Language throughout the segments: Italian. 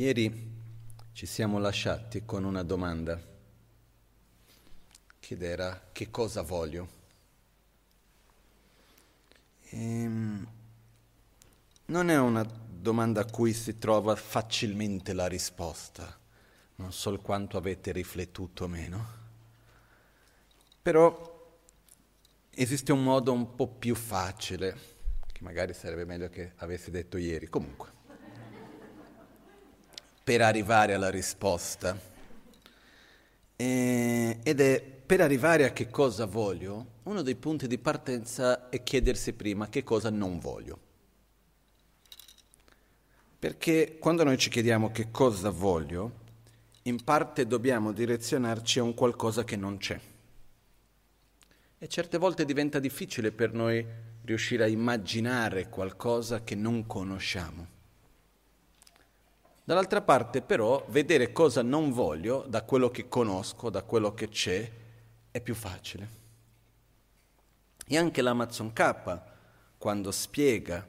Ieri ci siamo lasciati con una domanda, che era che cosa voglio? Ehm, non è una domanda a cui si trova facilmente la risposta, non so quanto avete riflettuto o meno, però esiste un modo un po' più facile, che magari sarebbe meglio che avessi detto ieri, comunque per arrivare alla risposta. E, ed è per arrivare a che cosa voglio, uno dei punti di partenza è chiedersi prima che cosa non voglio. Perché quando noi ci chiediamo che cosa voglio, in parte dobbiamo direzionarci a un qualcosa che non c'è. E certe volte diventa difficile per noi riuscire a immaginare qualcosa che non conosciamo. Dall'altra parte però vedere cosa non voglio da quello che conosco, da quello che c'è, è più facile. E anche l'Amazon K, quando spiega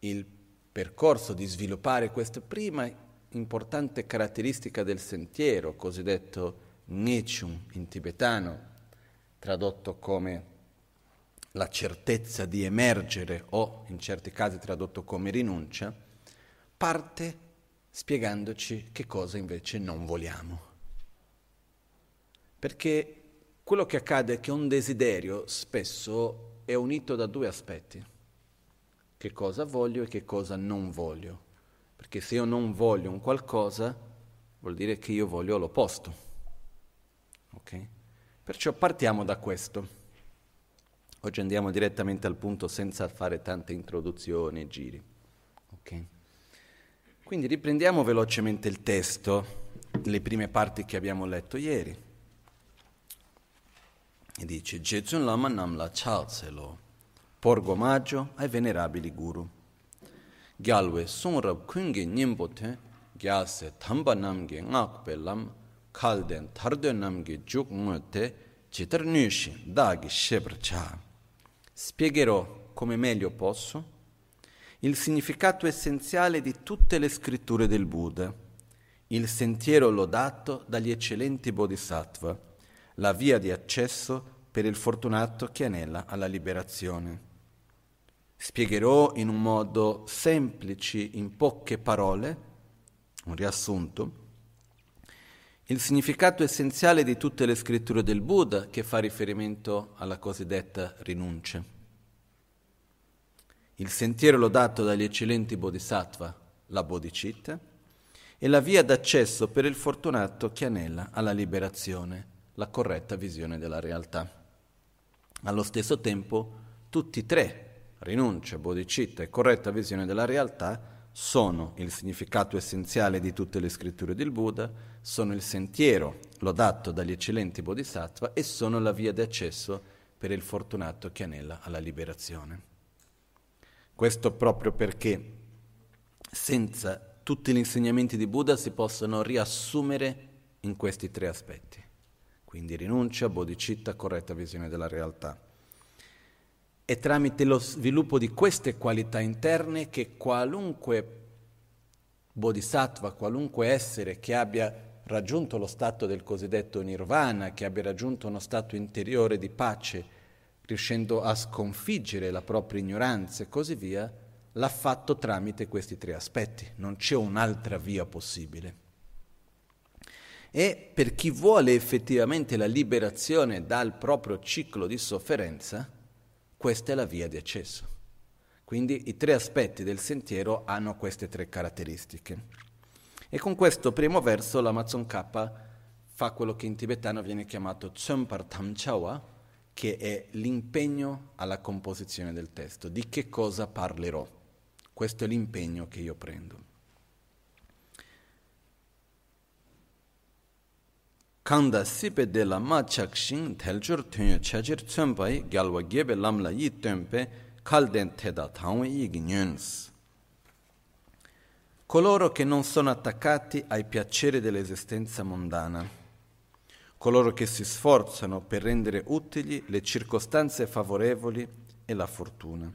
il percorso di sviluppare questa prima importante caratteristica del sentiero, cosiddetto Nechum in tibetano, tradotto come la certezza di emergere o in certi casi tradotto come rinuncia, parte spiegandoci che cosa invece non vogliamo. Perché quello che accade è che un desiderio spesso è unito da due aspetti. Che cosa voglio e che cosa non voglio. Perché se io non voglio un qualcosa, vuol dire che io voglio l'opposto. Ok? Perciò partiamo da questo. Oggi andiamo direttamente al punto senza fare tante introduzioni e giri. Okay? Quindi riprendiamo velocemente il testo, le prime parti che abbiamo letto ieri. E dice, Jejun Lama Namla Chalselo, porgo omaggio ai venerabili guru. Gyalwe Sunrab Kungi Nimbote, Gyase Tamba Namge Ngakpe Lam, Kalden Tardo Namge Juk Ngote, Citar Dagi Shebr Cha. Spiegherò come meglio posso il significato essenziale di tutte le scritture del Buddha, il sentiero lodato dagli eccellenti bodhisattva, la via di accesso per il fortunato che anela alla liberazione. Spiegherò in un modo semplice, in poche parole, un riassunto, il significato essenziale di tutte le scritture del Buddha che fa riferimento alla cosiddetta rinuncia il sentiero lodato dagli eccellenti bodhisattva, la bodhicitta, e la via d'accesso per il fortunato che anela alla liberazione, la corretta visione della realtà. Allo stesso tempo, tutti e tre, rinuncia, bodhicitta e corretta visione della realtà, sono il significato essenziale di tutte le scritture del Buddha, sono il sentiero lodato dagli eccellenti bodhisattva e sono la via d'accesso per il fortunato che anela alla liberazione. Questo proprio perché senza tutti gli insegnamenti di Buddha si possono riassumere in questi tre aspetti. Quindi rinuncia, bodhicitta, corretta visione della realtà. È tramite lo sviluppo di queste qualità interne che qualunque bodhisattva, qualunque essere che abbia raggiunto lo stato del cosiddetto nirvana, che abbia raggiunto uno stato interiore di pace, riuscendo a sconfiggere la propria ignoranza e così via, l'ha fatto tramite questi tre aspetti, non c'è un'altra via possibile. E per chi vuole effettivamente la liberazione dal proprio ciclo di sofferenza, questa è la via di accesso. Quindi i tre aspetti del sentiero hanno queste tre caratteristiche. E con questo primo verso l'Amazon K fa quello che in tibetano viene chiamato Tsömpar Tamchawa, che è l'impegno alla composizione del testo, di che cosa parlerò. Questo è l'impegno che io prendo. Kanda sipe de la ma chakshin telchur tunyo chachir tsumpai gyalwa gebe lamla yi tempe kalden teda tangwe yi gnyons. Coloro che non sono attaccati ai piaceri dell'esistenza mondana coloro che si sforzano per rendere utili le circostanze favorevoli e la fortuna,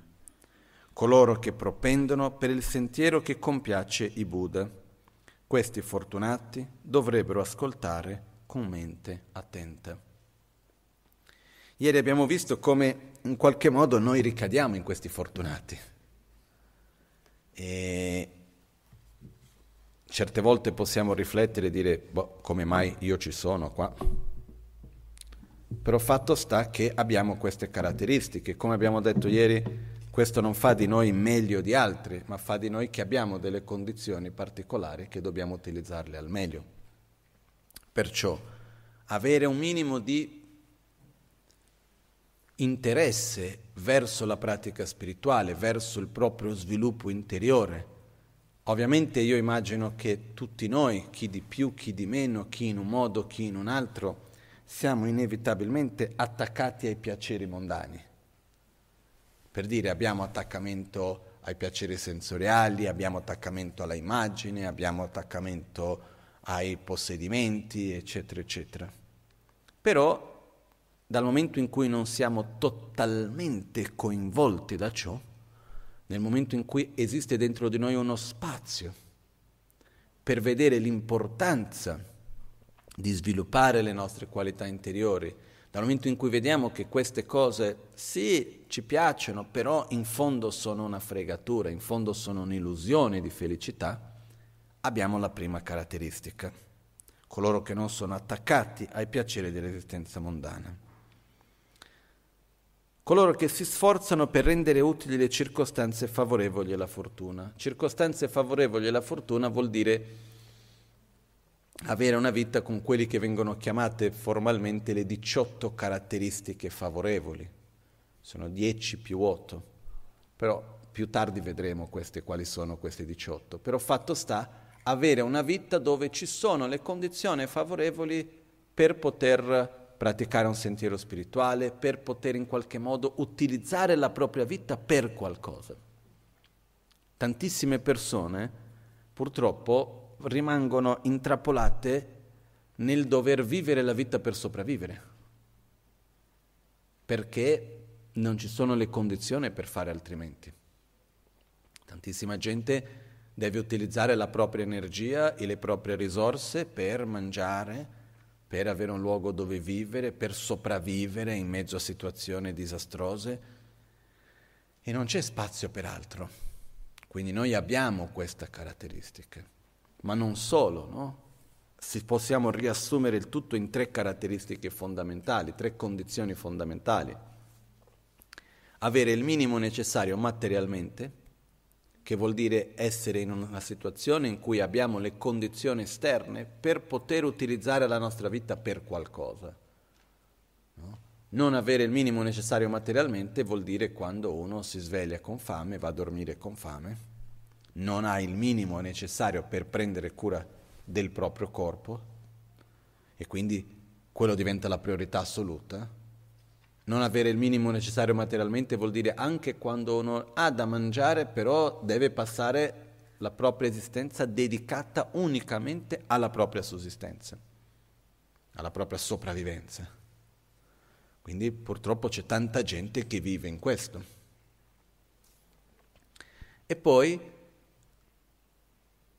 coloro che propendono per il sentiero che compiace i Buddha, questi fortunati dovrebbero ascoltare con mente attenta. Ieri abbiamo visto come in qualche modo noi ricadiamo in questi fortunati. E certe volte possiamo riflettere e dire, boh, come mai io ci sono qua? Però fatto sta che abbiamo queste caratteristiche. Come abbiamo detto ieri, questo non fa di noi meglio di altri, ma fa di noi che abbiamo delle condizioni particolari che dobbiamo utilizzarle al meglio. Perciò avere un minimo di interesse verso la pratica spirituale, verso il proprio sviluppo interiore. Ovviamente io immagino che tutti noi, chi di più, chi di meno, chi in un modo, chi in un altro, siamo inevitabilmente attaccati ai piaceri mondani. Per dire abbiamo attaccamento ai piaceri sensoriali, abbiamo attaccamento alla immagine, abbiamo attaccamento ai possedimenti, eccetera, eccetera. Però dal momento in cui non siamo totalmente coinvolti da ciò, nel momento in cui esiste dentro di noi uno spazio per vedere l'importanza di sviluppare le nostre qualità interiori, dal momento in cui vediamo che queste cose sì ci piacciono, però in fondo sono una fregatura, in fondo sono un'illusione di felicità, abbiamo la prima caratteristica, coloro che non sono attaccati ai piaceri dell'esistenza mondana coloro che si sforzano per rendere utili le circostanze favorevoli alla fortuna. Circostanze favorevoli alla fortuna vuol dire avere una vita con quelli che vengono chiamate formalmente le 18 caratteristiche favorevoli. Sono 10 più 8, però più tardi vedremo queste, quali sono queste 18. Però fatto sta avere una vita dove ci sono le condizioni favorevoli per poter praticare un sentiero spirituale, per poter in qualche modo utilizzare la propria vita per qualcosa. Tantissime persone purtroppo rimangono intrappolate nel dover vivere la vita per sopravvivere, perché non ci sono le condizioni per fare altrimenti. Tantissima gente deve utilizzare la propria energia e le proprie risorse per mangiare, per avere un luogo dove vivere, per sopravvivere in mezzo a situazioni disastrose e non c'è spazio per altro. Quindi noi abbiamo questa caratteristica, ma non solo, no? Si possiamo riassumere il tutto in tre caratteristiche fondamentali, tre condizioni fondamentali. Avere il minimo necessario materialmente, che vuol dire essere in una situazione in cui abbiamo le condizioni esterne per poter utilizzare la nostra vita per qualcosa. No? Non avere il minimo necessario materialmente vuol dire quando uno si sveglia con fame, va a dormire con fame, non ha il minimo necessario per prendere cura del proprio corpo e quindi quello diventa la priorità assoluta non avere il minimo necessario materialmente vuol dire anche quando uno ha da mangiare, però deve passare la propria esistenza dedicata unicamente alla propria sussistenza, alla propria sopravvivenza. Quindi purtroppo c'è tanta gente che vive in questo. E poi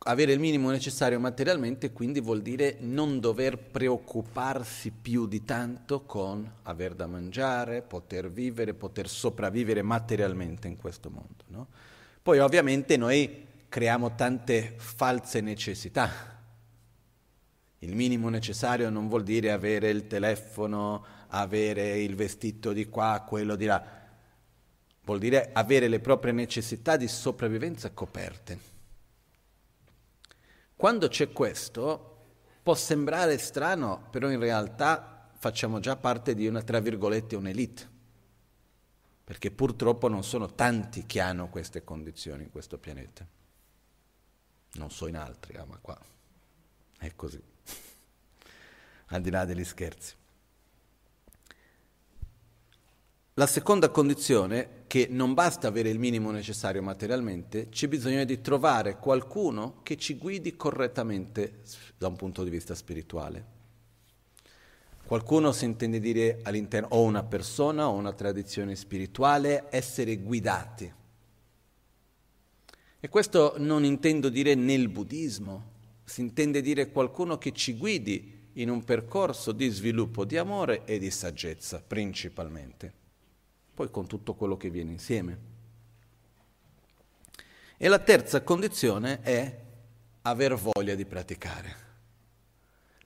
avere il minimo necessario materialmente quindi vuol dire non dover preoccuparsi più di tanto con aver da mangiare, poter vivere, poter sopravvivere materialmente in questo mondo. No? Poi ovviamente noi creiamo tante false necessità. Il minimo necessario non vuol dire avere il telefono, avere il vestito di qua, quello di là. Vuol dire avere le proprie necessità di sopravvivenza coperte. Quando c'è questo, può sembrare strano, però in realtà facciamo già parte di una, tra virgolette, un'elite, perché purtroppo non sono tanti che hanno queste condizioni in questo pianeta. Non so in altri, ah, ma qua è così, al di là degli scherzi. La seconda condizione, è che non basta avere il minimo necessario materialmente, c'è bisogno di trovare qualcuno che ci guidi correttamente da un punto di vista spirituale. Qualcuno si intende dire all'interno o una persona o una tradizione spirituale, essere guidati. E questo non intendo dire nel buddismo, si intende dire qualcuno che ci guidi in un percorso di sviluppo di amore e di saggezza, principalmente. Poi con tutto quello che viene insieme. E la terza condizione è aver voglia di praticare.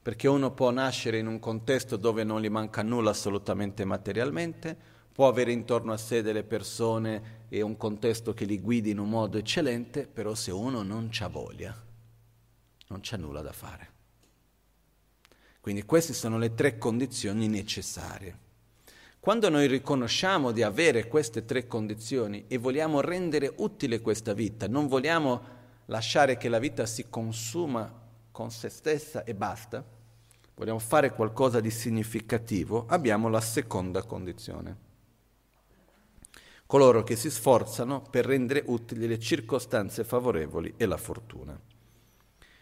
Perché uno può nascere in un contesto dove non gli manca nulla assolutamente materialmente, può avere intorno a sé delle persone e un contesto che li guidi in un modo eccellente, però se uno non ha voglia, non c'è nulla da fare. Quindi queste sono le tre condizioni necessarie. Quando noi riconosciamo di avere queste tre condizioni e vogliamo rendere utile questa vita, non vogliamo lasciare che la vita si consuma con se stessa e basta, vogliamo fare qualcosa di significativo, abbiamo la seconda condizione. Coloro che si sforzano per rendere utili le circostanze favorevoli e la fortuna.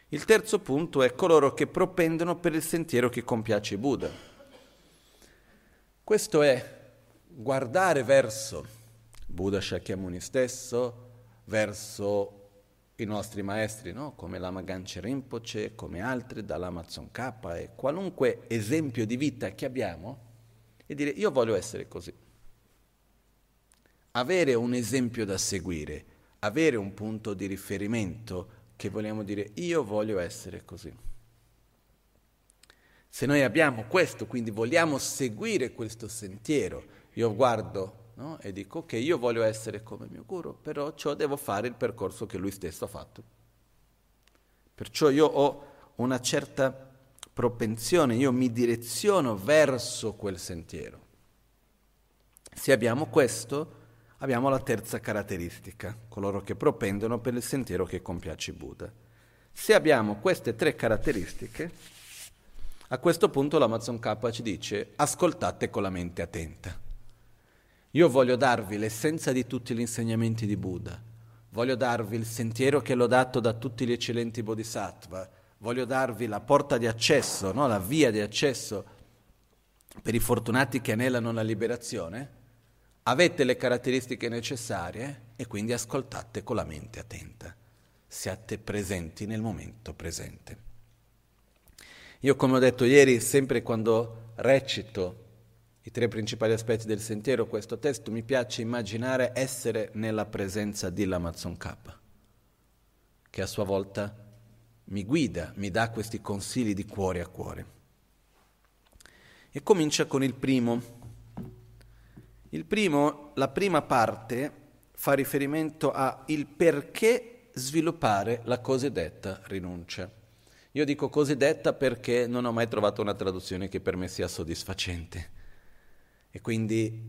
Il terzo punto è coloro che propendono per il sentiero che compiace Buddha. Questo è guardare verso Buddha Shakyamuni stesso, verso i nostri maestri, no? come Lama Ganche Rinpoche, come altri, dall'Amazon K e qualunque esempio di vita che abbiamo, e dire io voglio essere così. Avere un esempio da seguire, avere un punto di riferimento che vogliamo dire io voglio essere così. Se noi abbiamo questo, quindi vogliamo seguire questo sentiero, io guardo no? e dico ok, io voglio essere come mio guru, però ciò devo fare il percorso che lui stesso ha fatto. Perciò io ho una certa propensione, io mi direziono verso quel sentiero. Se abbiamo questo, abbiamo la terza caratteristica, coloro che propendono per il sentiero che compiace Buddha. Se abbiamo queste tre caratteristiche, a questo punto l'Amazon K ci dice ascoltate con la mente attenta. Io voglio darvi l'essenza di tutti gli insegnamenti di Buddha, voglio darvi il sentiero che l'ho dato da tutti gli eccellenti bodhisattva, voglio darvi la porta di accesso, no? la via di accesso per i fortunati che anelano la liberazione. Avete le caratteristiche necessarie e quindi ascoltate con la mente attenta. Siate presenti nel momento presente. Io, come ho detto ieri, sempre quando recito i tre principali aspetti del sentiero, questo testo, mi piace immaginare essere nella presenza di Lamazon K, che a sua volta mi guida, mi dà questi consigli di cuore a cuore. E comincia con il primo. Il primo, la prima parte, fa riferimento a il perché sviluppare la cosiddetta rinuncia. Io dico cosiddetta perché non ho mai trovato una traduzione che per me sia soddisfacente. E quindi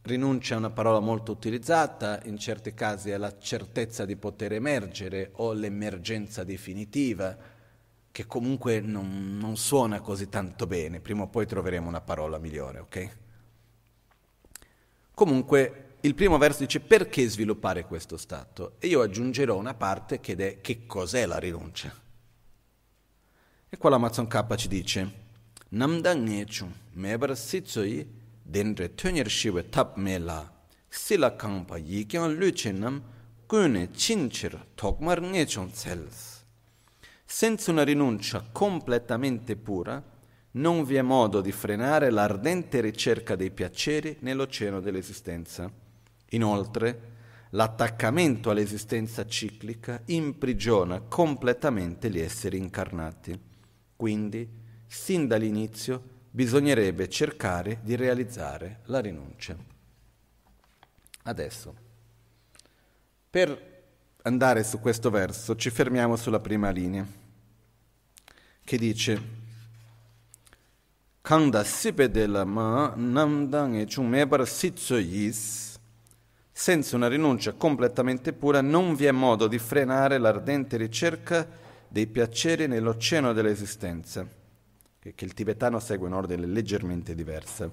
rinuncia è una parola molto utilizzata, in certi casi è la certezza di poter emergere o l'emergenza definitiva, che comunque non, non suona così tanto bene, prima o poi troveremo una parola migliore, ok? Comunque il primo verso dice perché sviluppare questo stato e io aggiungerò una parte che è che cos'è la rinuncia. E qua l'Amazon K ci dice, Namda ngechu mebar sitsui dendre tönyer shiwe tap me la, sila kangpa yikyang luce nam kune cincer tokmar ngechon cels. Senza una rinuncia completamente pura, non vi è modo di frenare l'ardente ricerca dei piaceri nell'oceano dell'esistenza. Inoltre, l'attaccamento all'esistenza ciclica imprigiona completamente gli esseri incarnati. Quindi, sin dall'inizio, bisognerebbe cercare di realizzare la rinuncia. Adesso, per andare su questo verso, ci fermiamo sulla prima linea, che dice Kanda sipe de la ma namdang e chumebar sitso yis senza una rinuncia completamente pura non vi è modo di frenare l'ardente ricerca dei piaceri nell'oceano dell'esistenza, che, che il tibetano segue un ordine leggermente diverso.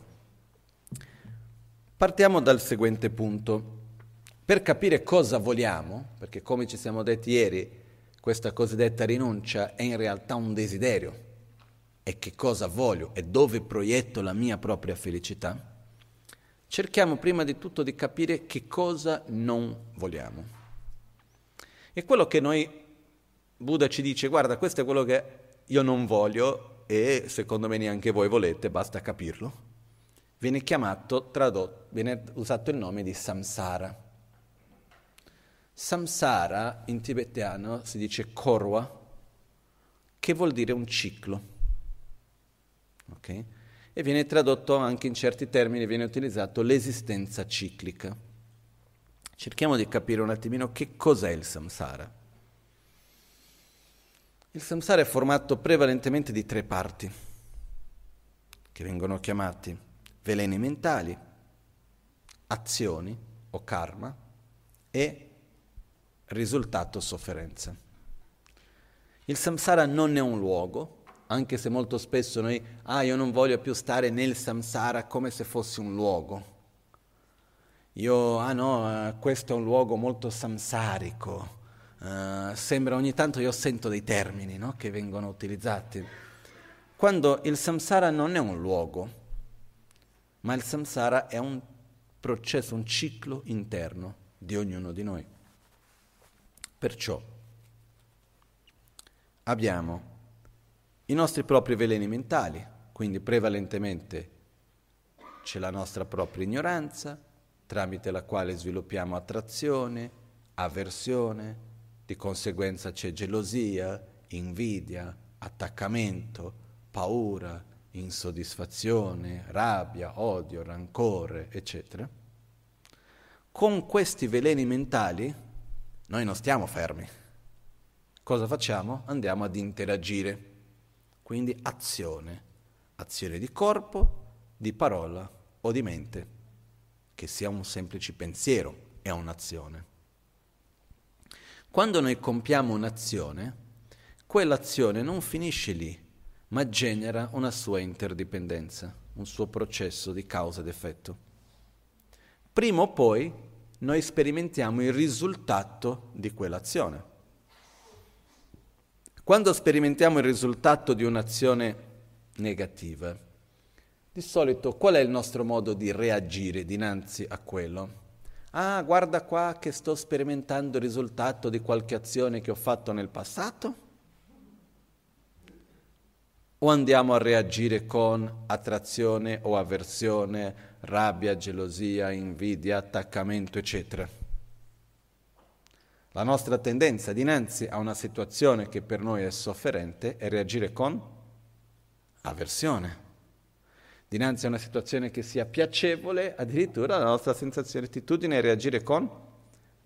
Partiamo dal seguente punto. Per capire cosa vogliamo, perché come ci siamo detti ieri, questa cosiddetta rinuncia è in realtà un desiderio, e che cosa voglio e dove proietto la mia propria felicità, cerchiamo prima di tutto di capire che cosa non vogliamo. E quello che noi Buddha ci dice guarda questo è quello che io non voglio e secondo me neanche voi volete, basta capirlo, viene chiamato, tradotto, viene usato il nome di samsara. Samsara in tibetano si dice korwa, che vuol dire un ciclo. Okay? E viene tradotto anche in certi termini, viene utilizzato l'esistenza ciclica. Cerchiamo di capire un attimino che cos'è il samsara. Il samsara è formato prevalentemente di tre parti, che vengono chiamati veleni mentali, azioni o karma e risultato sofferenza. Il samsara non è un luogo, anche se molto spesso noi, ah io non voglio più stare nel samsara come se fosse un luogo. Io, ah no, uh, questo è un luogo molto samsarico. Uh, sembra ogni tanto io sento dei termini no, che vengono utilizzati. Quando il samsara non è un luogo, ma il samsara è un processo, un ciclo interno di ognuno di noi. Perciò abbiamo i nostri propri veleni mentali, quindi prevalentemente c'è la nostra propria ignoranza, tramite la quale sviluppiamo attrazione, avversione, di conseguenza c'è gelosia, invidia, attaccamento, paura, insoddisfazione, rabbia, odio, rancore, eccetera. Con questi veleni mentali noi non stiamo fermi cosa facciamo? Andiamo ad interagire. Quindi azione, azione di corpo, di parola o di mente, che sia un semplice pensiero, è un'azione. Quando noi compiamo un'azione, quell'azione non finisce lì, ma genera una sua interdipendenza, un suo processo di causa ed effetto. Prima o poi noi sperimentiamo il risultato di quell'azione. Quando sperimentiamo il risultato di un'azione negativa, di solito qual è il nostro modo di reagire dinanzi a quello? Ah, guarda qua che sto sperimentando il risultato di qualche azione che ho fatto nel passato? O andiamo a reagire con attrazione o avversione, rabbia, gelosia, invidia, attaccamento, eccetera? La nostra tendenza dinanzi a una situazione che per noi è sofferente è reagire con avversione. Dinanzi a una situazione che sia piacevole, addirittura la nostra sensazione di attitudine è reagire con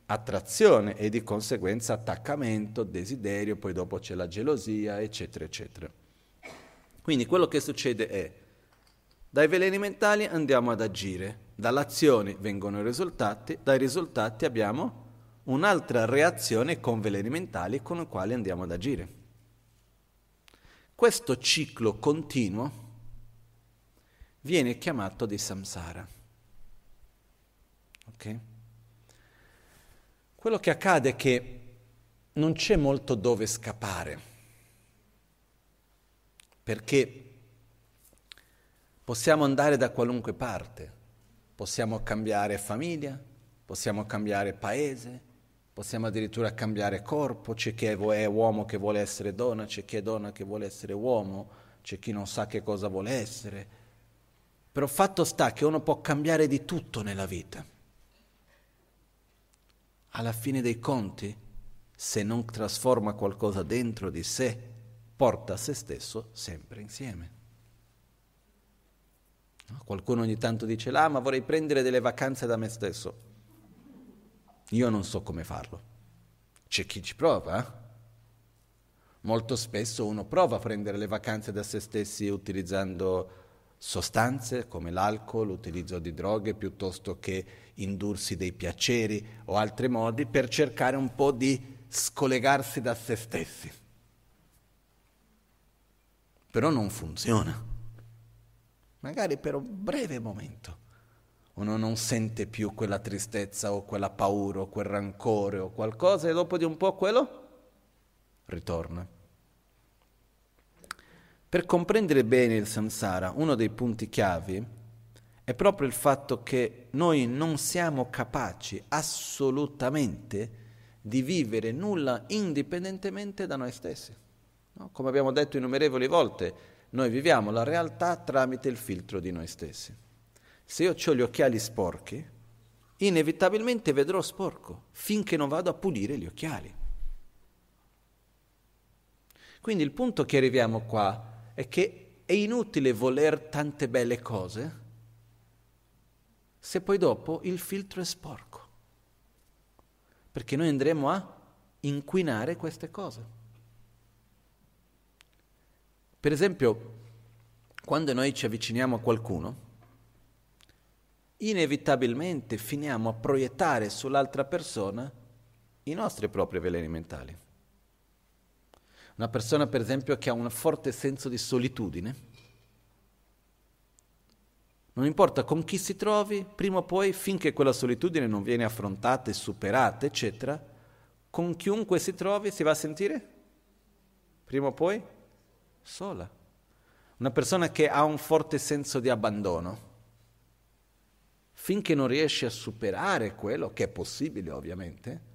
attrazione e di conseguenza attaccamento, desiderio, poi dopo c'è la gelosia, eccetera, eccetera. Quindi quello che succede è, dai veleni mentali andiamo ad agire, dall'azione vengono i risultati, dai risultati abbiamo un'altra reazione con veleni mentali con i quali andiamo ad agire. Questo ciclo continuo viene chiamato di samsara. Okay? Quello che accade è che non c'è molto dove scappare, perché possiamo andare da qualunque parte, possiamo cambiare famiglia, possiamo cambiare paese, Possiamo addirittura cambiare corpo, c'è chi è uomo che vuole essere donna, c'è chi è donna che vuole essere uomo, c'è chi non sa che cosa vuole essere. Però fatto sta che uno può cambiare di tutto nella vita. Alla fine dei conti, se non trasforma qualcosa dentro di sé, porta se stesso sempre insieme. Qualcuno ogni tanto dice, ah ma vorrei prendere delle vacanze da me stesso. Io non so come farlo. C'è chi ci prova. Eh? Molto spesso uno prova a prendere le vacanze da se stessi utilizzando sostanze come l'alcol, l'utilizzo di droghe, piuttosto che indursi dei piaceri o altri modi per cercare un po' di scollegarsi da se stessi. Però non funziona. Magari per un breve momento uno non sente più quella tristezza o quella paura o quel rancore o qualcosa e dopo di un po' quello ritorna. Per comprendere bene il samsara, uno dei punti chiavi è proprio il fatto che noi non siamo capaci assolutamente di vivere nulla indipendentemente da noi stessi. No? Come abbiamo detto innumerevoli volte, noi viviamo la realtà tramite il filtro di noi stessi. Se io ho gli occhiali sporchi, inevitabilmente vedrò sporco finché non vado a pulire gli occhiali. Quindi il punto che arriviamo qua è che è inutile voler tante belle cose se poi dopo il filtro è sporco perché noi andremo a inquinare queste cose. Per esempio, quando noi ci avviciniamo a qualcuno, inevitabilmente finiamo a proiettare sull'altra persona i nostri propri veleni mentali. Una persona, per esempio, che ha un forte senso di solitudine, non importa con chi si trovi, prima o poi, finché quella solitudine non viene affrontata e superata, eccetera, con chiunque si trovi si va a sentire, prima o poi, sola. Una persona che ha un forte senso di abbandono, finché non riesce a superare quello, che è possibile ovviamente,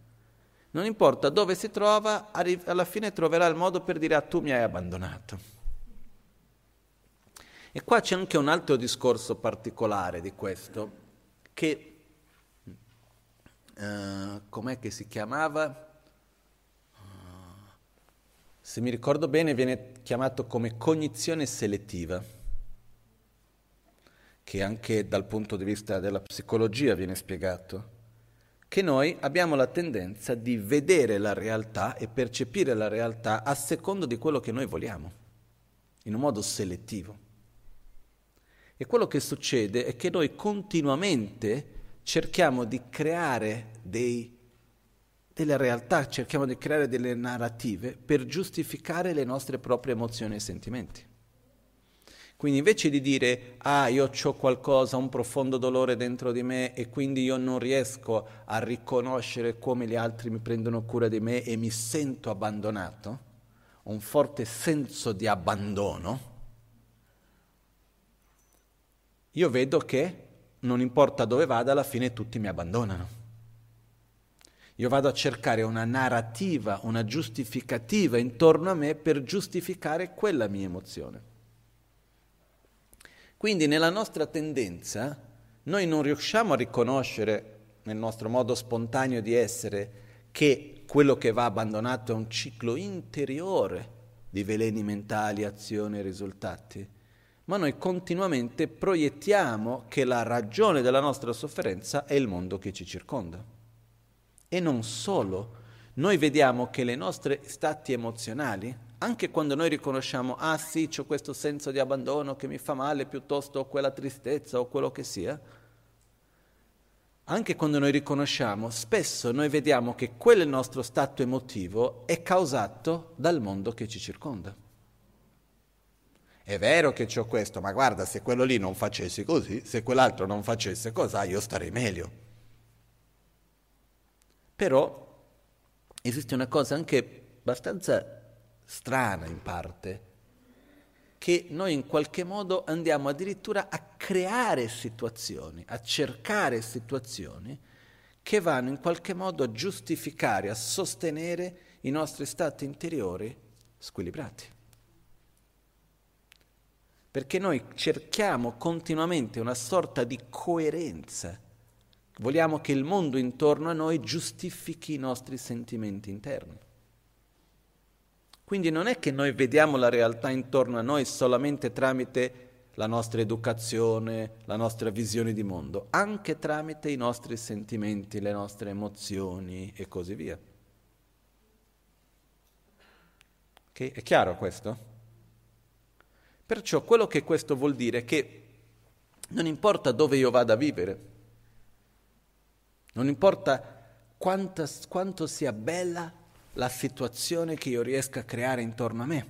non importa dove si trova, alla fine troverà il modo per dire ah tu mi hai abbandonato. E qua c'è anche un altro discorso particolare di questo, che, uh, com'è che si chiamava? se mi ricordo bene viene chiamato come cognizione selettiva, che anche dal punto di vista della psicologia viene spiegato, che noi abbiamo la tendenza di vedere la realtà e percepire la realtà a secondo di quello che noi vogliamo, in un modo selettivo. E quello che succede è che noi continuamente cerchiamo di creare dei, delle realtà, cerchiamo di creare delle narrative per giustificare le nostre proprie emozioni e sentimenti. Quindi invece di dire, ah, io ho qualcosa, un profondo dolore dentro di me e quindi io non riesco a riconoscere come gli altri mi prendono cura di me e mi sento abbandonato, un forte senso di abbandono, io vedo che non importa dove vada, alla fine tutti mi abbandonano. Io vado a cercare una narrativa, una giustificativa intorno a me per giustificare quella mia emozione. Quindi nella nostra tendenza noi non riusciamo a riconoscere nel nostro modo spontaneo di essere che quello che va abbandonato è un ciclo interiore di veleni mentali, azioni e risultati ma noi continuamente proiettiamo che la ragione della nostra sofferenza è il mondo che ci circonda. E non solo, noi vediamo che le nostre stati emozionali, anche quando noi riconosciamo, ah sì, ho questo senso di abbandono che mi fa male, piuttosto quella tristezza o quello che sia, anche quando noi riconosciamo, spesso noi vediamo che quel nostro stato emotivo è causato dal mondo che ci circonda. È vero che ho questo, ma guarda, se quello lì non facessi così, se quell'altro non facesse così, io starei meglio. Però esiste una cosa anche abbastanza strana in parte, che noi in qualche modo andiamo addirittura a creare situazioni, a cercare situazioni che vanno in qualche modo a giustificare, a sostenere i nostri stati interiori squilibrati perché noi cerchiamo continuamente una sorta di coerenza. Vogliamo che il mondo intorno a noi giustifichi i nostri sentimenti interni. Quindi non è che noi vediamo la realtà intorno a noi solamente tramite la nostra educazione, la nostra visione di mondo, anche tramite i nostri sentimenti, le nostre emozioni e così via. Okay? È chiaro questo? Perciò quello che questo vuol dire è che non importa dove io vada a vivere, non importa quanta, quanto sia bella la situazione che io riesca a creare intorno a me.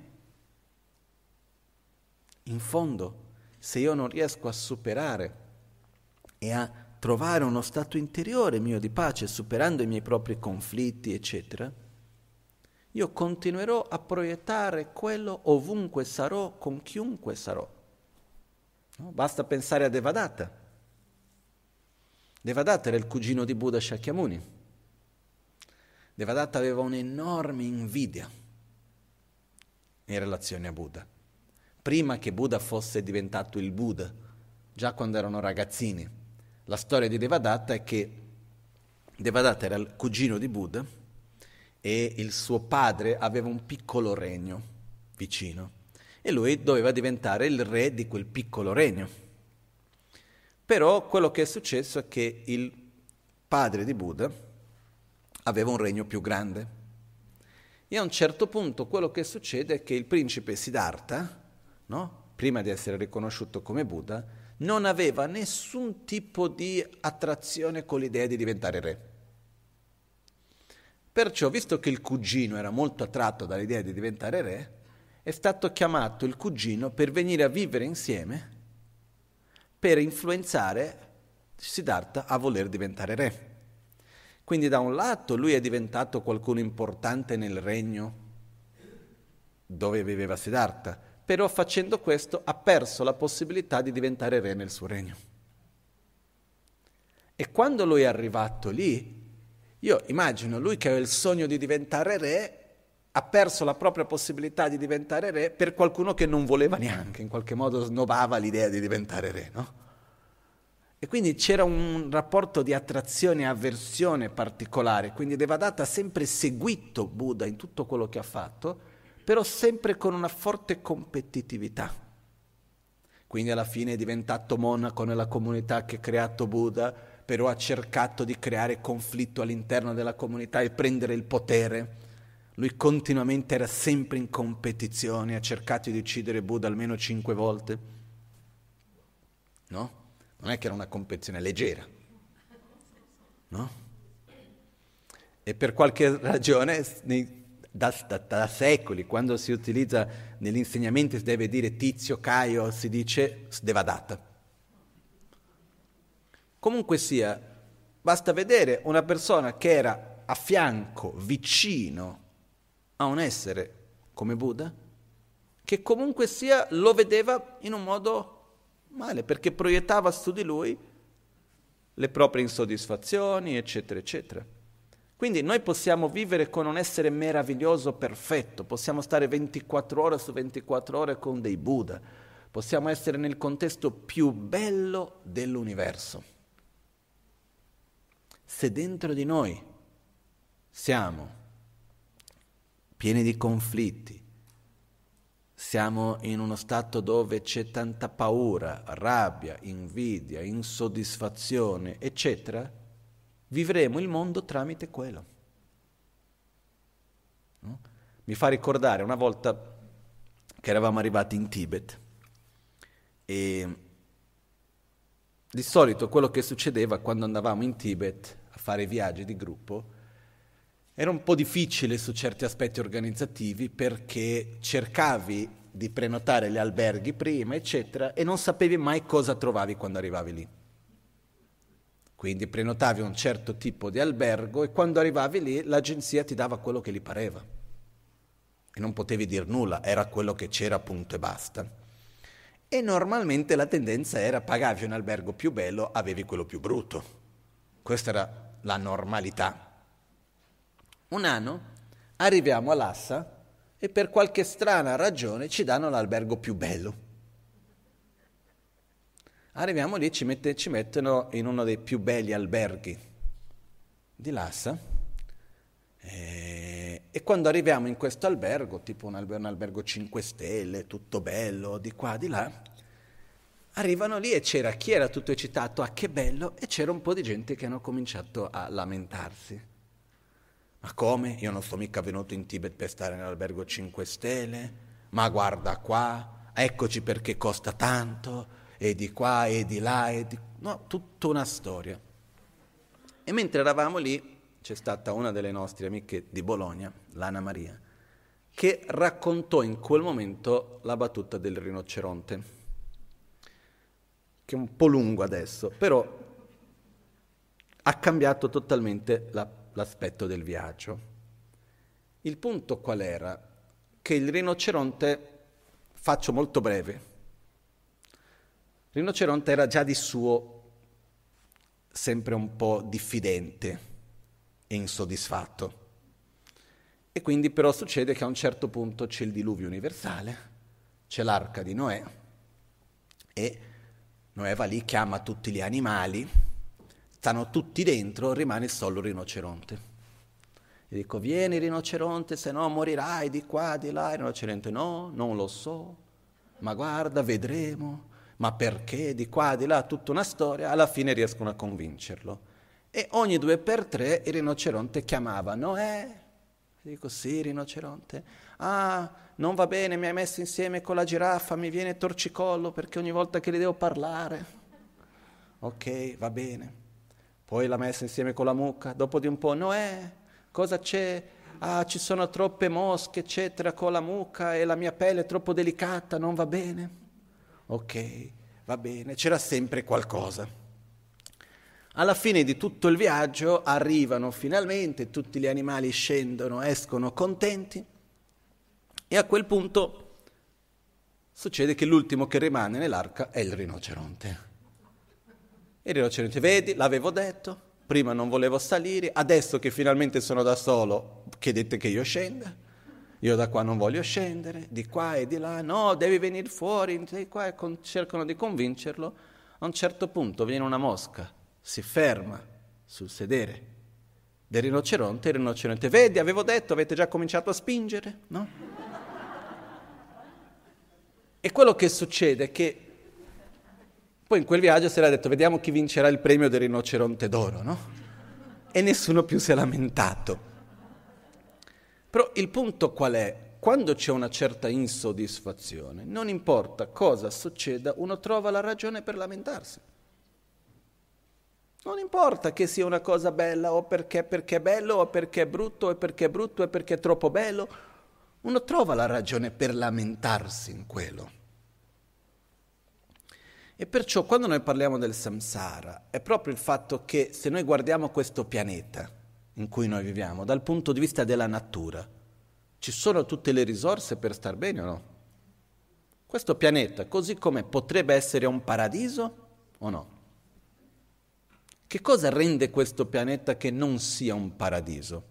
In fondo, se io non riesco a superare e a trovare uno stato interiore mio di pace, superando i miei propri conflitti, eccetera, io continuerò a proiettare quello ovunque sarò, con chiunque sarò. No? Basta pensare a Devadatta. Devadatta era il cugino di Buddha Shakyamuni. Devadatta aveva un'enorme invidia in relazione a Buddha. Prima che Buddha fosse diventato il Buddha, già quando erano ragazzini. La storia di Devadatta è che Devadatta era il cugino di Buddha e il suo padre aveva un piccolo regno vicino e lui doveva diventare il re di quel piccolo regno. Però quello che è successo è che il padre di Buddha aveva un regno più grande. E a un certo punto quello che succede è che il principe Siddhartha, no? prima di essere riconosciuto come Buddha, non aveva nessun tipo di attrazione con l'idea di diventare re. Perciò, visto che il cugino era molto attratto dall'idea di diventare re, è stato chiamato il cugino per venire a vivere insieme per influenzare Siddhartha a voler diventare re. Quindi da un lato lui è diventato qualcuno importante nel regno dove viveva Siddhartha, però facendo questo ha perso la possibilità di diventare re nel suo regno. E quando lui è arrivato lì, io immagino lui che aveva il sogno di diventare re, ha perso la propria possibilità di diventare re per qualcuno che non voleva neanche, in qualche modo snobava l'idea di diventare re, no? E quindi c'era un rapporto di attrazione e avversione particolare, quindi Devadatta ha sempre seguito Buddha in tutto quello che ha fatto, però sempre con una forte competitività. Quindi alla fine è diventato monaco nella comunità che ha creato Buddha, però ha cercato di creare conflitto all'interno della comunità e prendere il potere lui continuamente era sempre in competizione, ha cercato di uccidere Buddha almeno cinque volte. No? Non è che era una competizione leggera. No? E per qualche ragione, da, da, da, secoli, quando si utilizza negli insegnamenti, si deve dire tizio, caio, si dice devadata. Comunque sia, basta vedere una persona che era a fianco, vicino a un essere come Buddha, che comunque sia lo vedeva in un modo male, perché proiettava su di lui le proprie insoddisfazioni, eccetera, eccetera. Quindi noi possiamo vivere con un essere meraviglioso, perfetto, possiamo stare 24 ore su 24 ore con dei Buddha, possiamo essere nel contesto più bello dell'universo. Se dentro di noi siamo pieni di conflitti. Siamo in uno stato dove c'è tanta paura, rabbia, invidia, insoddisfazione, eccetera. Vivremo il mondo tramite quello. No? Mi fa ricordare una volta che eravamo arrivati in Tibet e di solito quello che succedeva quando andavamo in Tibet a fare viaggi di gruppo era un po' difficile su certi aspetti organizzativi perché cercavi di prenotare gli alberghi prima, eccetera, e non sapevi mai cosa trovavi quando arrivavi lì. Quindi prenotavi un certo tipo di albergo e quando arrivavi lì l'agenzia ti dava quello che gli pareva. E non potevi dir nulla, era quello che c'era, punto e basta. E normalmente la tendenza era pagavi un albergo più bello, avevi quello più brutto. Questa era la normalità. Un anno arriviamo a Lassa e per qualche strana ragione ci danno l'albergo più bello. Arriviamo lì e ci, mette, ci mettono in uno dei più belli alberghi di Lassa e, e quando arriviamo in questo albergo, tipo un albergo, un albergo 5 stelle, tutto bello, di qua, di là, arrivano lì e c'era chi era tutto eccitato, ah che bello, e c'era un po' di gente che hanno cominciato a lamentarsi. Ma come? Io non sono mica venuto in Tibet per stare nell'albergo 5 stelle, ma guarda qua, eccoci perché costa tanto, e di qua e di là, e di... no, tutta una storia. E mentre eravamo lì c'è stata una delle nostre amiche di Bologna, l'Anna Maria, che raccontò in quel momento la battuta del rinoceronte, che è un po' lungo adesso, però ha cambiato totalmente la l'aspetto del viaggio. Il punto qual era? Che il rinoceronte, faccio molto breve, il rinoceronte era già di suo sempre un po' diffidente e insoddisfatto. E quindi però succede che a un certo punto c'è il diluvio universale, c'è l'arca di Noè e Noè va lì, chiama tutti gli animali, stanno tutti dentro, rimane solo il rinoceronte. Gli dico, vieni rinoceronte, se no morirai di qua, di là. Il rinoceronte, no, non lo so, ma guarda, vedremo. Ma perché? Di qua, di là, tutta una storia. Alla fine riescono a convincerlo. E ogni due per tre il rinoceronte chiamava Noè. Dico, sì, rinoceronte. Ah, non va bene, mi hai messo insieme con la giraffa, mi viene torcicollo perché ogni volta che le devo parlare. Ok, va bene. Poi l'ha messa insieme con la mucca. Dopo di un po', Noè, cosa c'è? Ah, ci sono troppe mosche, eccetera, con la mucca e la mia pelle è troppo delicata, non va bene. Ok, va bene, c'era sempre qualcosa. Alla fine di tutto il viaggio arrivano finalmente, tutti gli animali scendono, escono contenti e a quel punto succede che l'ultimo che rimane nell'arca è il rinoceronte. Il rinoceronte, vedi, l'avevo detto, prima non volevo salire, adesso che finalmente sono da solo, chiedete che io scenda. Io da qua non voglio scendere, di qua e di là, no, devi venire fuori, di qua e con, cercano di convincerlo. A un certo punto viene una mosca, si ferma sul sedere del rinoceronte e il rinoceronte, vedi, avevo detto, avete già cominciato a spingere, no? E quello che succede è che poi in quel viaggio si era detto vediamo chi vincerà il premio del rinoceronte d'oro, no? E nessuno più si è lamentato. Però il punto qual è? Quando c'è una certa insoddisfazione, non importa cosa succeda, uno trova la ragione per lamentarsi. Non importa che sia una cosa bella o perché, perché è bello o perché è brutto o perché è brutto o perché è troppo bello uno trova la ragione per lamentarsi in quello. E perciò quando noi parliamo del samsara è proprio il fatto che se noi guardiamo questo pianeta in cui noi viviamo dal punto di vista della natura, ci sono tutte le risorse per star bene o no? Questo pianeta, così come potrebbe essere un paradiso o no? Che cosa rende questo pianeta che non sia un paradiso?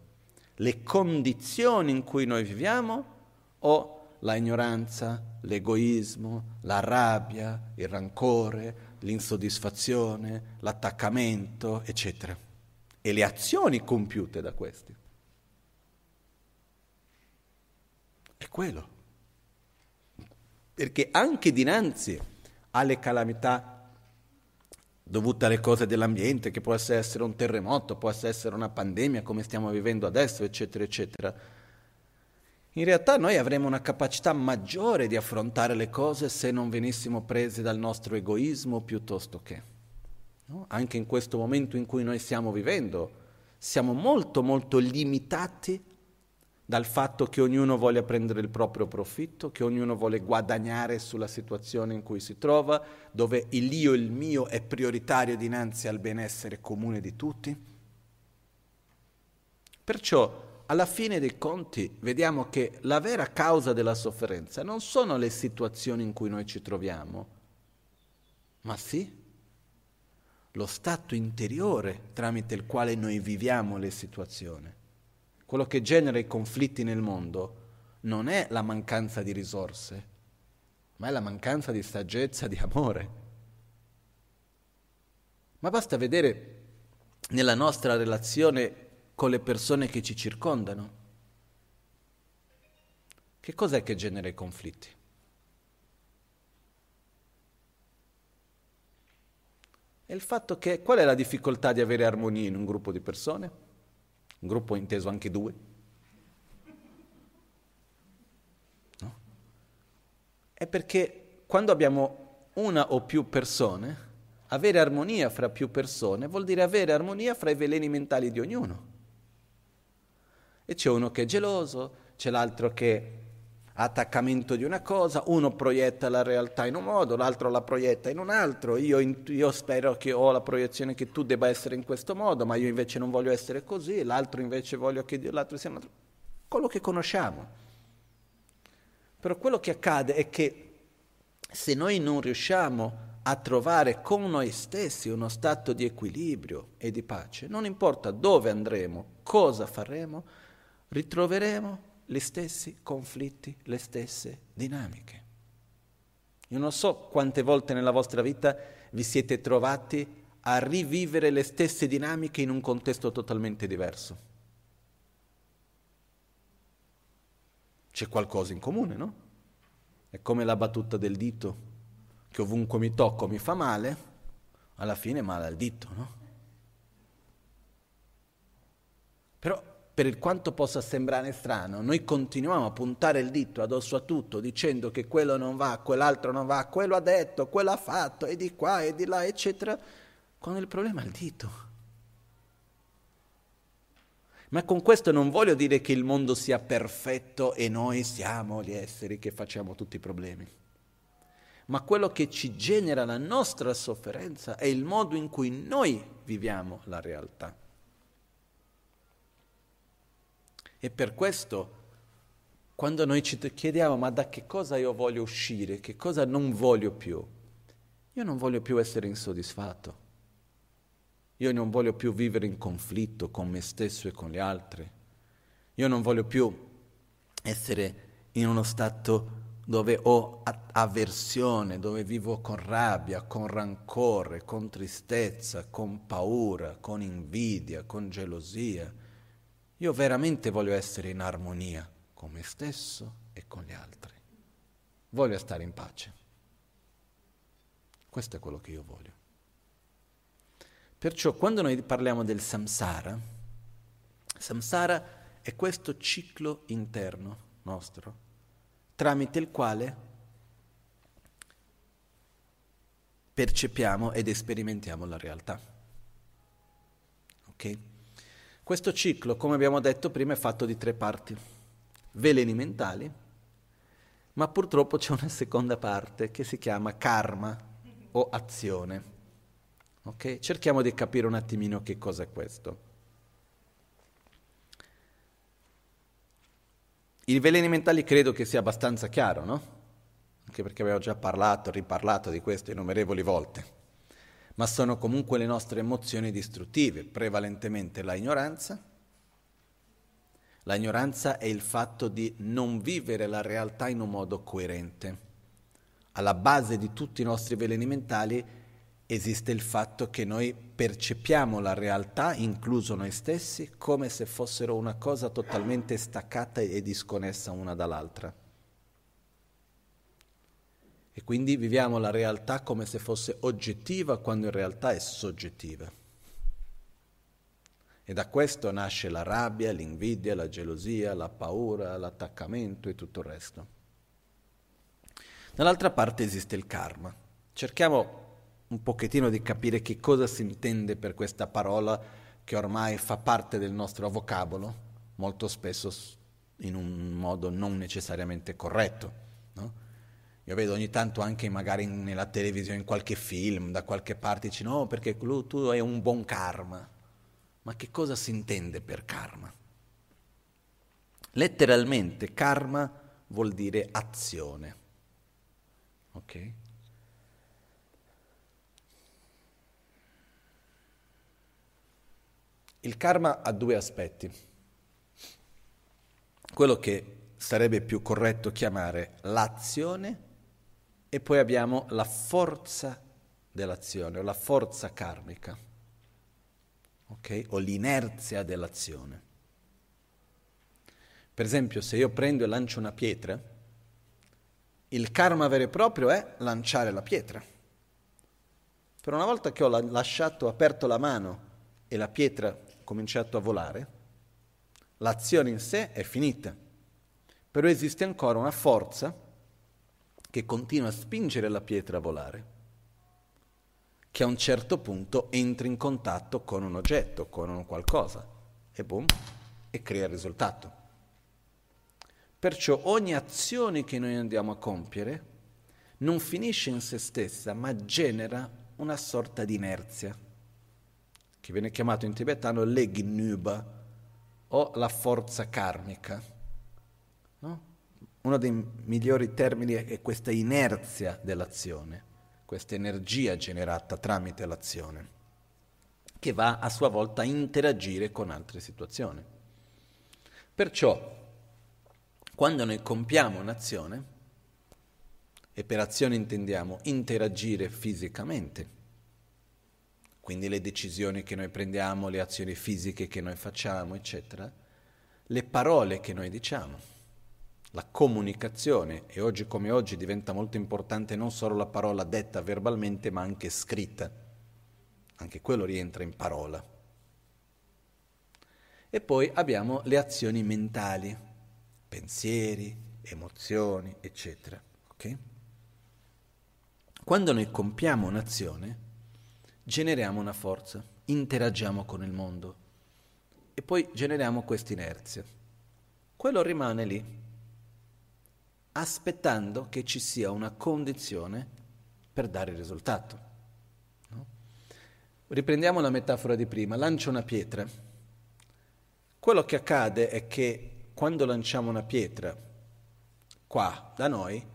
le condizioni in cui noi viviamo o la ignoranza, l'egoismo, la rabbia, il rancore, l'insoddisfazione, l'attaccamento, eccetera, e le azioni compiute da questi. È quello. Perché anche dinanzi alle calamità dovute alle cose dell'ambiente, che può essere un terremoto, può essere una pandemia come stiamo vivendo adesso, eccetera, eccetera. In realtà noi avremmo una capacità maggiore di affrontare le cose se non venissimo presi dal nostro egoismo piuttosto che. No? Anche in questo momento in cui noi stiamo vivendo, siamo molto molto limitati dal fatto che ognuno voglia prendere il proprio profitto, che ognuno vuole guadagnare sulla situazione in cui si trova, dove il io, il mio è prioritario dinanzi al benessere comune di tutti. Perciò, alla fine dei conti, vediamo che la vera causa della sofferenza non sono le situazioni in cui noi ci troviamo, ma sì lo stato interiore tramite il quale noi viviamo le situazioni quello che genera i conflitti nel mondo non è la mancanza di risorse, ma è la mancanza di saggezza, di amore. Ma basta vedere nella nostra relazione con le persone che ci circondano. Che cos'è che genera i conflitti? È il fatto che qual è la difficoltà di avere armonia in un gruppo di persone? Un gruppo inteso anche due? No? È perché quando abbiamo una o più persone, avere armonia fra più persone vuol dire avere armonia fra i veleni mentali di ognuno. E c'è uno che è geloso, c'è l'altro che attaccamento di una cosa, uno proietta la realtà in un modo, l'altro la proietta in un altro, io, io, spero che ho la proiezione che tu debba essere in questo modo, ma io invece non voglio essere così, l'altro invece voglio che l'altro sia un altro. Quello che conosciamo. Però quello che accade è che se noi non riusciamo a trovare con noi stessi uno stato di equilibrio e di pace, non importa dove andremo, cosa faremo, ritroveremo gli stessi conflitti, le stesse dinamiche. Io non so quante volte nella vostra vita vi siete trovati a rivivere le stesse dinamiche in un contesto totalmente diverso. C'è qualcosa in comune, no? È come la battuta del dito, che ovunque mi tocco mi fa male, alla fine male al dito, no? Però per quanto possa sembrare strano, noi continuiamo a puntare il dito addosso a tutto dicendo che quello non va, quell'altro non va, quello ha detto, quello ha fatto, e di qua e di là, eccetera, quando il problema è il dito. Ma con questo non voglio dire che il mondo sia perfetto e noi siamo gli esseri che facciamo tutti i problemi. Ma quello che ci genera la nostra sofferenza è il modo in cui noi viviamo la realtà. E per questo, quando noi ci chiediamo ma da che cosa io voglio uscire, che cosa non voglio più, io non voglio più essere insoddisfatto. Io non voglio più vivere in conflitto con me stesso e con gli altri. Io non voglio più essere in uno stato dove ho avversione, dove vivo con rabbia, con rancore, con tristezza, con paura, con invidia, con gelosia. Io veramente voglio essere in armonia con me stesso e con gli altri. Voglio stare in pace. Questo è quello che io voglio. Perciò quando noi parliamo del samsara, samsara è questo ciclo interno nostro, tramite il quale percepiamo ed sperimentiamo la realtà. Okay? Questo ciclo, come abbiamo detto prima, è fatto di tre parti. Veleni mentali, ma purtroppo c'è una seconda parte che si chiama karma o azione. Okay? Cerchiamo di capire un attimino che cosa è questo. I veleni mentali credo che sia abbastanza chiaro, no? Anche perché abbiamo già parlato, riparlato di questo innumerevoli volte ma sono comunque le nostre emozioni distruttive, prevalentemente la ignoranza. La ignoranza è il fatto di non vivere la realtà in un modo coerente. Alla base di tutti i nostri veleni mentali esiste il fatto che noi percepiamo la realtà, incluso noi stessi, come se fossero una cosa totalmente staccata e disconnessa una dall'altra. E quindi viviamo la realtà come se fosse oggettiva quando in realtà è soggettiva. E da questo nasce la rabbia, l'invidia, la gelosia, la paura, l'attaccamento e tutto il resto. Dall'altra parte esiste il karma. Cerchiamo un pochettino di capire che cosa si intende per questa parola che ormai fa parte del nostro vocabolo, molto spesso in un modo non necessariamente corretto. Io vedo ogni tanto anche magari nella televisione, in qualche film, da qualche parte, dici no perché tu hai un buon karma. Ma che cosa si intende per karma? Letteralmente karma vuol dire azione. Ok? Il karma ha due aspetti. Quello che sarebbe più corretto chiamare l'azione e poi abbiamo la forza dell'azione o la forza karmica, okay? o l'inerzia dell'azione. Per esempio, se io prendo e lancio una pietra, il karma vero e proprio è lanciare la pietra. Per una volta che ho lasciato aperto la mano e la pietra ha cominciato a volare, l'azione in sé è finita, però esiste ancora una forza che continua a spingere la pietra a volare, che a un certo punto entra in contatto con un oggetto, con un qualcosa, e boom, e crea il risultato. Perciò ogni azione che noi andiamo a compiere non finisce in se stessa, ma genera una sorta di inerzia, che viene chiamato in tibetano legnuba o la forza karmica. No? uno dei migliori termini è questa inerzia dell'azione, questa energia generata tramite l'azione, che va a sua volta a interagire con altre situazioni. Perciò, quando noi compiamo un'azione, e per azione intendiamo interagire fisicamente, quindi le decisioni che noi prendiamo, le azioni fisiche che noi facciamo, eccetera, le parole che noi diciamo, la comunicazione, e oggi come oggi diventa molto importante non solo la parola detta verbalmente, ma anche scritta, anche quello rientra in parola. E poi abbiamo le azioni mentali, pensieri, emozioni, eccetera. Okay? Quando noi compiamo un'azione, generiamo una forza, interagiamo con il mondo e poi generiamo questa inerzia. Quello rimane lì, aspettando che ci sia una condizione per dare il risultato. No? Riprendiamo la metafora di prima, lancio una pietra. Quello che accade è che quando lanciamo una pietra qua da noi,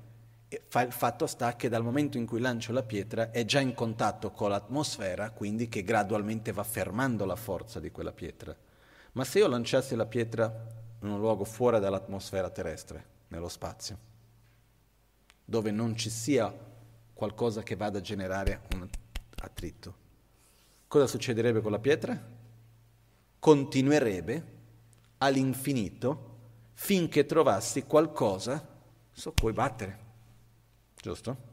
il fatto sta che dal momento in cui lancio la pietra è già in contatto con l'atmosfera, quindi che gradualmente va fermando la forza di quella pietra. Ma se io lanciassi la pietra in un luogo fuori dall'atmosfera terrestre, nello spazio, dove non ci sia qualcosa che vada a generare un attrito, cosa succederebbe con la pietra? Continuerebbe all'infinito finché trovassi qualcosa su cui battere. Giusto?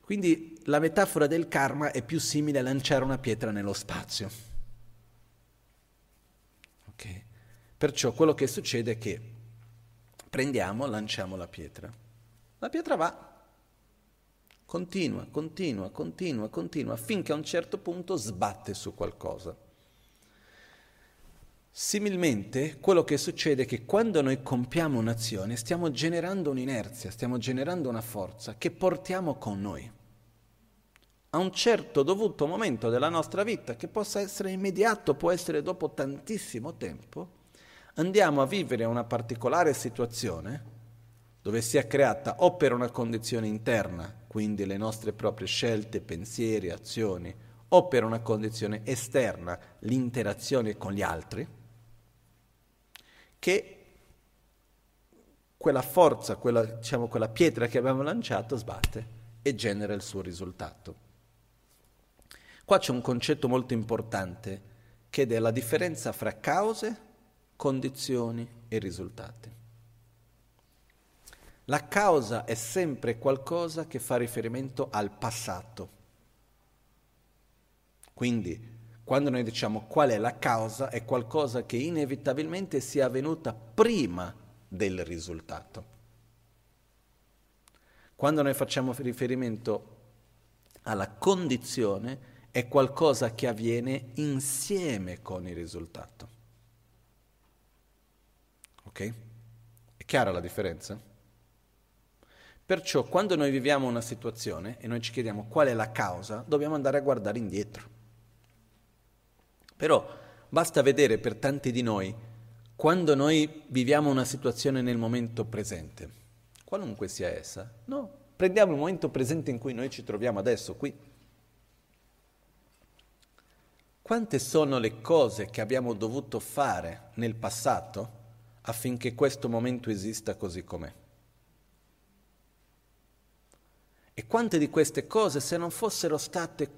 Quindi la metafora del karma è più simile a lanciare una pietra nello spazio. Okay. Perciò quello che succede è che prendiamo, lanciamo la pietra. La pietra va, continua, continua, continua, continua, finché a un certo punto sbatte su qualcosa. Similmente, quello che succede è che quando noi compiamo un'azione stiamo generando un'inerzia, stiamo generando una forza che portiamo con noi. A un certo dovuto momento della nostra vita, che possa essere immediato, può essere dopo tantissimo tempo, andiamo a vivere una particolare situazione dove sia creata o per una condizione interna, quindi le nostre proprie scelte, pensieri, azioni, o per una condizione esterna, l'interazione con gli altri, che quella forza, quella, diciamo, quella pietra che abbiamo lanciato sbatte e genera il suo risultato. Qua c'è un concetto molto importante che è la differenza fra cause, condizioni e risultati. La causa è sempre qualcosa che fa riferimento al passato. Quindi quando noi diciamo qual è la causa, è qualcosa che inevitabilmente sia avvenuta prima del risultato. Quando noi facciamo riferimento alla condizione, è qualcosa che avviene insieme con il risultato. Ok? È chiara la differenza? Perciò quando noi viviamo una situazione e noi ci chiediamo qual è la causa, dobbiamo andare a guardare indietro. Però basta vedere per tanti di noi, quando noi viviamo una situazione nel momento presente, qualunque sia essa, no, prendiamo il momento presente in cui noi ci troviamo adesso, qui. Quante sono le cose che abbiamo dovuto fare nel passato affinché questo momento esista così com'è? E quante di queste cose, se non fossero state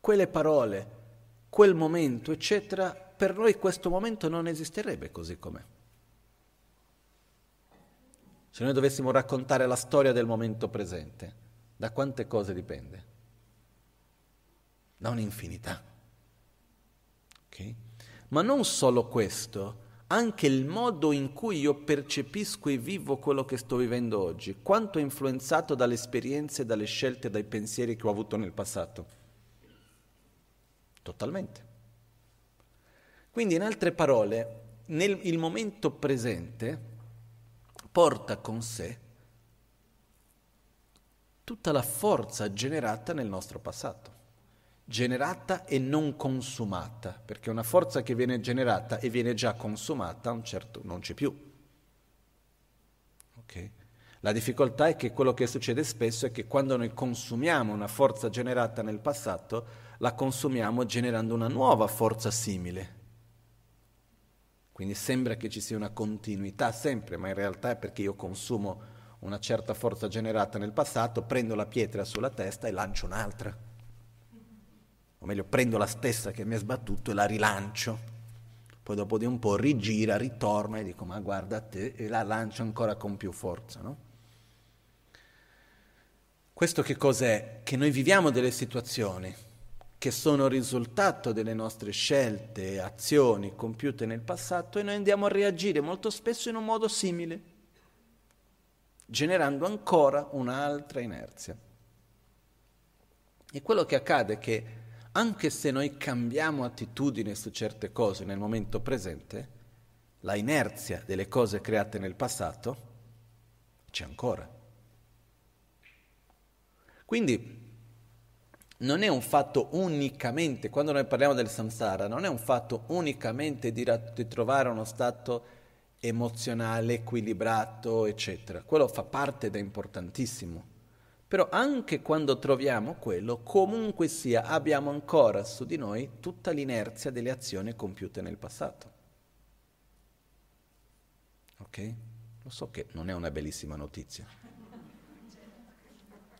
quelle parole quel momento, eccetera, per noi questo momento non esisterebbe così com'è. Se noi dovessimo raccontare la storia del momento presente, da quante cose dipende? Da un'infinità. Okay? Ma non solo questo, anche il modo in cui io percepisco e vivo quello che sto vivendo oggi, quanto è influenzato dalle esperienze, dalle scelte, dai pensieri che ho avuto nel passato. Totalmente. Quindi in altre parole, nel, il momento presente porta con sé tutta la forza generata nel nostro passato, generata e non consumata, perché una forza che viene generata e viene già consumata certo, non c'è più. Okay? La difficoltà è che quello che succede spesso è che quando noi consumiamo una forza generata nel passato, la consumiamo generando una nuova forza simile. Quindi sembra che ci sia una continuità sempre, ma in realtà è perché io consumo una certa forza generata nel passato, prendo la pietra sulla testa e lancio un'altra. O meglio, prendo la stessa che mi è sbattuto e la rilancio. Poi dopo di un po' rigira, ritorna e dico ma guarda te e la lancio ancora con più forza, no? Questo che cos'è? Che noi viviamo delle situazioni che sono risultato delle nostre scelte, azioni compiute nel passato e noi andiamo a reagire molto spesso in un modo simile, generando ancora un'altra inerzia. E quello che accade è che anche se noi cambiamo attitudine su certe cose nel momento presente, la inerzia delle cose create nel passato c'è ancora. Quindi non è un fatto unicamente, quando noi parliamo del samsara, non è un fatto unicamente di, di trovare uno stato emozionale, equilibrato, eccetera. Quello fa parte ed è importantissimo. Però anche quando troviamo quello, comunque sia, abbiamo ancora su di noi tutta l'inerzia delle azioni compiute nel passato. Ok? Lo so che non è una bellissima notizia.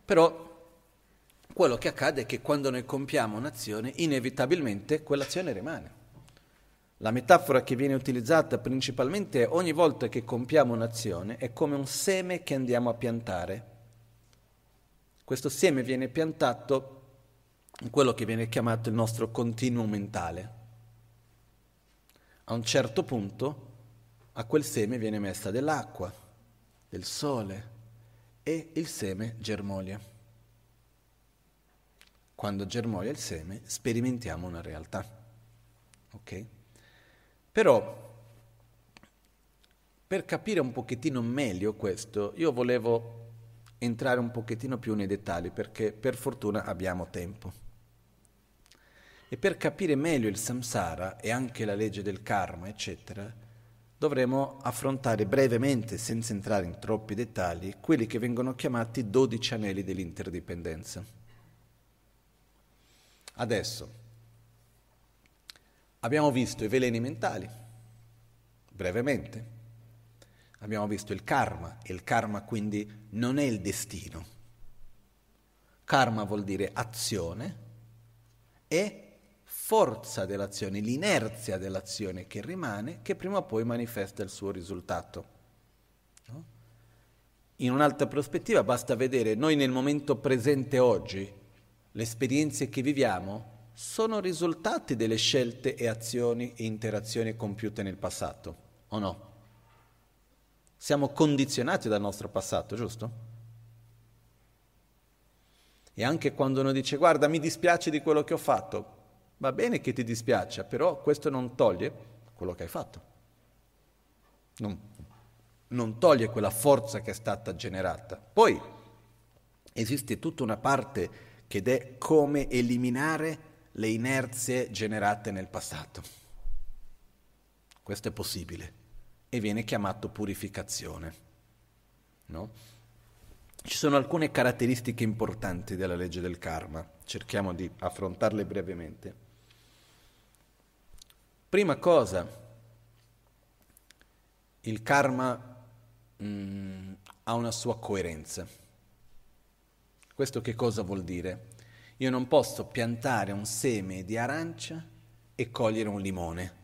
Però quello che accade è che quando noi compiamo un'azione, inevitabilmente quell'azione rimane. La metafora che viene utilizzata principalmente è ogni volta che compiamo un'azione è come un seme che andiamo a piantare. Questo seme viene piantato in quello che viene chiamato il nostro continuum mentale. A un certo punto a quel seme viene messa dell'acqua, del sole e il seme germoglia quando germoglia il seme, sperimentiamo una realtà. Ok? Però, per capire un pochettino meglio questo, io volevo entrare un pochettino più nei dettagli, perché per fortuna abbiamo tempo. E per capire meglio il samsara e anche la legge del karma, eccetera, dovremo affrontare brevemente, senza entrare in troppi dettagli, quelli che vengono chiamati 12 anelli dell'interdipendenza. Adesso abbiamo visto i veleni mentali, brevemente. Abbiamo visto il karma, e il karma quindi non è il destino. Karma vuol dire azione e forza dell'azione, l'inerzia dell'azione che rimane, che prima o poi manifesta il suo risultato. No? In un'altra prospettiva basta vedere noi nel momento presente oggi, le esperienze che viviamo sono risultati delle scelte e azioni e interazioni compiute nel passato, o no? Siamo condizionati dal nostro passato, giusto? E anche quando uno dice guarda mi dispiace di quello che ho fatto, va bene che ti dispiaccia, però questo non toglie quello che hai fatto. Non, non toglie quella forza che è stata generata. Poi esiste tutta una parte ed è come eliminare le inerzie generate nel passato. Questo è possibile e viene chiamato purificazione. No? Ci sono alcune caratteristiche importanti della legge del karma, cerchiamo di affrontarle brevemente. Prima cosa, il karma mh, mm, ha una sua coerenza. Questo che cosa vuol dire? Io non posso piantare un seme di arancia e cogliere un limone.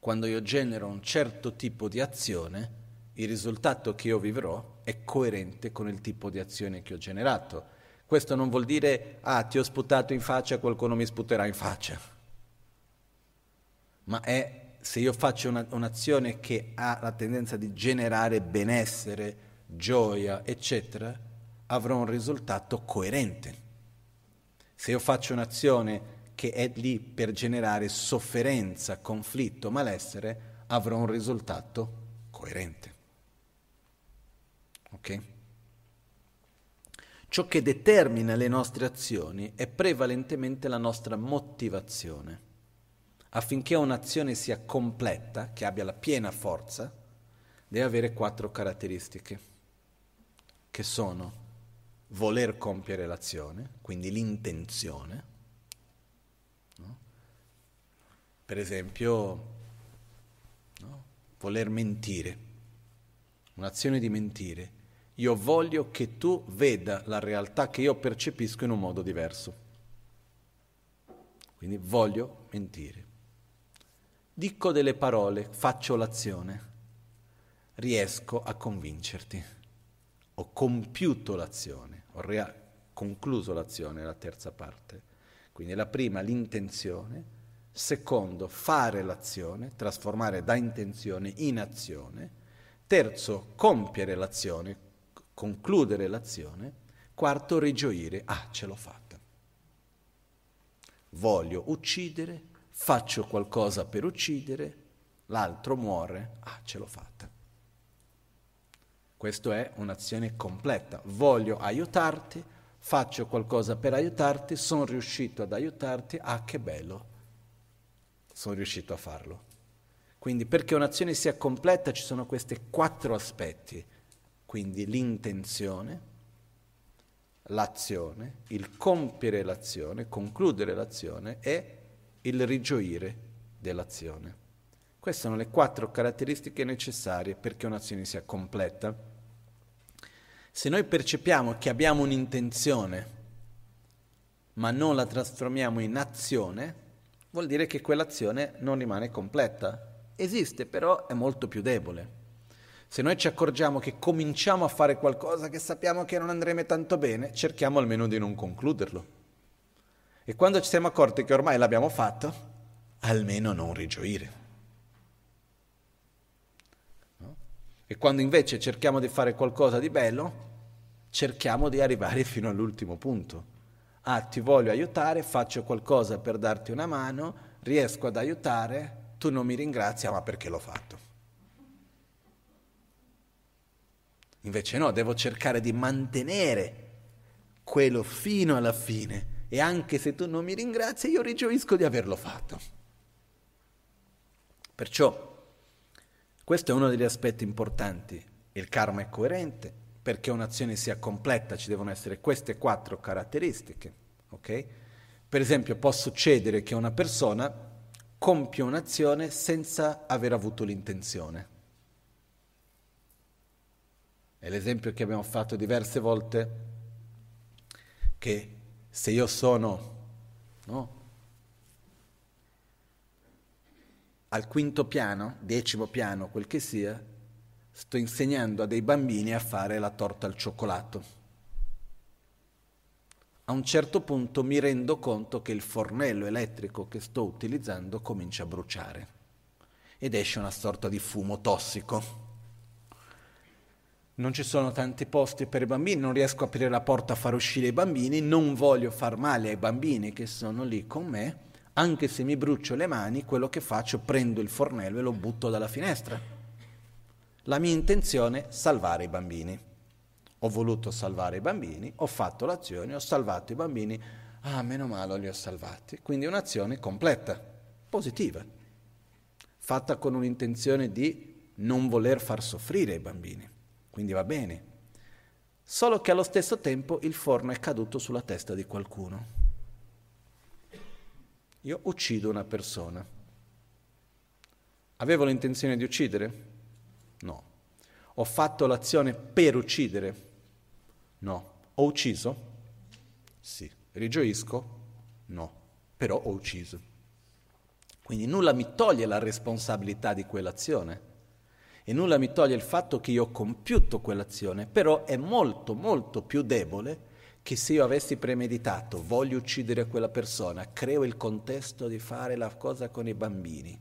Quando io genero un certo tipo di azione, il risultato che io vivrò è coerente con il tipo di azione che ho generato. Questo non vuol dire, ah, ti ho sputato in faccia, qualcuno mi sputerà in faccia. Ma è se io faccio una, un'azione che ha la tendenza di generare benessere, gioia, eccetera, avrò un risultato coerente. Se io faccio un'azione che è lì per generare sofferenza, conflitto, malessere, avrò un risultato coerente. Ok? Ciò che determina le nostre azioni è prevalentemente la nostra motivazione. Affinché un'azione sia completa, che abbia la piena forza, deve avere quattro caratteristiche che sono voler compiere l'azione, quindi l'intenzione, no? Per esempio, no? voler mentire, un'azione di mentire. Io voglio che tu veda la realtà che io percepisco in un modo diverso. Quindi voglio mentire. Dico delle parole, faccio l'azione, riesco a convincerti. Ho compiuto l'azione, ho rea- concluso l'azione, la terza parte. Quindi la prima l'intenzione, secondo fare l'azione, trasformare da intenzione in azione, terzo compiere l'azione, concludere l'azione, quarto rigioire, ah ce l'ho fatta. Voglio uccidere, faccio qualcosa per uccidere, l'altro muore, ah ce l'ho fatta. Questa è un'azione completa. Voglio aiutarti, faccio qualcosa per aiutarti, sono riuscito ad aiutarti, ah che bello, sono riuscito a farlo. Quindi perché un'azione sia completa ci sono questi quattro aspetti, quindi l'intenzione, l'azione, il compiere l'azione, concludere l'azione e il rigioire dell'azione. Queste sono le quattro caratteristiche necessarie perché un'azione sia completa. Se noi percepiamo che abbiamo un'intenzione, ma non la trasformiamo in azione, vuol dire che quell'azione non rimane completa. Esiste, però è molto più debole. Se noi ci accorgiamo che cominciamo a fare qualcosa che sappiamo che non andremo tanto bene, cerchiamo almeno di non concluderlo. E quando ci siamo accorti che ormai l'abbiamo fatto, almeno non rigioire. No? E quando invece cerchiamo di fare qualcosa di bello, cerchiamo di arrivare fino all'ultimo punto. Ah, ti voglio aiutare, faccio qualcosa per darti una mano, riesco ad aiutare, tu non mi ringrazi, ma perché l'ho fatto? Invece no, devo cercare di mantenere quello fino alla fine e anche se tu non mi ringrazi io rigioisco di averlo fatto. Perciò questo è uno degli aspetti importanti. Il karma è coerente, perché un'azione sia completa ci devono essere queste quattro caratteristiche. Okay? Per esempio può succedere che una persona compia un'azione senza aver avuto l'intenzione. È l'esempio che abbiamo fatto diverse volte, che se io sono no, al quinto piano, decimo piano, quel che sia, sto insegnando a dei bambini a fare la torta al cioccolato. A un certo punto mi rendo conto che il fornello elettrico che sto utilizzando comincia a bruciare ed esce una sorta di fumo tossico non ci sono tanti posti per i bambini, non riesco a aprire la porta a far uscire i bambini, non voglio far male ai bambini che sono lì con me, anche se mi brucio le mani, quello che faccio, prendo il fornello e lo butto dalla finestra. La mia intenzione è salvare i bambini. Ho voluto salvare i bambini, ho fatto l'azione, ho salvato i bambini, ah, meno male li ho salvati. Quindi un'azione completa, positiva, fatta con un'intenzione di non voler far soffrire i bambini quindi va bene. Solo che allo stesso tempo il forno è caduto sulla testa di qualcuno. Io uccido una persona. Avevo l'intenzione di uccidere? Ho fatto l'azione per uccidere? No. Ho ucciso? Sì. Rigioisco? No. Però ho ucciso. Quindi nulla mi toglie la responsabilità di quell'azione e nulla mi toglie il fatto che io ho compiuto quell'azione, però è molto molto più debole che se io avessi premeditato, voglio uccidere quella persona, creo il contesto di fare la cosa con i bambini,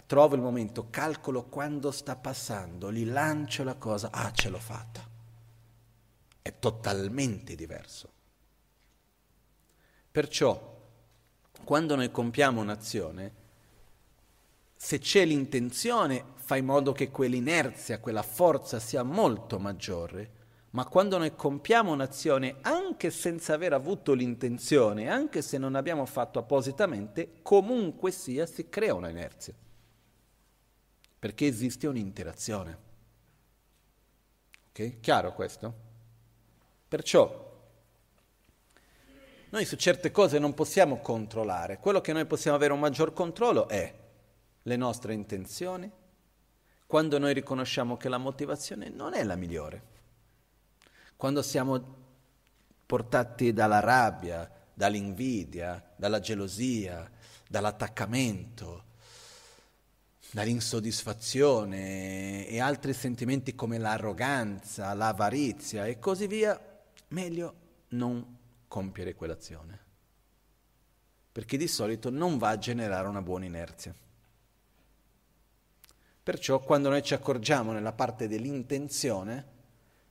trovo il momento, calcolo quando sta passando, gli lancio la cosa, ah ce l'ho fatta. È totalmente diverso. Perciò, quando noi compiamo un'azione, se c'è l'intenzione, fai in modo che quell'inerzia, quella forza sia molto maggiore, ma quando noi compiamo un'azione anche senza aver avuto l'intenzione, anche se non abbiamo fatto appositamente, comunque sia si crea una inerzia, perché esiste un'interazione. Ok? Chiaro questo? Perciò Noi su certe cose non possiamo controllare, quello che noi possiamo avere un maggior controllo è le nostre intenzioni, quando noi riconosciamo che la motivazione non è la migliore, quando siamo portati dalla rabbia, dall'invidia, dalla gelosia, dall'attaccamento, dall'insoddisfazione e altri sentimenti come l'arroganza, l'avarizia e così via, meglio non compiere quell'azione, perché di solito non va a generare una buona inerzia. Perciò quando noi ci accorgiamo nella parte dell'intenzione,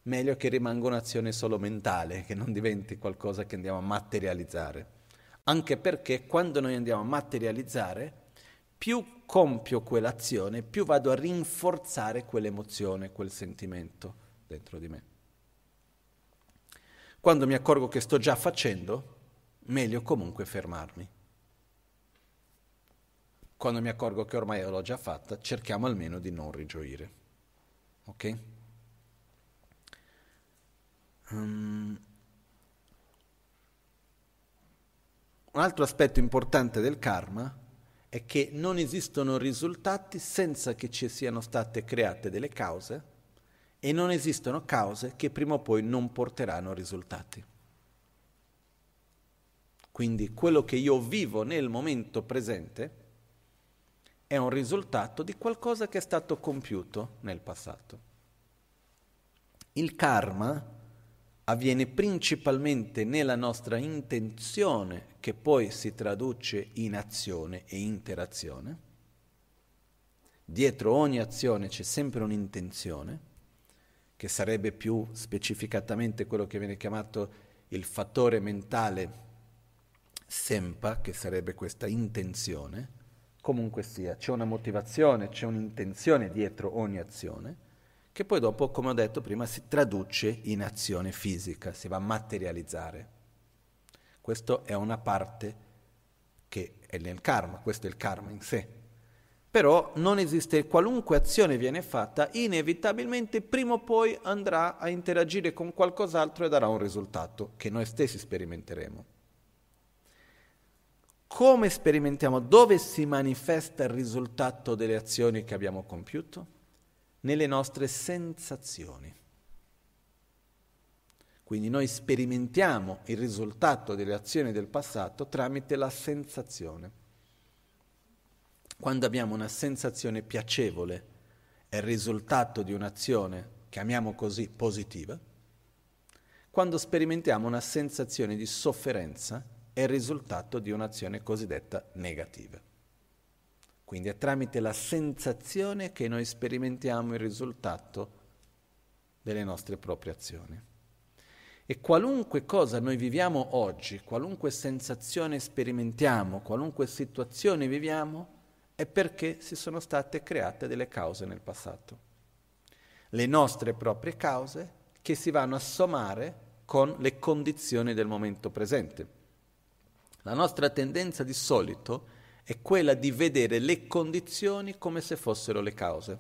meglio che rimanga un'azione solo mentale, che non diventi qualcosa che andiamo a materializzare. Anche perché quando noi andiamo a materializzare, più compio quell'azione, più vado a rinforzare quell'emozione, quel sentimento dentro di me. Quando mi accorgo che sto già facendo, meglio comunque fermarmi. Quando mi accorgo che ormai l'ho già fatta, cerchiamo almeno di non rigioire. Ok? Um, un altro aspetto importante del karma è che non esistono risultati senza che ci siano state create delle cause e non esistono cause che prima o poi non porteranno risultati. Quindi quello che io vivo nel momento presente è un risultato di qualcosa che è stato compiuto nel passato. Il karma avviene principalmente nella nostra intenzione, che poi si traduce in azione e interazione. Dietro ogni azione c'è sempre un'intenzione che sarebbe più specificatamente quello che viene chiamato il fattore mentale sempa, che sarebbe questa intenzione, comunque sia, c'è una motivazione, c'è un'intenzione dietro ogni azione, che poi dopo, come ho detto prima, si traduce in azione fisica, si va a materializzare. Questa è una parte che è nel karma, questo è il karma in sé. Però non esiste, qualunque azione viene fatta, inevitabilmente prima o poi andrà a interagire con qualcos'altro e darà un risultato che noi stessi sperimenteremo. Come sperimentiamo? Dove si manifesta il risultato delle azioni che abbiamo compiuto? Nelle nostre sensazioni. Quindi noi sperimentiamo il risultato delle azioni del passato tramite la sensazione. Quando abbiamo una sensazione piacevole, è il risultato di un'azione, chiamiamo così, positiva. Quando sperimentiamo una sensazione di sofferenza, è il risultato di un'azione cosiddetta negativa. Quindi è tramite la sensazione che noi sperimentiamo il risultato delle nostre proprie azioni. E qualunque cosa noi viviamo oggi, qualunque sensazione sperimentiamo, qualunque situazione viviamo, è perché si sono state create delle cause nel passato. Le nostre proprie cause che si vanno a sommare con le condizioni del momento presente. La nostra tendenza di solito è quella di vedere le condizioni come se fossero le cause.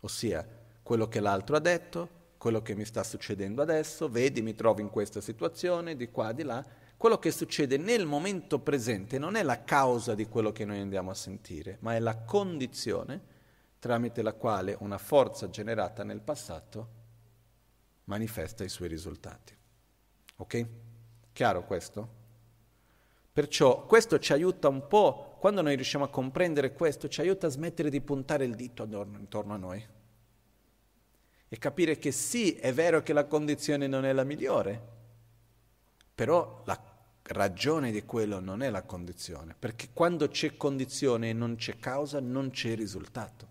Ossia, quello che l'altro ha detto, quello che mi sta succedendo adesso, vedi, mi trovo in questa situazione, di qua, di là, quello che succede nel momento presente non è la causa di quello che noi andiamo a sentire, ma è la condizione tramite la quale una forza generata nel passato manifesta i suoi risultati. Ok? Chiaro questo? Perciò questo ci aiuta un po', quando noi riusciamo a comprendere questo, ci aiuta a smettere di puntare il dito intorno a noi e capire che sì, è vero che la condizione non è la migliore, però la ragione di quello non è la condizione, perché quando c'è condizione e non c'è causa non c'è risultato.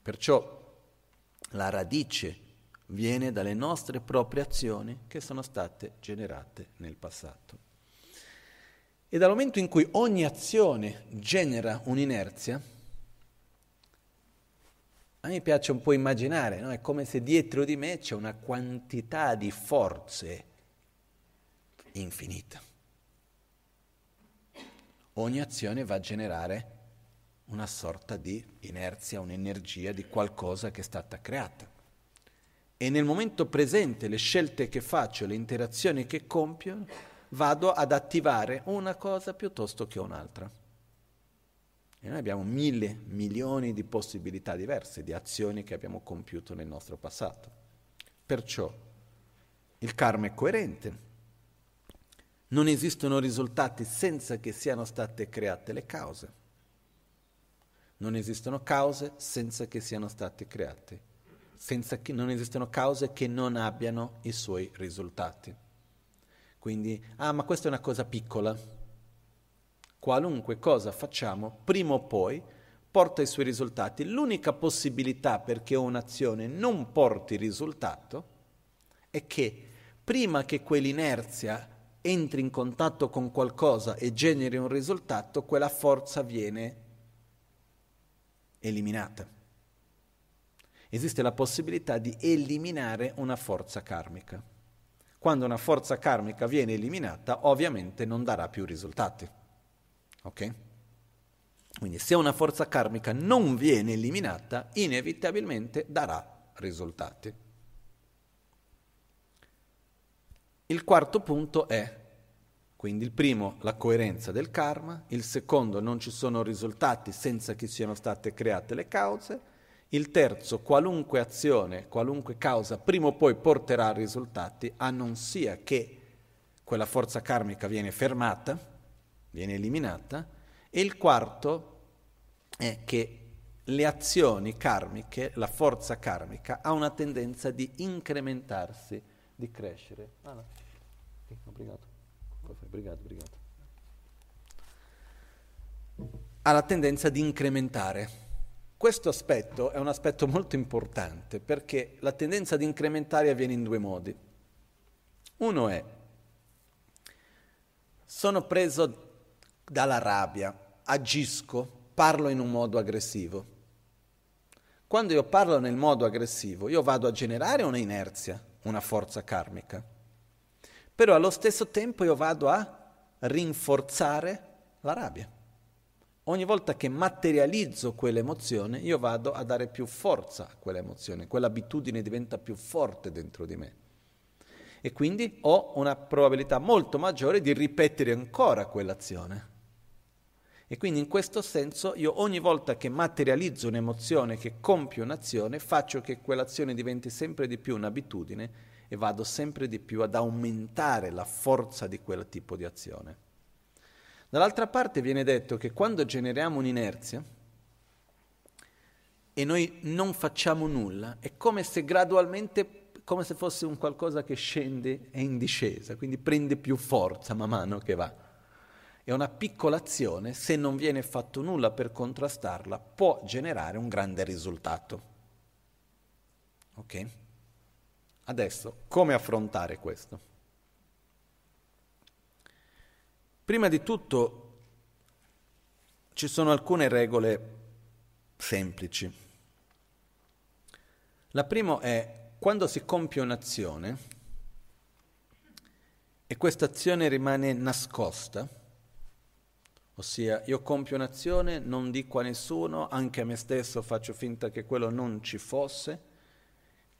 Perciò la radice viene dalle nostre proprie azioni che sono state generate nel passato. E dal momento in cui ogni azione genera un'inerzia, a me piace un po' immaginare, no? è come se dietro di me c'è una quantità di forze infinita. Ogni azione va a generare una sorta di inerzia, un'energia di qualcosa che è stata creata. E nel momento presente le scelte che faccio, le interazioni che compio, vado ad attivare una cosa piuttosto che un'altra. E noi abbiamo mille, milioni di possibilità diverse, di azioni che abbiamo compiuto nel nostro passato. Perciò il karma è coerente. Non esistono risultati senza che siano state create le cause. Non esistono cause senza che siano state create, senza che non esistono cause che non abbiano i suoi risultati. Quindi, ah, ma questa è una cosa piccola. Qualunque cosa facciamo, prima o poi, porta i suoi risultati. L'unica possibilità perché un'azione non porti risultato è che prima che quell'inerzia entri in contatto con qualcosa e generi un risultato, quella forza viene eliminata. Esiste la possibilità di eliminare una forza karmica. Quando una forza karmica viene eliminata, ovviamente non darà più risultati. Ok? Quindi se una forza karmica non viene eliminata, inevitabilmente darà risultati. Il quarto punto è quindi il primo, la coerenza del karma, il secondo, non ci sono risultati senza che siano state create le cause, il terzo, qualunque azione, qualunque causa, prima o poi porterà risultati, a non sia che quella forza karmica viene fermata, viene eliminata, e il quarto è che le azioni karmiche, la forza karmica, ha una tendenza di incrementarsi, di crescere. Ah, no. sì, obrigado. Obrigado, obrigado. Ha la tendenza di incrementare. Questo aspetto è un aspetto molto importante perché la tendenza di incrementare avviene in due modi. Uno è, sono preso dalla rabbia, agisco, parlo in un modo aggressivo. Quando io parlo nel modo aggressivo, io vado a generare una inerzia, una forza karmica però allo stesso tempo io vado a rinforzare la rabbia. Ogni volta che materializzo quell'emozione, io vado a dare più forza a quell'emozione, quell'abitudine diventa più forte dentro di me. E quindi ho una probabilità molto maggiore di ripetere ancora quell'azione. E quindi in questo senso io ogni volta che materializzo un'emozione, che compio un'azione, faccio che quell'azione diventi sempre di più un'abitudine e vado sempre di più ad aumentare la forza di quel tipo di azione. Dall'altra parte viene detto che quando generiamo un'inerzia e noi non facciamo nulla, è come se gradualmente, come se fosse un qualcosa che scende e in discesa, quindi prende più forza man mano che va. E una piccola azione, se non viene fatto nulla per contrastarla, può generare un grande risultato. Ok? Adesso, come affrontare questo? Prima di tutto ci sono alcune regole semplici. La prima è quando si compie un'azione e questa azione rimane nascosta, ossia io compio un'azione, non dico a nessuno, anche a me stesso faccio finta che quello non ci fosse,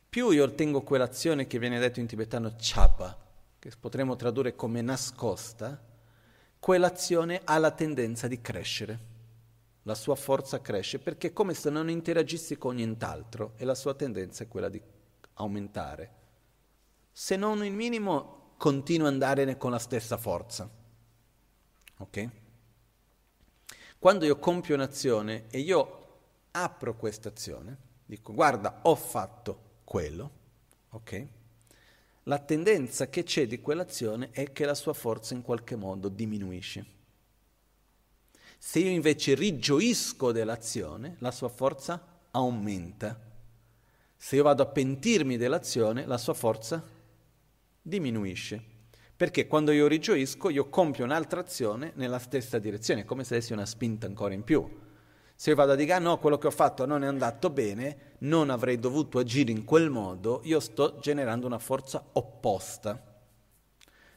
più io ottengo quell'azione che viene detto in tibetano chapa, che potremmo tradurre come nascosta, quell'azione ha la tendenza di crescere, la sua forza cresce, perché è come se non interagissi con nient'altro e la sua tendenza è quella di aumentare. Se non il minimo, continua ad andare con la stessa forza. Ok? Quando io compio un'azione e io apro questa azione, dico guarda, ho fatto quello, ok? La tendenza che c'è di quell'azione è che la sua forza in qualche modo diminuisce. Se io invece rigioisco dell'azione, la sua forza aumenta. Se io vado a pentirmi dell'azione, la sua forza diminuisce. Perché quando io rigioisco, io compio un'altra azione nella stessa direzione, come se avessi una spinta ancora in più. Se io vado a dire, ah no, quello che ho fatto non è andato bene, non avrei dovuto agire in quel modo, io sto generando una forza opposta.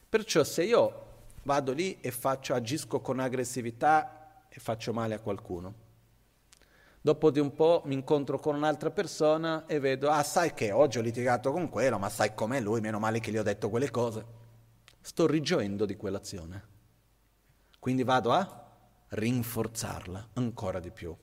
Perciò se io vado lì e faccio, agisco con aggressività e faccio male a qualcuno, Dopo di un po' mi incontro con un'altra persona e vedo, ah sai che oggi ho litigato con quello, ma sai com'è lui, meno male che gli ho detto quelle cose. Sto rigioendo di quell'azione. Quindi vado a rinforzarla ancora di più.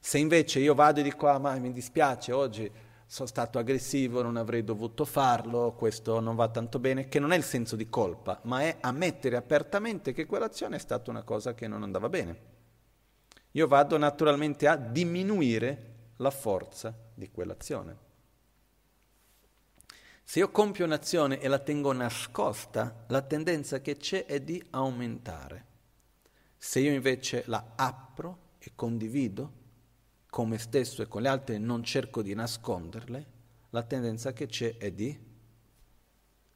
Se invece io vado di qua, ma mi dispiace, oggi sono stato aggressivo, non avrei dovuto farlo, questo non va tanto bene, che non è il senso di colpa, ma è ammettere apertamente che quell'azione è stata una cosa che non andava bene io vado naturalmente a diminuire la forza di quell'azione. Se io compio un'azione e la tengo nascosta, la tendenza che c'è è di aumentare. Se io invece la apro e condivido con me stesso e con gli altri e non cerco di nasconderle, la tendenza che c'è è di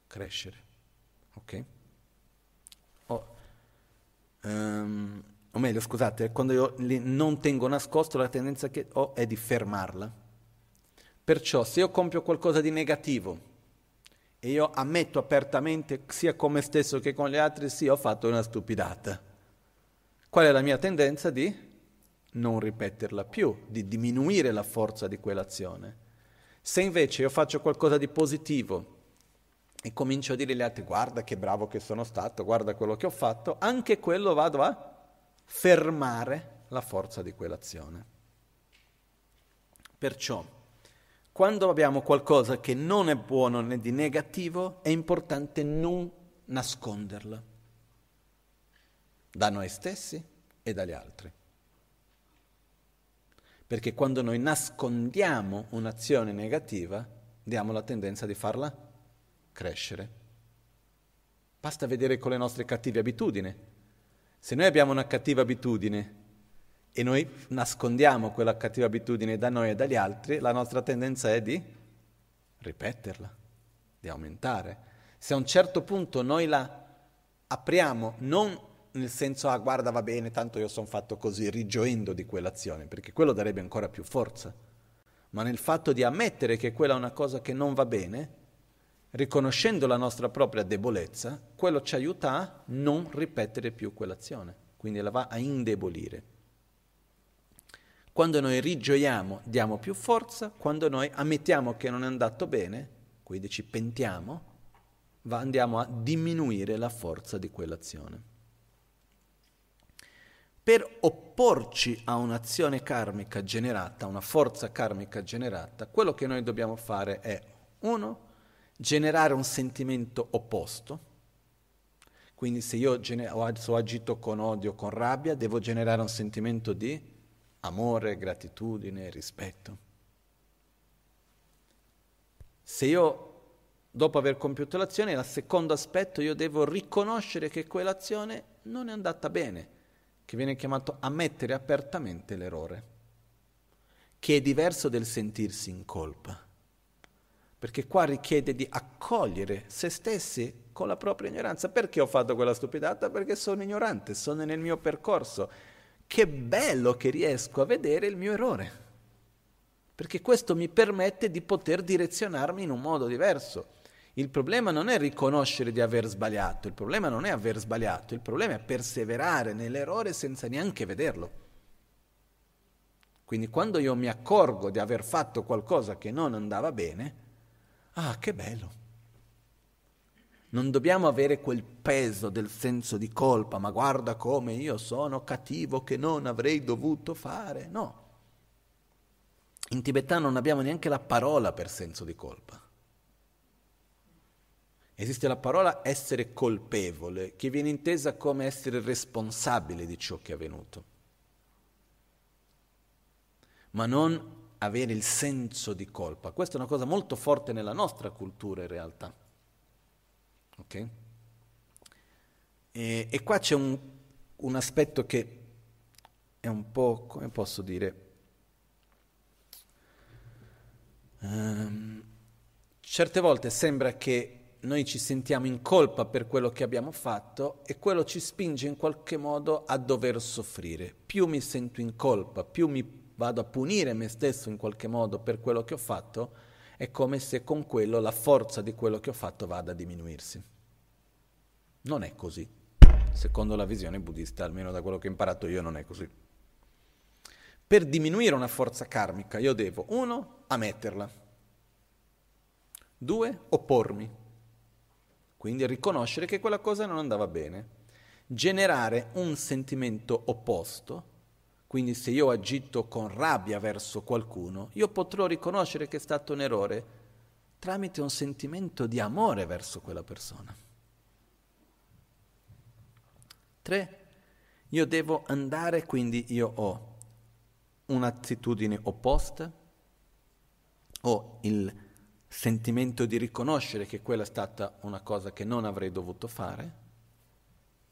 crescere. Ok? Oh, um, o meglio scusate, quando io non tengo nascosto la tendenza che ho è di fermarla. Perciò se io compio qualcosa di negativo e io ammetto apertamente sia con me stesso che con gli altri, sì, ho fatto una stupidata. Qual è la mia tendenza di non ripeterla più, di diminuire la forza di quell'azione. Se invece io faccio qualcosa di positivo e comincio a dire agli altri guarda che bravo che sono stato, guarda quello che ho fatto, anche quello vado a fermare la forza di quell'azione. Perciò, quando abbiamo qualcosa che non è buono né di negativo, è importante non nasconderla da noi stessi e dagli altri. Perché quando noi nascondiamo un'azione negativa, diamo la tendenza di farla crescere. Basta vedere con le nostre cattive abitudini. Se noi abbiamo una cattiva abitudine e noi nascondiamo quella cattiva abitudine da noi e dagli altri, la nostra tendenza è di ripeterla, di aumentare. Se a un certo punto noi la apriamo, non nel senso, ah guarda va bene, tanto io sono fatto così, rigioendo di quell'azione, perché quello darebbe ancora più forza, ma nel fatto di ammettere che quella è una cosa che non va bene, riconoscendo la nostra propria debolezza, quello ci aiuta a non ripetere più quell'azione, quindi la va a indebolire. Quando noi rigioiamo diamo più forza, quando noi ammettiamo che non è andato bene, quindi ci pentiamo, va, andiamo a diminuire la forza di quell'azione. Per opporci a un'azione karmica generata, una forza karmica generata, quello che noi dobbiamo fare è, uno, generare un sentimento opposto. Quindi se io ho agito con odio, con rabbia, devo generare un sentimento di amore, gratitudine, rispetto. Se io, dopo aver compiuto l'azione, il secondo aspetto, io devo riconoscere che quell'azione non è andata bene, che viene chiamato ammettere apertamente l'errore, che è diverso del sentirsi in colpa perché qua richiede di accogliere se stessi con la propria ignoranza. Perché ho fatto quella stupidata? Perché sono ignorante, sono nel mio percorso. Che bello che riesco a vedere il mio errore, perché questo mi permette di poter direzionarmi in un modo diverso. Il problema non è riconoscere di aver sbagliato, il problema non è aver sbagliato, il problema è perseverare nell'errore senza neanche vederlo. Quindi quando io mi accorgo di aver fatto qualcosa che non andava bene, Ah, che bello! Non dobbiamo avere quel peso del senso di colpa, ma guarda come io sono cattivo che non avrei dovuto fare. No. In tibetano non abbiamo neanche la parola per senso di colpa. Esiste la parola essere colpevole, che viene intesa come essere responsabile di ciò che è avvenuto, ma non avere il senso di colpa. Questa è una cosa molto forte nella nostra cultura in realtà. Ok? E, e qua c'è un, un, aspetto che è un po', come posso dire, um, certe volte sembra che noi ci sentiamo in colpa per quello che abbiamo fatto e quello ci spinge in qualche modo a dover soffrire. Più mi sento in colpa, più mi vado a punire me stesso in qualche modo per quello che ho fatto, è come se con quello la forza di quello che ho fatto vada a diminuirsi. Non è così. Secondo la visione buddista, almeno da quello che ho imparato io, non è così. Per diminuire una forza karmica io devo, uno, ammetterla, due, oppormi, quindi riconoscere che quella cosa non andava bene, generare un sentimento opposto, quindi se io agito con rabbia verso qualcuno, io potrò riconoscere che è stato un errore tramite un sentimento di amore verso quella persona. Tre, io devo andare, quindi io ho un'attitudine opposta, ho il sentimento di riconoscere che quella è stata una cosa che non avrei dovuto fare.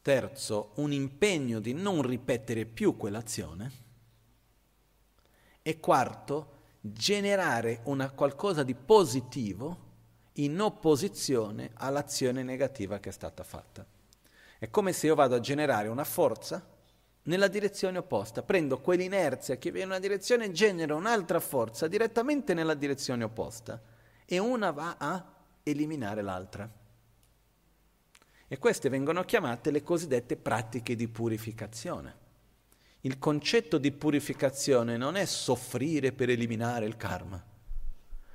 Terzo, un impegno di non ripetere più quell'azione. E quarto, generare una qualcosa di positivo in opposizione all'azione negativa che è stata fatta. È come se io vado a generare una forza nella direzione opposta, prendo quell'inerzia che viene in una direzione e genero un'altra forza direttamente nella direzione opposta e una va a eliminare l'altra. E queste vengono chiamate le cosiddette pratiche di purificazione. Il concetto di purificazione non è soffrire per eliminare il karma,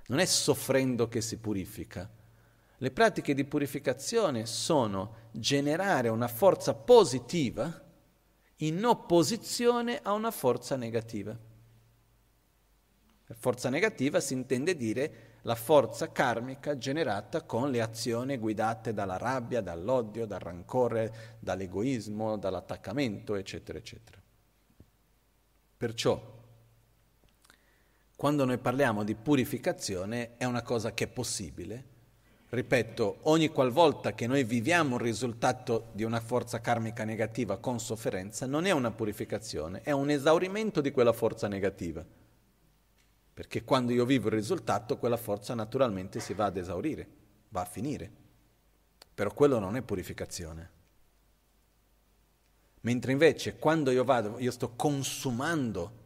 non è soffrendo che si purifica. Le pratiche di purificazione sono generare una forza positiva in opposizione a una forza negativa. Per forza negativa si intende dire la forza karmica generata con le azioni guidate dalla rabbia, dall'odio, dal rancore, dall'egoismo, dall'attaccamento, eccetera, eccetera. Perciò, quando noi parliamo di purificazione, è una cosa che è possibile, Ripeto, ogni qualvolta che noi viviamo il risultato di una forza karmica negativa con sofferenza, non è una purificazione, è un esaurimento di quella forza negativa. Perché quando io vivo il risultato, quella forza naturalmente si va ad esaurire, va a finire. Però quello non è purificazione. Mentre invece quando io vado, io sto consumando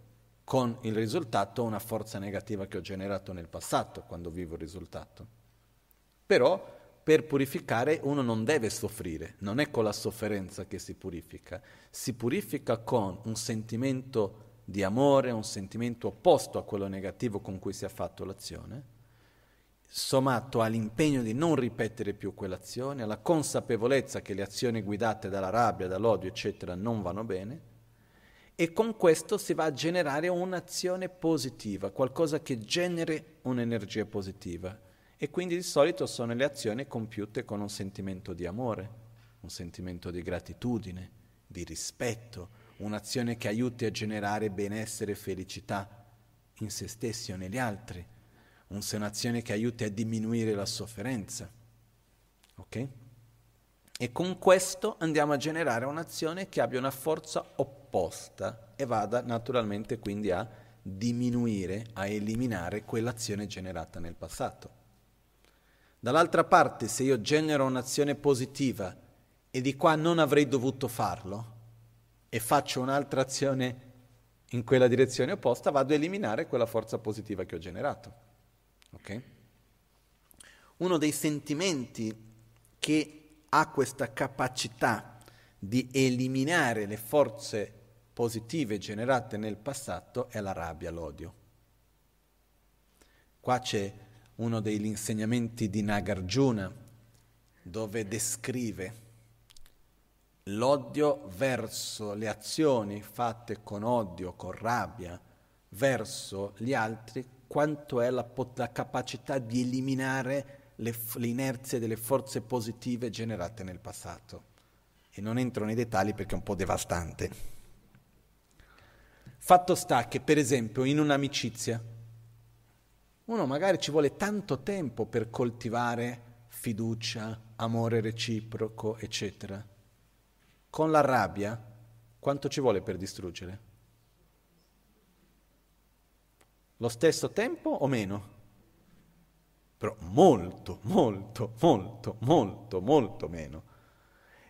con il risultato una forza negativa che ho generato nel passato, quando vivo il risultato. Però per purificare uno non deve soffrire, non è con la sofferenza che si purifica, si purifica con un sentimento di amore, un sentimento opposto a quello negativo con cui si è fatto l'azione, sommato all'impegno di non ripetere più quell'azione, alla consapevolezza che le azioni guidate dalla rabbia, dall'odio, eccetera, non vanno bene, e con questo si va a generare un'azione positiva, qualcosa che generi un'energia positiva. E quindi di solito sono le azioni compiute con un sentimento di amore, un sentimento di gratitudine, di rispetto, un'azione che aiuti a generare benessere e felicità in se stessi o negli altri, un'azione che aiuti a diminuire la sofferenza. Ok? E con questo andiamo a generare un'azione che abbia una forza opposta e vada naturalmente quindi a diminuire, a eliminare quell'azione generata nel passato. Dall'altra parte, se io genero un'azione positiva e di qua non avrei dovuto farlo e faccio un'altra azione in quella direzione opposta, vado a eliminare quella forza positiva che ho generato. Okay? Uno dei sentimenti che ha questa capacità di eliminare le forze positive generate nel passato è la rabbia, l'odio. Qua c'è uno degli insegnamenti di Nagarjuna, dove descrive l'odio verso le azioni fatte con odio, con rabbia, verso gli altri, quanto è la, la capacità di eliminare le, l'inerzia delle forze positive generate nel passato. E non entro nei dettagli perché è un po' devastante. Fatto sta che, per esempio, in un'amicizia, uno magari ci vuole tanto tempo per coltivare fiducia, amore reciproco, eccetera. Con la rabbia, quanto ci vuole per distruggere? Lo stesso tempo o meno? Però molto, molto, molto, molto, molto meno.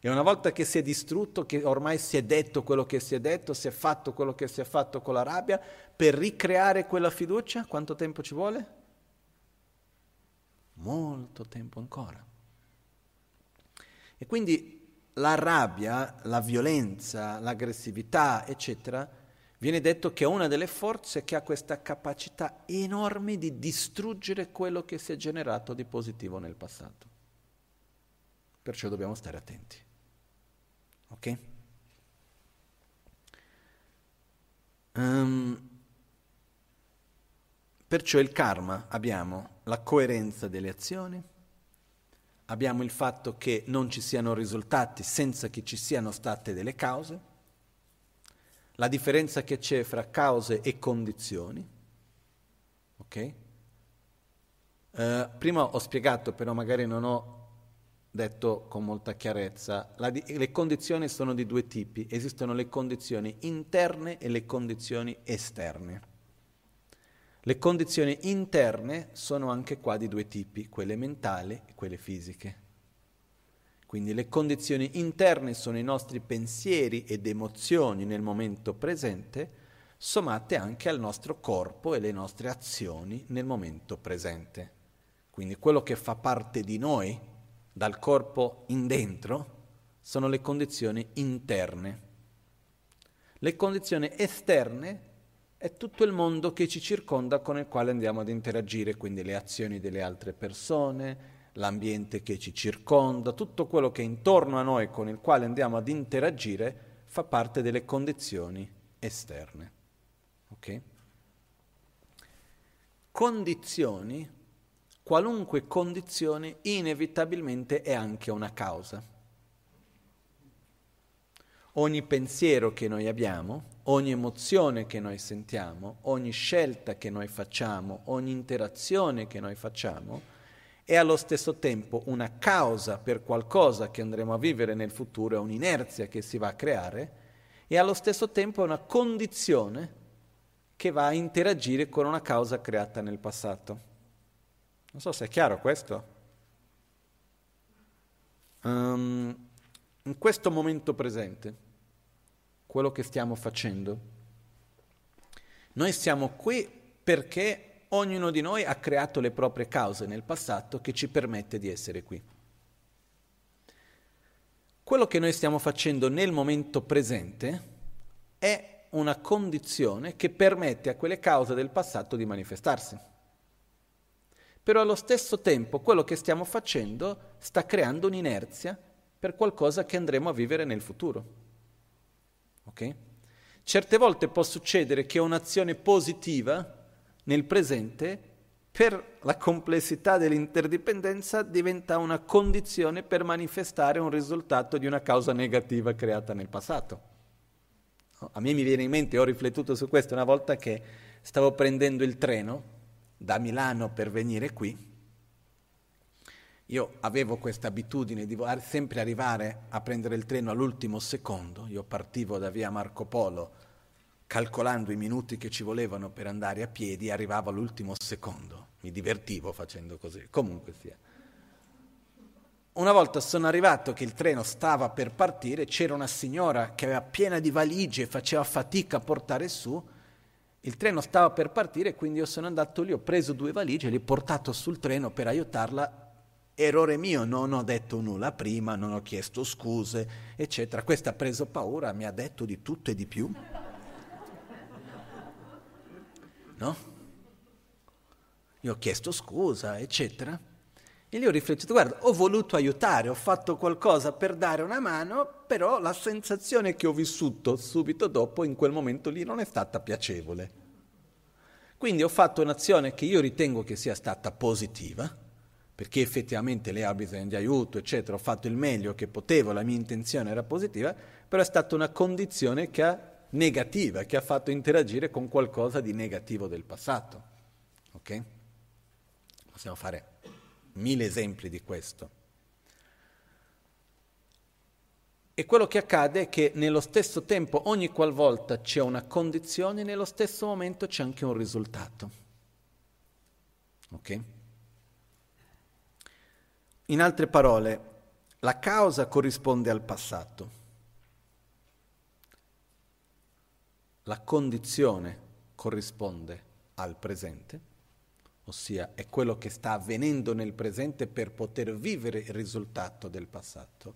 E una volta che si è distrutto, che ormai si è detto quello che si è detto, si è fatto quello che si è fatto con la rabbia, per ricreare quella fiducia, quanto tempo ci vuole? Molto tempo ancora. E quindi la rabbia, la violenza, l'aggressività, eccetera, viene detto che è una delle forze che ha questa capacità enorme di distruggere quello che si è generato di positivo nel passato. Perciò dobbiamo stare attenti. Ok? Um, perciò il karma abbiamo la coerenza delle azioni, abbiamo il fatto che non ci siano risultati senza che ci siano state delle cause, la differenza che c'è fra cause e condizioni. Ok? Uh, prima ho spiegato, però magari non ho detto con molta chiarezza, di- le condizioni sono di due tipi, esistono le condizioni interne e le condizioni esterne. Le condizioni interne sono anche qua di due tipi, quelle mentali e quelle fisiche. Quindi le condizioni interne sono i nostri pensieri ed emozioni nel momento presente, sommate anche al nostro corpo e le nostre azioni nel momento presente. Quindi quello che fa parte di noi, dal corpo in dentro, sono le condizioni interne. Le condizioni esterne è tutto il mondo che ci circonda con il quale andiamo ad interagire, quindi le azioni delle altre persone, l'ambiente che ci circonda, tutto quello che è intorno a noi con il quale andiamo ad interagire fa parte delle condizioni esterne. Okay? Condizioni, qualunque condizione inevitabilmente è anche una causa. Ogni pensiero che noi abbiamo ogni emozione che noi sentiamo, ogni scelta che noi facciamo, ogni interazione che noi facciamo, è allo stesso tempo una causa per qualcosa che andremo a vivere nel futuro, è un'inerzia che si va a creare, e allo stesso tempo è una condizione che va a interagire con una causa creata nel passato. Non so se è chiaro questo. Um, in questo momento presente, quello che stiamo facendo. Noi siamo qui perché ognuno di noi ha creato le proprie cause nel passato che ci permette di essere qui. Quello che noi stiamo facendo nel momento presente è una condizione che permette a quelle cause del passato di manifestarsi. Però allo stesso tempo quello che stiamo facendo sta creando un'inerzia per qualcosa che andremo a vivere nel futuro. Okay? Certe volte può succedere che un'azione positiva nel presente, per la complessità dell'interdipendenza, diventa una condizione per manifestare un risultato di una causa negativa creata nel passato. A me mi viene in mente, ho riflettuto su questo una volta che stavo prendendo il treno da Milano per venire qui io avevo questa abitudine di sempre arrivare a prendere il treno all'ultimo secondo, io partivo da via Marco Polo calcolando i minuti che ci volevano per andare a piedi arrivavo all'ultimo secondo, mi divertivo facendo così, comunque sia. Una volta sono arrivato che il treno stava per partire, c'era una signora che aveva piena di valigie e faceva fatica a portare su, il treno stava per partire, quindi io sono andato lì, ho preso due valigie le ho portato sul treno per aiutarla Errore mio, non ho detto nulla prima, non ho chiesto scuse, eccetera. Questa ha preso paura, mi ha detto di tutto e di più. No? Io ho chiesto scusa, eccetera. E lì ho riflettuto, guarda, ho voluto aiutare, ho fatto qualcosa per dare una mano, però la sensazione che ho vissuto subito dopo, in quel momento lì, non è stata piacevole. Quindi ho fatto un'azione che io ritengo che sia stata positiva, perché effettivamente lei ha bisogno di aiuto, eccetera, ho fatto il meglio che potevo, la mia intenzione era positiva, però è stata una condizione che ha, negativa, che ha fatto interagire con qualcosa di negativo del passato. Ok? Possiamo fare mille esempi di questo. E quello che accade è che nello stesso tempo, ogni qualvolta c'è una condizione, nello stesso momento c'è anche un risultato. Ok? In altre parole, la causa corrisponde al passato, la condizione corrisponde al presente, ossia è quello che sta avvenendo nel presente per poter vivere il risultato del passato,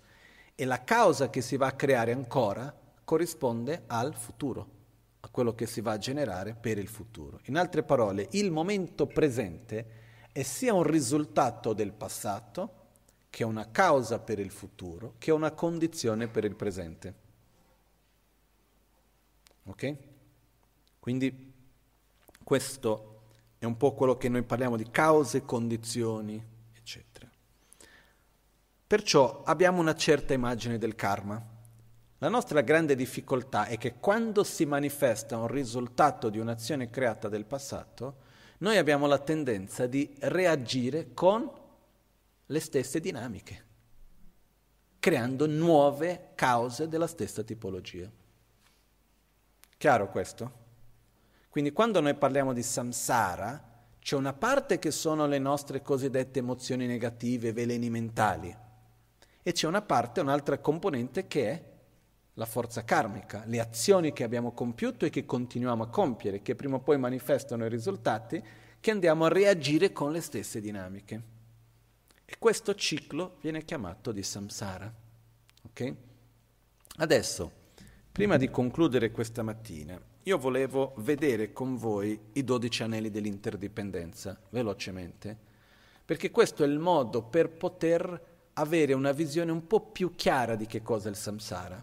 e la causa che si va a creare ancora corrisponde al futuro, a quello che si va a generare per il futuro. In altre parole, il momento presente è sia un risultato del passato, che è una causa per il futuro, che è una condizione per il presente. Ok? Quindi questo è un po' quello che noi parliamo di cause, condizioni, eccetera. Perciò abbiamo una certa immagine del karma. La nostra grande difficoltà è che quando si manifesta un risultato di un'azione creata del passato, noi abbiamo la tendenza di reagire con le stesse dinamiche, creando nuove cause della stessa tipologia. Chiaro questo? Quindi quando noi parliamo di samsara, c'è una parte che sono le nostre cosiddette emozioni negative, veleni mentali, e c'è una parte, un'altra componente che è la forza karmica, le azioni che abbiamo compiuto e che continuiamo a compiere, che prima o poi manifestano i risultati, che andiamo a reagire con le stesse dinamiche. E questo ciclo viene chiamato di samsara. Okay? Adesso, prima di concludere questa mattina, io volevo vedere con voi i dodici anelli dell'interdipendenza, velocemente, perché questo è il modo per poter avere una visione un po' più chiara di che cosa è il samsara.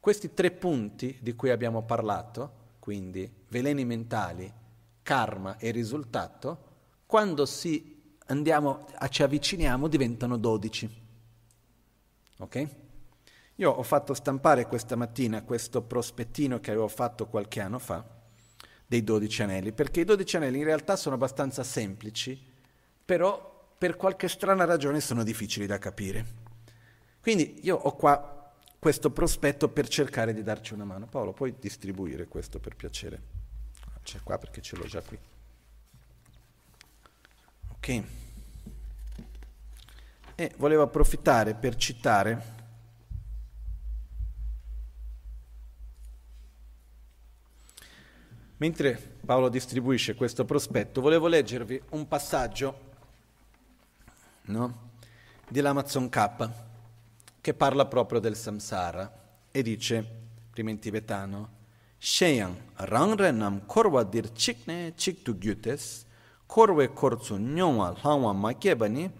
Questi tre punti di cui abbiamo parlato, quindi veleni mentali, karma e risultato, quando si andiamo, ci avviciniamo diventano dodici. Ok? Io ho fatto stampare questa mattina questo prospettino che avevo fatto qualche anno fa dei dodici anelli, perché i dodici anelli in realtà sono abbastanza semplici, però per qualche strana ragione sono difficili da capire. Quindi io ho qua questo prospetto per cercare di darci una mano. Paolo, puoi distribuire questo per piacere? C'è qua perché ce l'ho già qui. Ok. E volevo approfittare per citare Mentre Paolo distribuisce questo prospetto, volevo leggervi un passaggio no, dell'Amazon K che parla proprio del samsara e dice, prima in tibetano, Sheyan rangre nam korwa dir chikne chiktu gyutes, korwe kortsu nyongwa langwa makebani,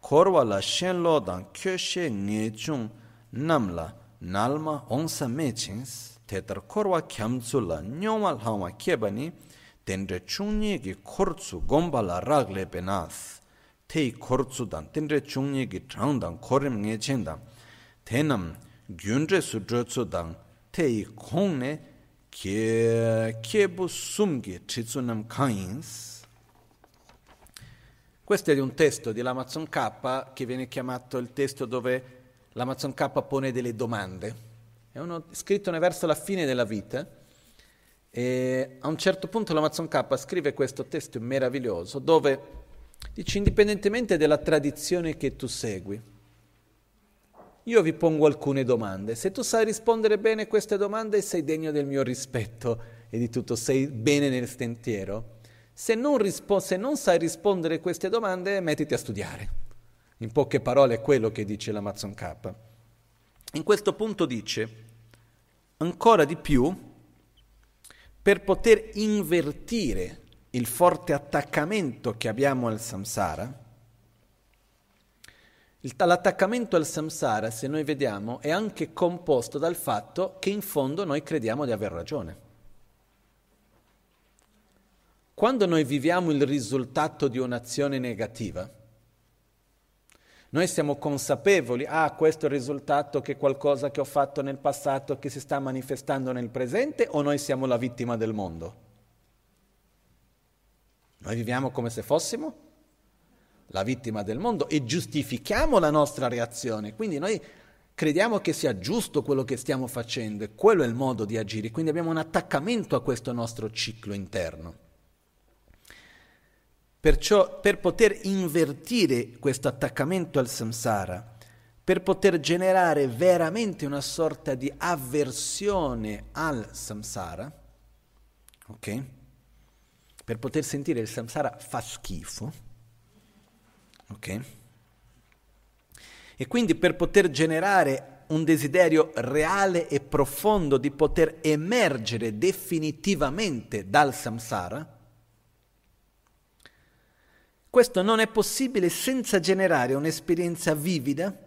korwa la shenlo dan kyo she nge chung namla nalma onsa mechins, tetar korwa kyamtsu la nyongwa langwa kebani, tenre chungye ki kortsu gomba la ragle penas, tei kortsu dan tenre chungye ki chang dan korim nge chen dan tenam gyunre su drotsu dan tei kongne kebu sumgi chitsunam kanyins questo è un testo di l'Amazon K che viene chiamato il testo dove l'Amazon K pone delle domande è uno scritto verso la fine della vita e a un certo punto l'Amazon K scrive questo testo meraviglioso dove dice indipendentemente dalla tradizione che tu segui, io vi pongo alcune domande. Se tu sai rispondere bene a queste domande sei degno del mio rispetto e di tutto, sei bene nel sentiero. Se non, rispo- se non sai rispondere a queste domande, mettiti a studiare. In poche parole è quello che dice l'Amazon K. In questo punto dice, ancora di più per poter invertire il forte attaccamento che abbiamo al samsara. L'attaccamento al samsara, se noi vediamo, è anche composto dal fatto che in fondo noi crediamo di aver ragione. Quando noi viviamo il risultato di un'azione negativa, noi siamo consapevoli, ah, questo è il risultato che qualcosa che ho fatto nel passato che si sta manifestando nel presente o noi siamo la vittima del mondo? Noi viviamo come se fossimo la vittima del mondo e giustifichiamo la nostra reazione, quindi noi crediamo che sia giusto quello che stiamo facendo e quello è il modo di agire, quindi abbiamo un attaccamento a questo nostro ciclo interno. Perciò per poter invertire questo attaccamento al samsara, per poter generare veramente una sorta di avversione al samsara, ok? Per poter sentire il samsara fa schifo, ok? E quindi per poter generare un desiderio reale e profondo di poter emergere definitivamente dal samsara, questo non è possibile senza generare un'esperienza vivida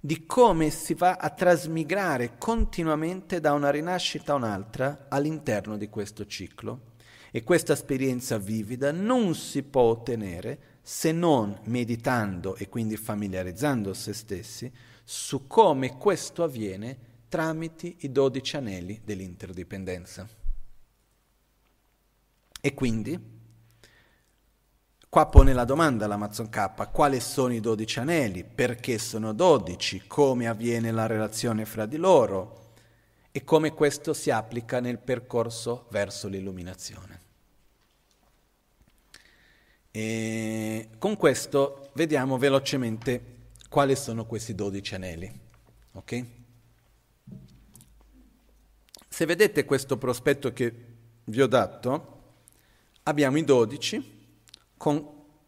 di come si va a trasmigrare continuamente da una rinascita a un'altra all'interno di questo ciclo. E questa esperienza vivida non si può ottenere se non meditando e quindi familiarizzando se stessi su come questo avviene tramite i dodici anelli dell'interdipendenza. E quindi Qua pone la domanda l'Amazon K, quali sono i dodici anelli, perché sono dodici, come avviene la relazione fra di loro e come questo si applica nel percorso verso l'illuminazione. E con questo vediamo velocemente quali sono questi dodici anelli. Okay? Se vedete questo prospetto che vi ho dato, abbiamo i dodici con,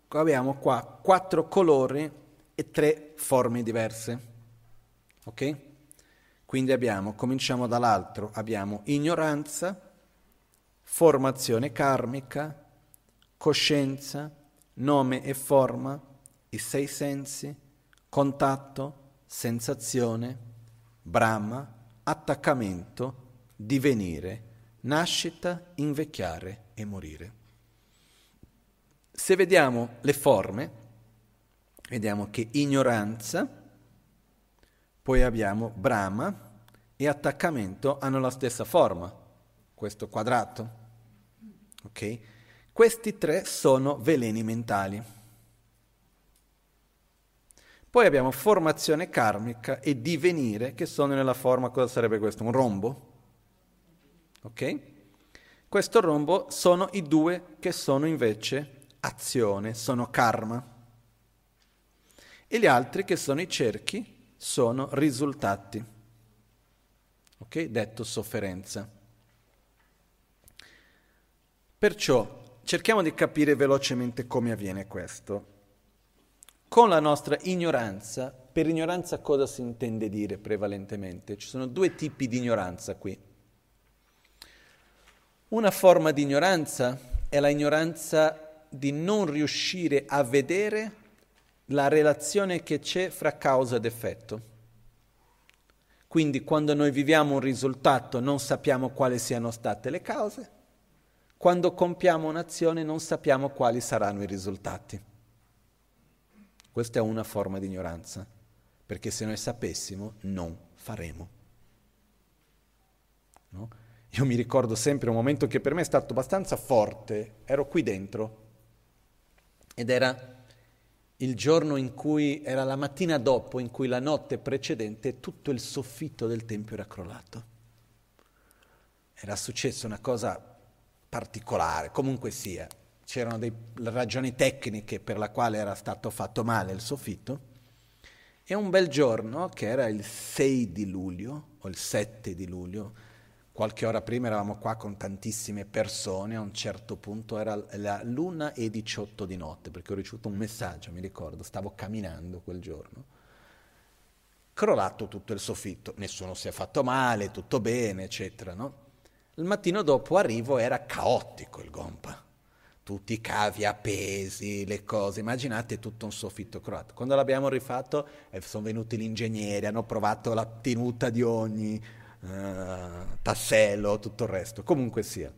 abbiamo qua quattro colori e tre forme diverse. Ok? Quindi abbiamo, cominciamo dall'altro, abbiamo ignoranza, formazione karmica, coscienza, nome e forma, i sei sensi, contatto, sensazione, brahma, attaccamento, divenire, nascita, invecchiare e morire. Se vediamo le forme, vediamo che ignoranza, poi abbiamo Brahma e attaccamento hanno la stessa forma, questo quadrato. Ok? Questi tre sono veleni mentali. Poi abbiamo formazione karmica e divenire, che sono nella forma, cosa sarebbe questo? Un rombo? Ok? Questo rombo sono i due che sono invece azione, sono karma. E gli altri che sono i cerchi sono risultati. Ok? Detto sofferenza. Perciò cerchiamo di capire velocemente come avviene questo. Con la nostra ignoranza, per ignoranza cosa si intende dire prevalentemente? Ci sono due tipi di ignoranza qui. Una forma di ignoranza è la ignoranza di non riuscire a vedere la relazione che c'è fra causa ed effetto. Quindi quando noi viviamo un risultato non sappiamo quali siano state le cause, quando compiamo un'azione non sappiamo quali saranno i risultati. Questa è una forma di ignoranza, perché se noi sapessimo non faremo. No? Io mi ricordo sempre un momento che per me è stato abbastanza forte, ero qui dentro ed era il giorno in cui, era la mattina dopo, in cui la notte precedente tutto il soffitto del Tempio era crollato. Era successa una cosa particolare, comunque sia. C'erano delle ragioni tecniche per la quale era stato fatto male il soffitto. E un bel giorno, che era il 6 di luglio, o il 7 di luglio, Qualche ora prima eravamo qua con tantissime persone, a un certo punto era la l'una e 18 di notte, perché ho ricevuto un messaggio, mi ricordo, stavo camminando quel giorno. Crollato tutto il soffitto, nessuno si è fatto male, tutto bene, eccetera, no? Il mattino dopo arrivo, era caotico il gompa. Tutti i cavi appesi, le cose, immaginate tutto un soffitto crollato. Quando l'abbiamo rifatto eh, sono venuti gli ingegneri, hanno provato la tenuta di ogni uh, tassello, tutto il resto. Comunque sia.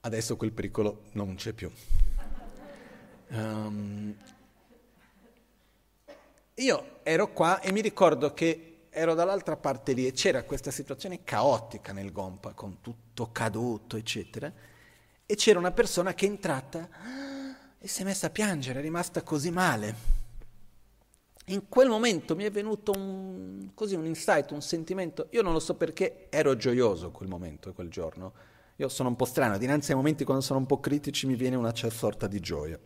Adesso quel pericolo non c'è più. Um, io ero qua e mi ricordo che ero dall'altra parte lì e c'era questa situazione caotica nel Gompa, con tutto caduto, eccetera, e c'era una persona che è entrata e si è messa a piangere, è rimasta così male. In quel momento mi è venuto un, così un insight, un sentimento, io non lo so perché ero gioioso quel momento, quel giorno. Io sono un po' strano, dinanzi ai momenti quando sono un po' critici mi viene una certa sorta di gioia.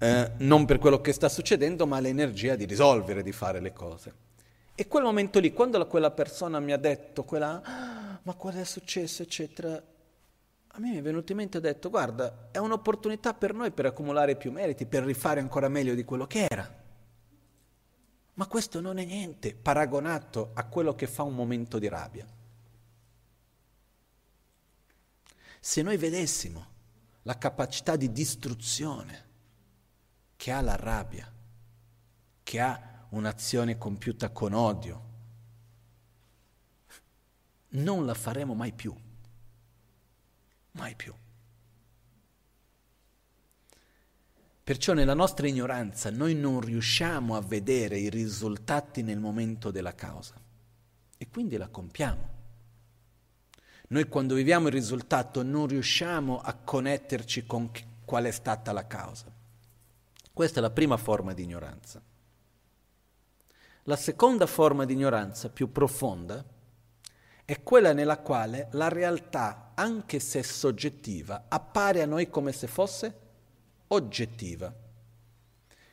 Eh, non per quello che sta succedendo, ma l'energia di risolvere, di fare le cose. E quel momento lì, quando quella persona mi ha detto, quella, ah, ma cosa è successo, eccetera, a me mi è venuto in mente e ho detto, guarda, è un'opportunità per noi per accumulare più meriti, per rifare ancora meglio di quello che era. Ma questo non è niente paragonato a quello che fa un momento di rabbia. Se noi vedessimo la capacità di distruzione che ha la rabbia, che ha un'azione compiuta con odio, non la faremo mai più. Mai più. Perciò nella nostra ignoranza noi non riusciamo a vedere i risultati nel momento della causa e quindi la compiamo. Noi quando viviamo il risultato non riusciamo a connetterci con qual è stata la causa. Questa è la prima forma di ignoranza. La seconda forma di ignoranza, più profonda, è quella nella quale la realtà, anche se soggettiva, appare a noi come se fosse oggettiva.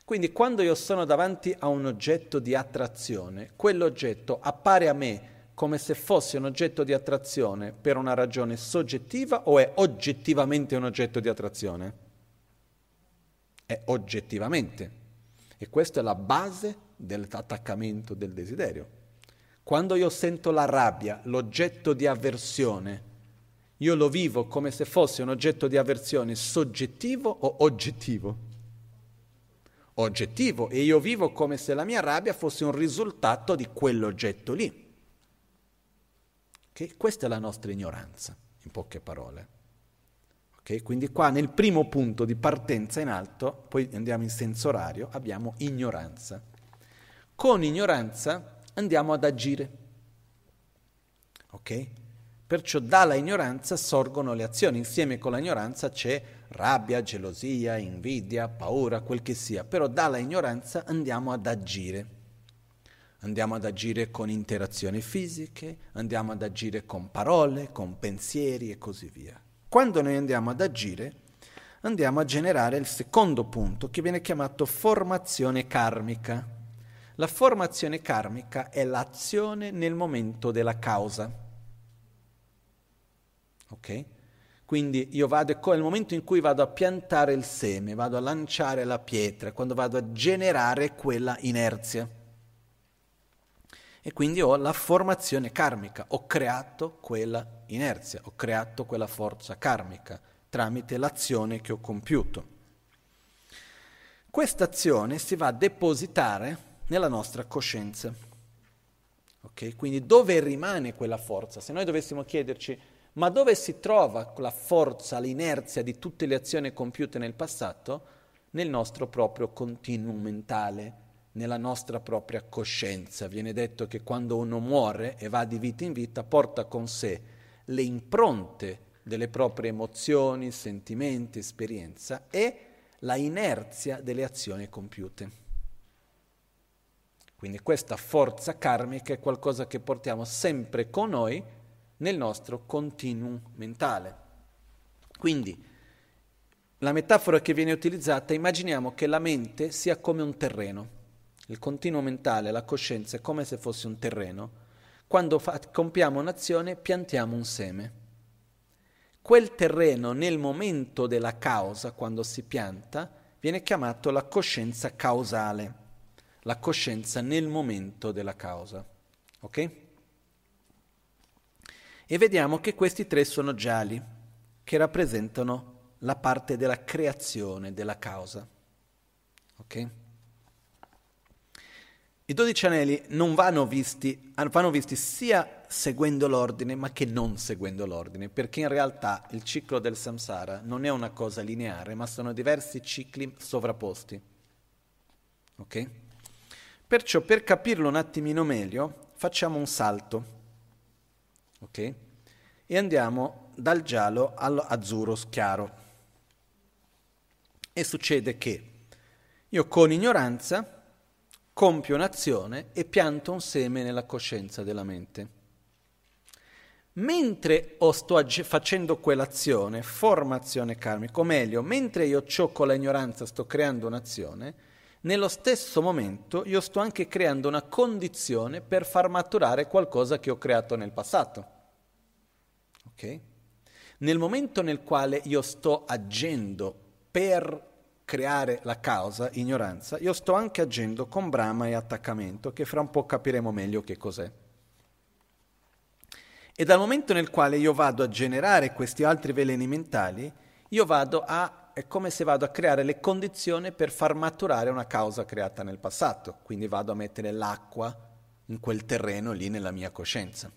Quindi quando io sono davanti a un oggetto di attrazione, quell'oggetto appare a me come se fosse un oggetto di attrazione per una ragione soggettiva o è oggettivamente un oggetto di attrazione? È oggettivamente. E questa è la base dell'attaccamento del desiderio. Quando io sento la rabbia, l'oggetto di avversione, io lo vivo come se fosse un oggetto di avversione soggettivo o oggettivo? Oggettivo e io vivo come se la mia rabbia fosse un risultato di quell'oggetto lì. Okay? Questa è la nostra ignoranza, in poche parole. Okay? Quindi qua nel primo punto di partenza in alto, poi andiamo in senso orario, abbiamo ignoranza. Con ignoranza andiamo ad agire. Ok? Perciò dalla ignoranza sorgono le azioni, insieme con la ignoranza c'è rabbia, gelosia, invidia, paura, quel che sia, però dalla ignoranza andiamo ad agire. Andiamo ad agire con interazioni fisiche, andiamo ad agire con parole, con pensieri e così via. Quando noi andiamo ad agire, andiamo a generare il secondo punto che viene chiamato formazione karmica. La formazione karmica è l'azione nel momento della causa. Ok? Quindi io vado, nel momento in cui vado a piantare il seme, vado a lanciare la pietra, quando vado a generare quella inerzia. E quindi ho la formazione karmica, ho creato quella inerzia, ho creato quella forza karmica tramite l'azione che ho compiuto. Questa azione si va a depositare nella nostra coscienza. Okay? Quindi dove rimane quella forza? Se noi dovessimo chiederci ma dove si trova la forza, l'inerzia di tutte le azioni compiute nel passato? Nel nostro proprio continuum mentale, nella nostra propria coscienza. Viene detto che quando uno muore e va di vita in vita, porta con sé le impronte delle proprie emozioni, sentimenti, esperienza e la inerzia delle azioni compiute. Quindi questa forza karmica è qualcosa che portiamo sempre con noi nel nostro continuum mentale. Quindi, la metafora che viene utilizzata, immaginiamo che la mente sia come un terreno. Il continuo mentale, la coscienza è come se fosse un terreno. Quando fa- compiamo un'azione piantiamo un seme. Quel terreno nel momento della causa, quando si pianta, viene chiamato la coscienza causale, la coscienza nel momento della causa. Ok? E vediamo che questi tre sono gialli, che rappresentano la parte della creazione, della causa. Ok? I dodici anelli non vanno visti, vanno visti sia seguendo l'ordine, ma che non seguendo l'ordine, perché in realtà il ciclo del samsara non è una cosa lineare, ma sono diversi cicli sovrapposti. Ok? Perciò per capirlo un attimino meglio, facciamo un salto ok? E andiamo dal giallo all'azzurro chiaro. E succede che io con ignoranza compio un'azione e pianto un seme nella coscienza della mente. Mentre sto ag- facendo quell'azione, formazione karmica, o meglio, mentre io ho con la ignoranza sto creando un'azione, nello stesso momento io sto anche creando una condizione per far maturare qualcosa che ho creato nel passato. Ok? Nel momento nel quale io sto agendo per creare la causa, ignoranza, io sto anche agendo con brama e attaccamento, che fra un po' capiremo meglio che cos'è. E dal momento nel quale io vado a generare questi altri veleni mentali, io vado a, è come se vado a creare le condizioni per far maturare una causa creata nel passato, quindi vado a mettere l'acqua in quel terreno lì nella mia coscienza.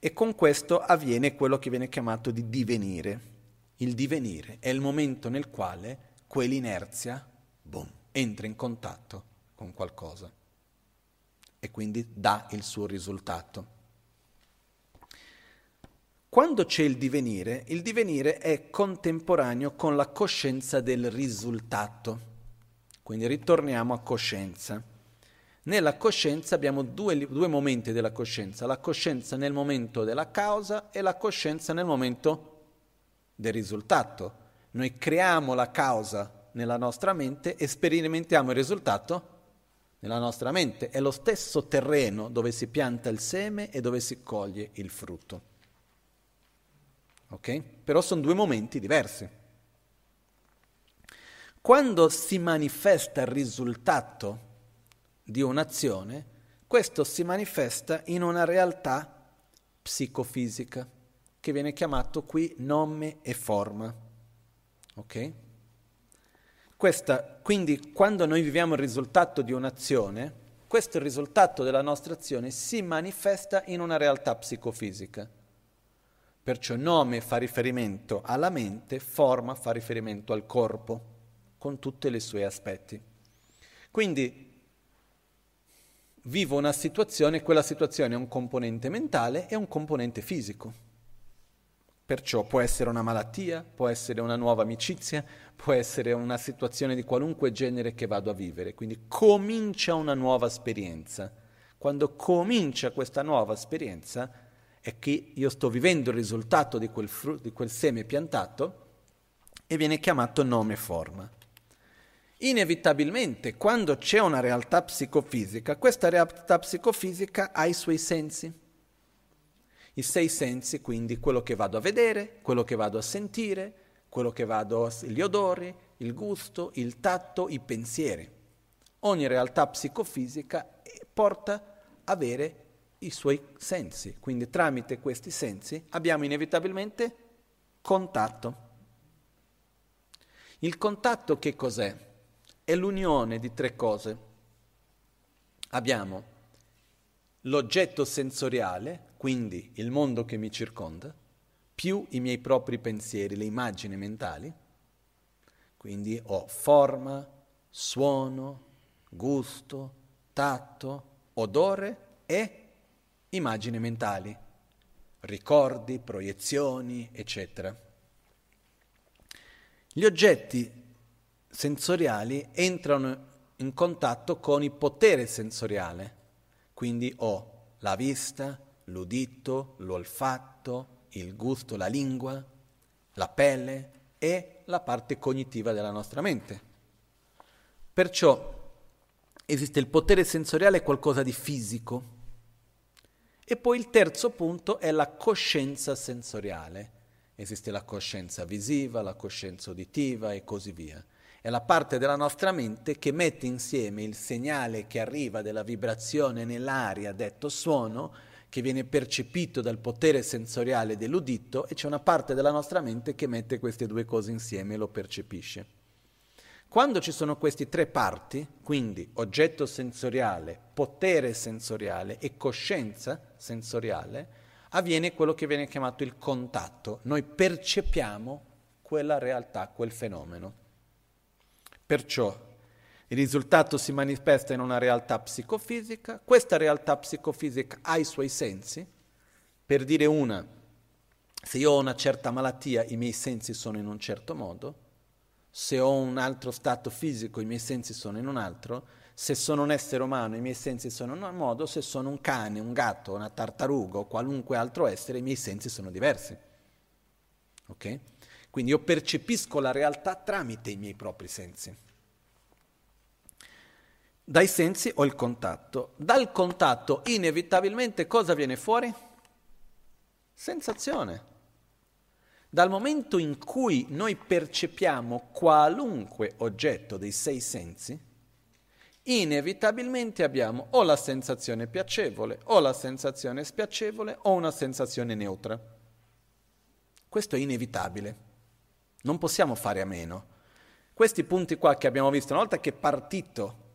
E con questo avviene quello che viene chiamato di divenire. Il divenire è il momento nel quale quell'inerzia, boom, entra in contatto con qualcosa e quindi dà il suo risultato. Quando c'è il divenire, il divenire è contemporaneo con la coscienza del risultato. Quindi ritorniamo a coscienza. Nella coscienza abbiamo due, due, momenti della coscienza, la coscienza nel momento della causa e la coscienza nel momento del risultato. Noi creiamo la causa nella nostra mente e sperimentiamo il risultato nella nostra mente. È lo stesso terreno dove si pianta il seme e dove si coglie il frutto. Ok? Però sono due momenti diversi. Quando si manifesta il risultato di un'azione, questo si manifesta in una realtà psicofisica, che viene chiamato qui nome e forma. Ok? Questa, quindi quando noi viviamo il risultato di un'azione, questo risultato della nostra azione si manifesta in una realtà psicofisica. Perciò nome fa riferimento alla mente, forma fa riferimento al corpo, con tutti i suoi aspetti. Quindi vivo una situazione, quella situazione ha un componente mentale e un componente fisico. Perciò può essere una malattia, può essere una nuova amicizia, può essere una situazione di qualunque genere che vado a vivere. Quindi comincia una nuova esperienza. Quando comincia questa nuova esperienza, è che io sto vivendo il risultato di quel, fru- di quel seme piantato e viene chiamato nome forma. Inevitabilmente, quando c'è una realtà psicofisica, questa realtà psicofisica ha i suoi sensi. I sei sensi, quindi quello che vado a vedere, quello che vado a sentire, quello che vado a... gli odori, il gusto, il tatto, i pensieri. Ogni realtà psicofisica porta a avere i suoi sensi. Quindi tramite questi sensi abbiamo inevitabilmente contatto. Il contatto che cos'è? È l'unione di tre cose. Abbiamo l'oggetto sensoriale, quindi il mondo che mi circonda, più i miei propri pensieri, le immagini mentali. Quindi ho forma, suono, gusto, tatto, odore e immagini mentali, ricordi, proiezioni, eccetera. Gli oggetti sensoriali entrano in contatto con il potere sensoriale, quindi ho la vista, l'udito, l'olfatto, il gusto, la lingua, la pelle e la parte cognitiva della nostra mente. Perciò esiste il potere sensoriale qualcosa di fisico, e poi il terzo punto è la coscienza sensoriale. Esiste la coscienza visiva, la coscienza uditiva e così via. È la parte della nostra mente che mette insieme il segnale che arriva della vibrazione nell'aria, detto suono, che viene percepito dal potere sensoriale dell'udito, e c'è una parte della nostra mente che mette queste due cose insieme e lo percepisce. Quando ci sono queste tre parti, quindi oggetto sensoriale, potere sensoriale e coscienza sensoriale, avviene quello che viene chiamato il contatto. Noi percepiamo quella realtà, quel fenomeno. Perciò il risultato si manifesta in una realtà psicofisica, questa realtà psicofisica ha i suoi sensi, per dire una, se io ho una certa malattia i miei sensi sono in un certo modo, se ho un altro stato fisico i miei sensi sono in un altro, se sono un essere umano i miei sensi sono in un modo, se sono un cane, un gatto, una tartaruga o qualunque altro essere i miei sensi sono diversi. Ok? Quindi io percepisco la realtà tramite i miei propri sensi. Dai sensi ho il contatto. Dal contatto inevitabilmente cosa viene fuori? Sensazione. Dal momento in cui noi percepiamo qualunque oggetto dei sei sensi, inevitabilmente abbiamo o la sensazione piacevole, o la sensazione spiacevole, o una sensazione neutra. Questo è inevitabile. Non possiamo fare a meno. Questi punti qua che abbiamo visto, una volta che è partito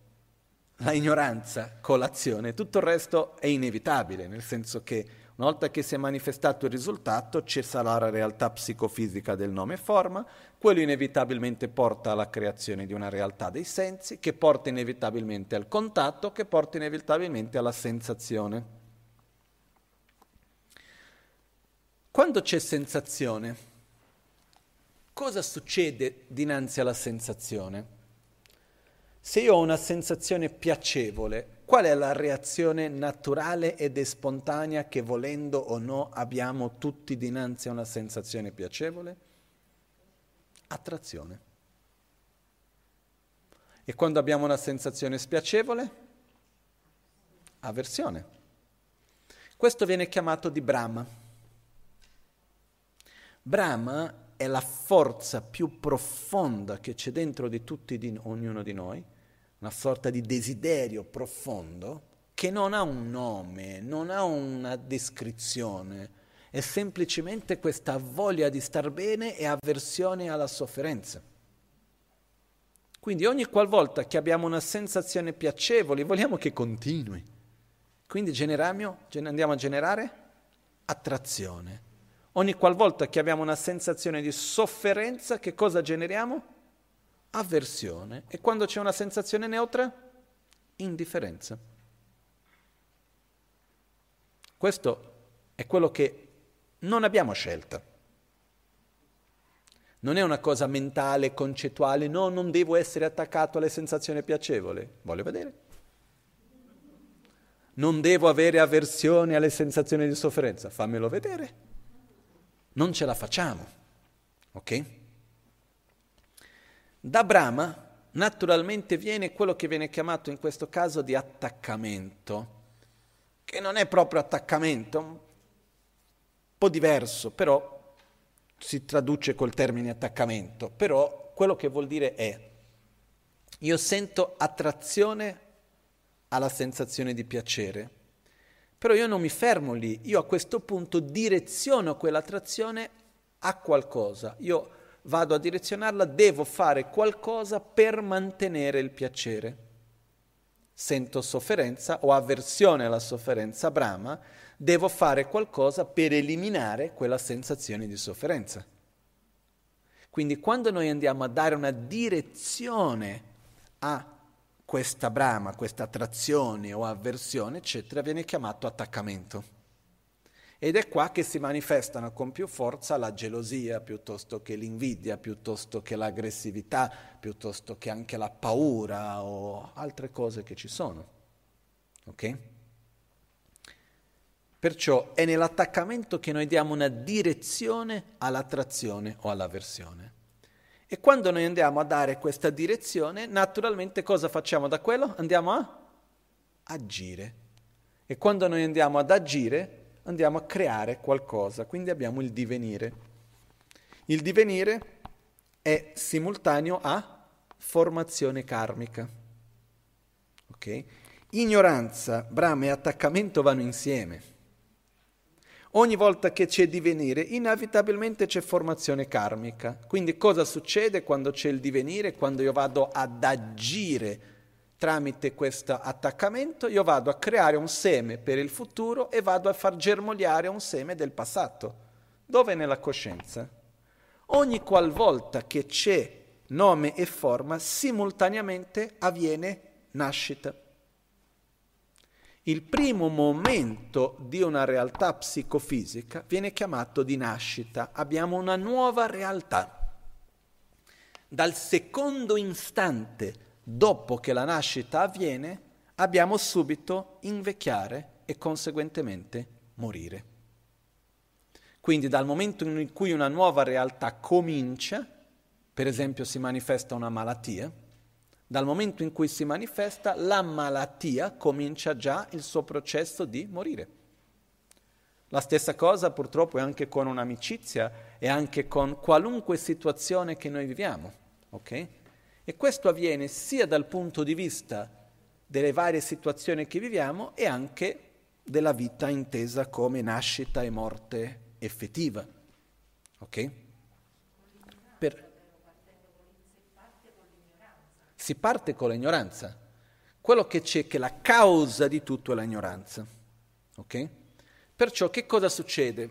la ignoranza con l'azione, tutto il resto è inevitabile, nel senso che una volta che si è manifestato il risultato ci sarà la realtà psicofisica del nome e forma, quello inevitabilmente porta alla creazione di una realtà dei sensi, che porta inevitabilmente al contatto, che porta inevitabilmente alla sensazione. Quando c'è sensazione, cosa succede dinanzi alla sensazione? Se io ho una sensazione piacevole, qual è la reazione naturale ed spontanea che volendo o no abbiamo tutti dinanzi a una sensazione piacevole? Attrazione. E quando abbiamo una sensazione spiacevole? Avversione. Questo viene chiamato di Brahma. Brahma è la forza più profonda che c'è dentro di tutti, di ognuno di noi, una sorta di desiderio profondo che non ha un nome, non ha una descrizione, è semplicemente questa voglia di star bene e avversione alla sofferenza. Quindi ogni qualvolta che abbiamo una sensazione piacevole, vogliamo che continui. Quindi generiamo, andiamo a generare attrazione. Ogni qualvolta che abbiamo una sensazione di sofferenza, che cosa generiamo? avversione e quando c'è una sensazione neutra, indifferenza. Questo è quello che non abbiamo scelta. Non è una cosa mentale, concettuale, no, non devo essere attaccato alle sensazioni piacevoli. Voglio vedere. Non devo avere avversione alle sensazioni di sofferenza. Fammelo vedere. Non ce la facciamo. Ok? Da Brahma naturalmente viene quello che viene chiamato in questo caso di attaccamento, che non è proprio attaccamento, un po' diverso, però si traduce col termine attaccamento, però quello che vuol dire è io sento attrazione alla sensazione di piacere, però io non mi fermo lì, io a questo punto direziono quell'attrazione a qualcosa. Io vado a direzionarla, devo fare qualcosa per mantenere il piacere. Sento sofferenza o avversione alla sofferenza, Brahma, devo fare qualcosa per eliminare quella sensazione di sofferenza. Quindi quando noi andiamo a dare una direzione a questa brama, questa attrazione o avversione, eccetera, viene chiamato attaccamento. Ed è qua che si manifestano con più forza la gelosia piuttosto che l'invidia, piuttosto che l'aggressività, piuttosto che anche la paura o altre cose che ci sono. Ok? Perciò è nell'attaccamento che noi diamo una direzione all'attrazione o all'avversione. E quando noi andiamo a dare questa direzione, naturalmente cosa facciamo da quello? Andiamo a agire. E quando noi andiamo ad agire, andiamo a creare qualcosa, quindi abbiamo il divenire. Il divenire è simultaneo a formazione karmica. Okay? Ignoranza, brama e attaccamento vanno insieme. Ogni volta che c'è divenire, inevitabilmente c'è formazione karmica. Quindi cosa succede quando c'è il divenire? Quando io vado ad agire tramite questo attaccamento io vado a creare un seme per il futuro e vado a far germogliare un seme del passato. Dove nella coscienza? Ogni qualvolta che c'è nome e forma, simultaneamente avviene nascita. Il primo momento di una realtà psicofisica viene chiamato di nascita. Abbiamo una nuova realtà. Dal secondo istante dopo che la nascita avviene, abbiamo subito invecchiare e conseguentemente morire. Quindi dal momento in cui una nuova realtà comincia, per esempio si manifesta una malattia, dal momento in cui si manifesta la malattia comincia già il suo processo di morire. La stessa cosa purtroppo è anche con un'amicizia e anche con qualunque situazione che noi viviamo. Okay? E questo avviene sia dal punto di vista delle varie situazioni che viviamo e anche della vita intesa come nascita e morte effettiva. Ok? Si parte con l'ignoranza. Quello che c'è, che la causa di tutto è l'ignoranza. Ok? Perciò che cosa succede?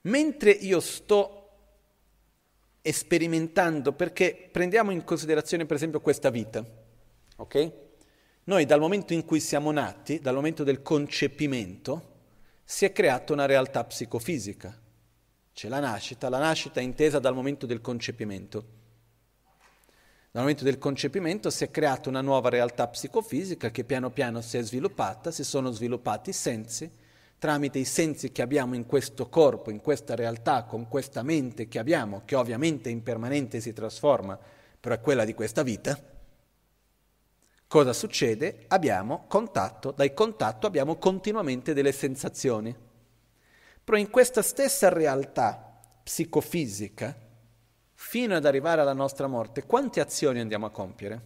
Mentre io sto sperimentando, perché prendiamo in considerazione per esempio questa vita, ok? Noi dal momento in cui siamo nati, dal momento del concepimento, si è creata una realtà psicofisica. C'è la nascita, la nascita è intesa dal momento del concepimento. Dal momento del concepimento si è creata una nuova realtà psicofisica che piano piano si è sviluppata, si sono sviluppati i sensi, tramite i sensi che abbiamo in questo corpo, in questa realtà, con questa mente che abbiamo, che ovviamente impermanente si trasforma, però è quella di questa vita, cosa succede? Abbiamo contatto, dal contatto abbiamo continuamente delle sensazioni. Però in questa stessa realtà psicofisica, fino ad arrivare alla nostra morte, quante azioni andiamo a compiere?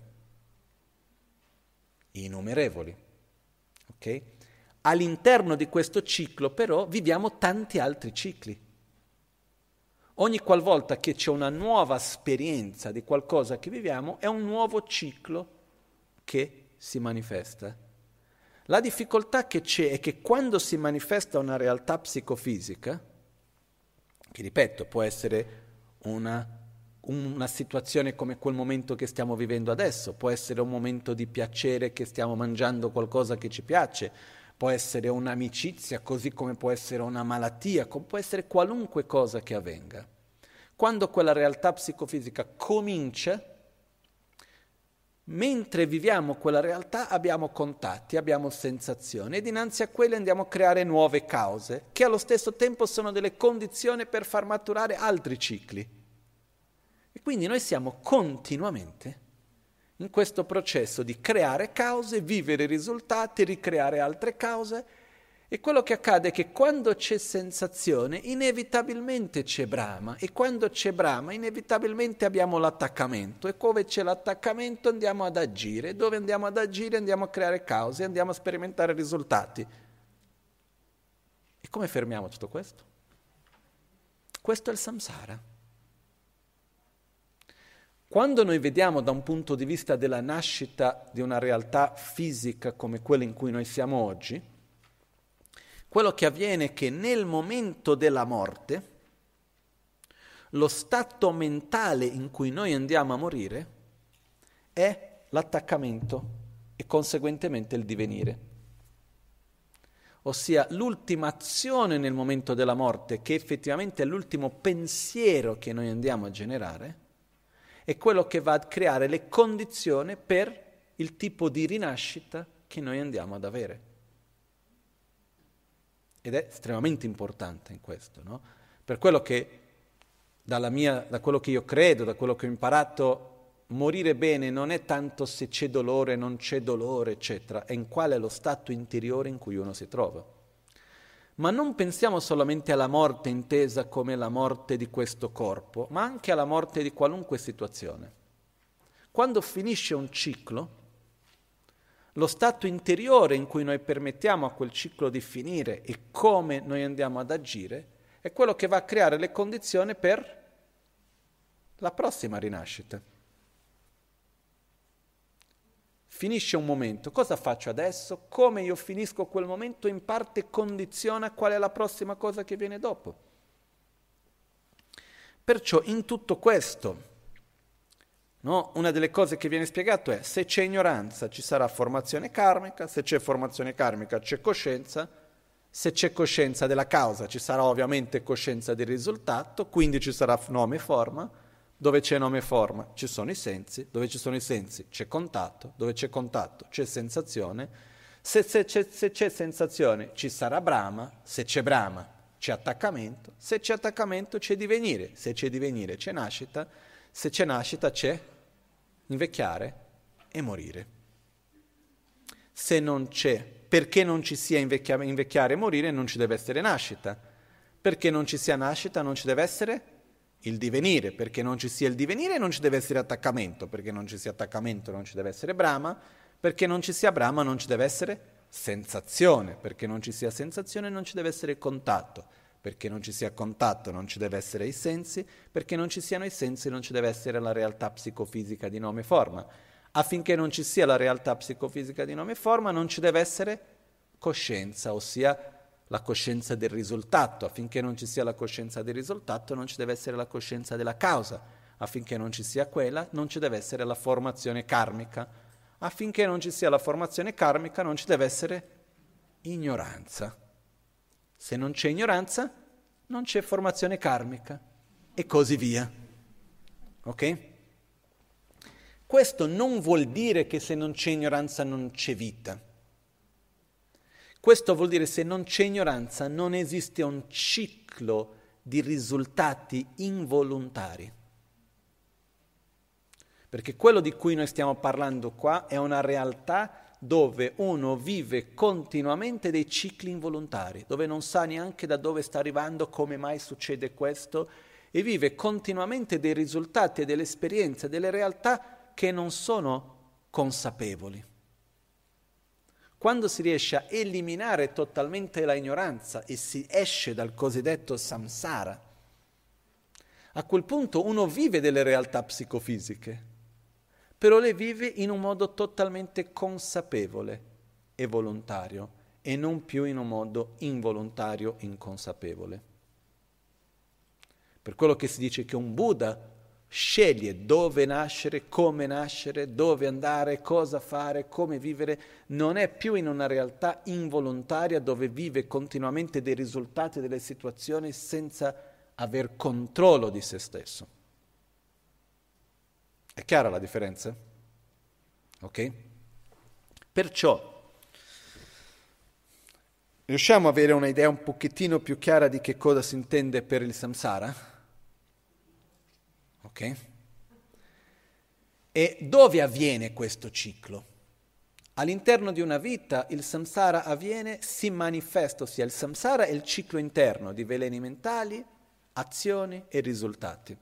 Innumerevoli. Ok? All'interno di questo ciclo però viviamo tanti altri cicli. Ogni qualvolta che c'è una nuova esperienza di qualcosa che viviamo è un nuovo ciclo che si manifesta. La difficoltà che c'è è che quando si manifesta una realtà psicofisica, che ripeto può essere una, una situazione come quel momento che stiamo vivendo adesso, può essere un momento di piacere che stiamo mangiando qualcosa che ci piace, può essere un'amicizia, così come può essere una malattia, può essere qualunque cosa che avvenga. Quando quella realtà psicofisica comincia, mentre viviamo quella realtà abbiamo contatti, abbiamo sensazioni e dinanzi a quelle andiamo a creare nuove cause, che allo stesso tempo sono delle condizioni per far maturare altri cicli. E quindi noi siamo continuamente in questo processo di creare cause, vivere risultati, ricreare altre cause. E quello che accade è che quando c'è sensazione, inevitabilmente c'è brama, e quando c'è brama, inevitabilmente abbiamo l'attaccamento, e dove c'è l'attaccamento andiamo ad agire, dove andiamo ad agire andiamo a creare cause, andiamo a sperimentare risultati. E come fermiamo tutto questo? Questo è il samsara. Quando noi vediamo da un punto di vista della nascita di una realtà fisica come quella in cui noi siamo oggi, quello che avviene è che nel momento della morte, lo stato mentale in cui noi andiamo a morire è l'attaccamento e conseguentemente il divenire. Ossia l'ultima azione nel momento della morte, che effettivamente è l'ultimo pensiero che noi andiamo a generare, è quello che va a creare le condizioni per il tipo di rinascita che noi andiamo ad avere. Ed è estremamente importante in questo, no? Per quello che, mia, da quello che io credo, da quello che ho imparato, morire bene non è tanto se c'è dolore, non c'è dolore, eccetera, è in quale è lo stato interiore in cui uno si trova. Ma non pensiamo solamente alla morte intesa come la morte di questo corpo, ma anche alla morte di qualunque situazione. Quando finisce un ciclo, lo stato interiore in cui noi permettiamo a quel ciclo di finire e come noi andiamo ad agire è quello che va a creare le condizioni per la prossima rinascita. Finisce un momento, cosa faccio adesso? Come io finisco quel momento in parte condiziona qual è la prossima cosa che viene dopo. Perciò in tutto questo, no, una delle cose che viene spiegato è se c'è ignoranza ci sarà formazione karmica, se c'è formazione karmica c'è coscienza, se c'è coscienza della causa ci sarà ovviamente coscienza del risultato, quindi ci sarà nome e forma, dove c'è nome e forma ci sono i sensi, dove ci sono i sensi c'è contatto, dove c'è contatto c'è sensazione, se, se, c'è, se c'è sensazione ci sarà brama, se c'è brama c'è attaccamento, se c'è attaccamento c'è divenire, se c'è divenire c'è nascita, se c'è nascita c'è invecchiare e morire. Se non c'è perché non ci sia invecchia- invecchiare e morire non ci deve essere nascita, perché non ci sia nascita non ci deve essere il divenire, perché non ci sia il divenire non ci deve essere attaccamento, perché non ci sia attaccamento non ci deve essere brama, perché non ci sia brama non ci deve essere sensazione, perché non ci sia sensazione non ci deve essere contatto, perché non ci sia contatto non ci deve essere i sensi, perché non ci siano i sensi non ci deve essere la realtà psicofisica di nome e forma. Affinché non ci sia la realtà psicofisica di nome e forma non ci deve essere coscienza, ossia la coscienza del risultato. Affinché non ci sia la coscienza del risultato non ci deve essere la coscienza della causa. Affinché non ci sia quella non ci deve essere la formazione karmica. Affinché non ci sia la formazione karmica non ci deve essere ignoranza. Se non c'è ignoranza, non c'è formazione karmica e così via. Ok? Questo non vuol dire che se non c'è ignoranza non c'è vita. Questo vuol dire se non c'è ignoranza non esiste un ciclo di risultati involontari. Perché quello di cui noi stiamo parlando qua è una realtà dove uno vive continuamente dei cicli involontari, dove non sa neanche da dove sta arrivando, come mai succede questo, e vive continuamente dei risultati e delle esperienze, delle realtà che non sono consapevoli. Quando si riesce a eliminare totalmente la ignoranza e si esce dal cosiddetto samsara, a quel punto uno vive delle realtà psicofisiche, però le vive in un modo totalmente consapevole e volontario e non più in un modo involontario, inconsapevole. Per quello che si dice che un Buddha sceglie dove nascere, come nascere, dove andare, cosa fare, come vivere, non è più in una realtà involontaria dove vive continuamente dei risultati delle situazioni senza aver controllo di se stesso. È chiara la differenza? Ok? Perciò riusciamo ad avere un'idea un pochettino più chiara di che cosa si intende per il samsara? Ok? E dove avviene questo ciclo? All'interno di una vita il samsara avviene, si manifesta, ossia il samsara è il ciclo interno di veleni mentali, azioni e risultati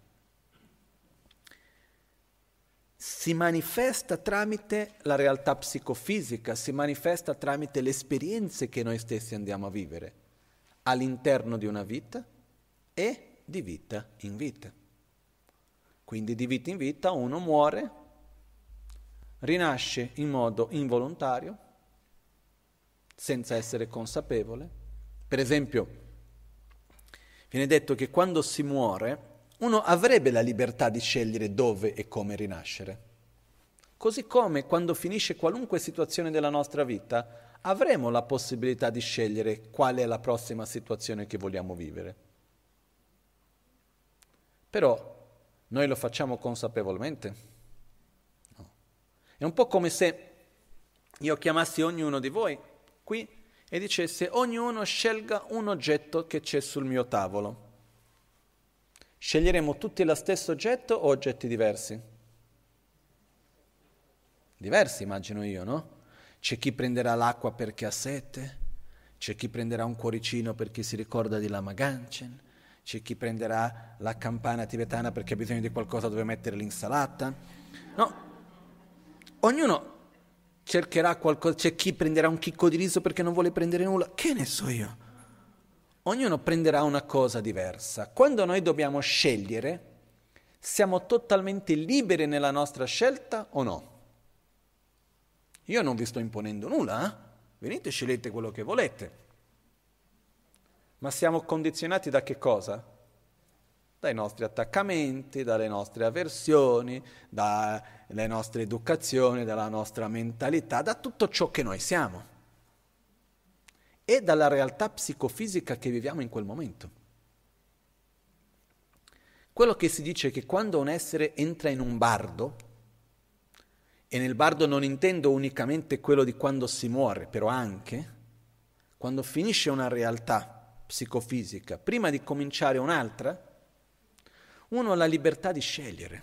si manifesta tramite la realtà psicofisica, si manifesta tramite le esperienze che noi stessi andiamo a vivere all'interno di una vita e di vita in vita. Quindi di vita in vita uno muore, rinasce in modo involontario, senza essere consapevole. Per esempio, viene detto che quando si muore uno avrebbe la libertà di scegliere dove e come rinascere. Così come quando finisce qualunque situazione della nostra vita, avremo la possibilità di scegliere qual è la prossima situazione che vogliamo vivere. Però noi lo facciamo consapevolmente? No. È un po' come se io chiamassi ognuno di voi qui e dicesse ognuno scelga un oggetto che c'è sul mio tavolo. Sceglieremo tutti lo stesso oggetto o oggetti diversi? Diversi, immagino io, no? C'è chi prenderà l'acqua perché ha sete, c'è chi prenderà un cuoricino perché si ricorda di Lama Ganchen, c'è chi prenderà la campana tibetana perché ha bisogno di qualcosa dove mettere l'insalata. No, ognuno cercherà qualcosa, c'è chi prenderà un chicco di riso perché non vuole prendere nulla, che ne so io? ognuno prenderà una cosa diversa. Quando noi dobbiamo scegliere, siamo totalmente liberi nella nostra scelta o no? Io non vi sto imponendo nulla, eh? venite e scegliete quello che volete. Ma siamo condizionati da che cosa? Dai nostri attaccamenti, dalle nostre avversioni, dalle nostre educazioni, dalla nostra mentalità, da tutto ciò che noi siamo e dalla realtà psicofisica che viviamo in quel momento. Quello che si dice è che quando un essere entra in un bardo, e nel bardo non intendo unicamente quello di quando si muore, però anche quando finisce una realtà psicofisica, prima di cominciare un'altra, uno ha la libertà di scegliere.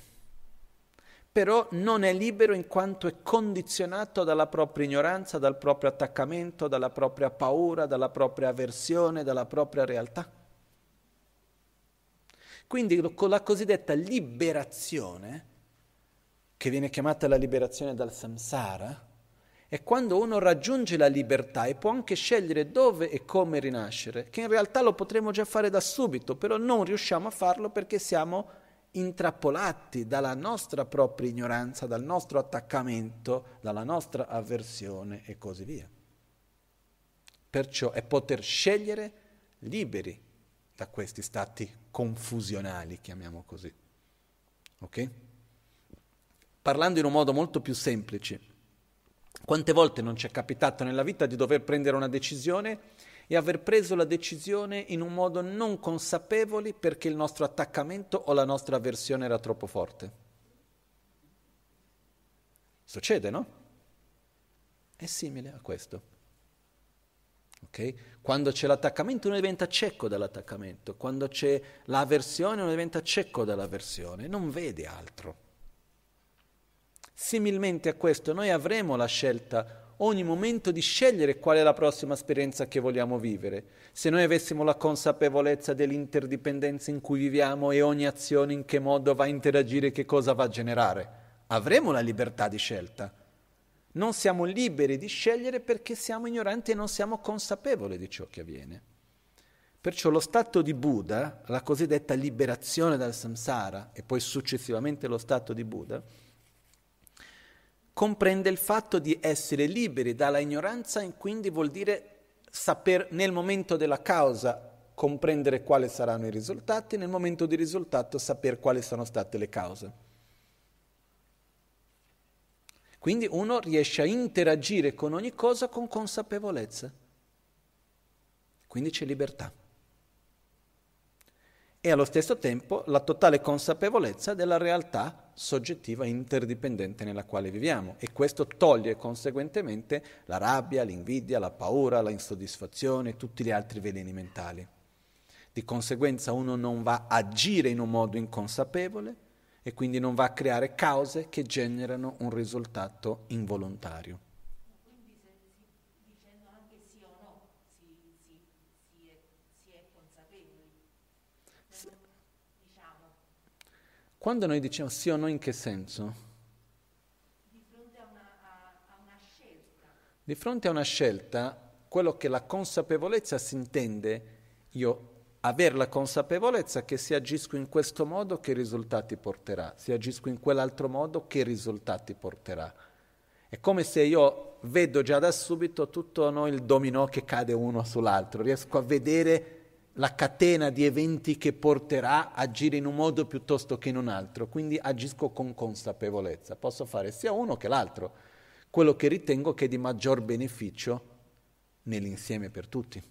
però non è libero in quanto è condizionato dalla propria ignoranza, dal proprio attaccamento, dalla propria paura, dalla propria avversione, dalla propria realtà. Quindi con la cosiddetta liberazione, che viene chiamata la liberazione dal samsara, è quando uno raggiunge la libertà e può anche scegliere dove e come rinascere, che in realtà lo potremmo già fare da subito, però non riusciamo a farlo perché siamo intrappolati dalla nostra propria ignoranza, dal nostro attaccamento, dalla nostra avversione e così via. Perciò è poter scegliere liberi da questi stati confusionali, chiamiamo così. Ok? Parlando in un modo molto più semplice, quante volte non ci è capitato nella vita di dover prendere una decisione e aver preso la decisione in un modo non consapevole perché il nostro attaccamento o la nostra avversione era troppo forte. Succede, no? È simile a questo. Okay? Quando c'è l'attaccamento uno diventa cieco dall'attaccamento, quando c'è l'avversione uno diventa cieco dall'avversione, non vede altro. Similmente a questo noi avremo la scelta ogni momento di scegliere qual è la prossima esperienza che vogliamo vivere. Se noi avessimo la consapevolezza dell'interdipendenza in cui viviamo e ogni azione in che modo va a interagire, che cosa va a generare, avremo la libertà di scelta. Non siamo liberi di scegliere perché siamo ignoranti e non siamo consapevoli di ciò che avviene. Perciò lo stato di Buddha, la cosiddetta liberazione dal samsara e poi successivamente lo stato di Buddha, comprende il fatto di essere liberi dalla ignoranza e quindi vuol dire saper nel momento della causa comprendere quali saranno i risultati, nel momento di risultato sapere quali sono state le cause. Quindi uno riesce a interagire con ogni cosa con consapevolezza. Quindi c'è libertà e allo stesso tempo la totale consapevolezza della realtà soggettiva interdipendente nella quale viviamo e questo toglie conseguentemente la rabbia, l'invidia, la paura, la insoddisfazione e tutti gli altri veleni mentali. Di conseguenza uno non va a agire in un modo inconsapevole e quindi non va a creare cause che generano un risultato involontario. Quando noi diciamo sì o no in che senso? Di fronte a una, a, a una scelta. Di fronte a una scelta, quello che la consapevolezza si intende, io avere la consapevolezza che se agisco in questo modo che risultati porterà, se agisco in quell'altro modo che risultati porterà. È come se io vedo già da subito tutto no, il dominò che cade uno sull'altro, riesco a vedere la catena di eventi che porterà a agire in un modo piuttosto che in un altro, quindi agisco con consapevolezza, posso fare sia uno che l'altro, quello che ritengo che è di maggior beneficio nell'insieme per tutti.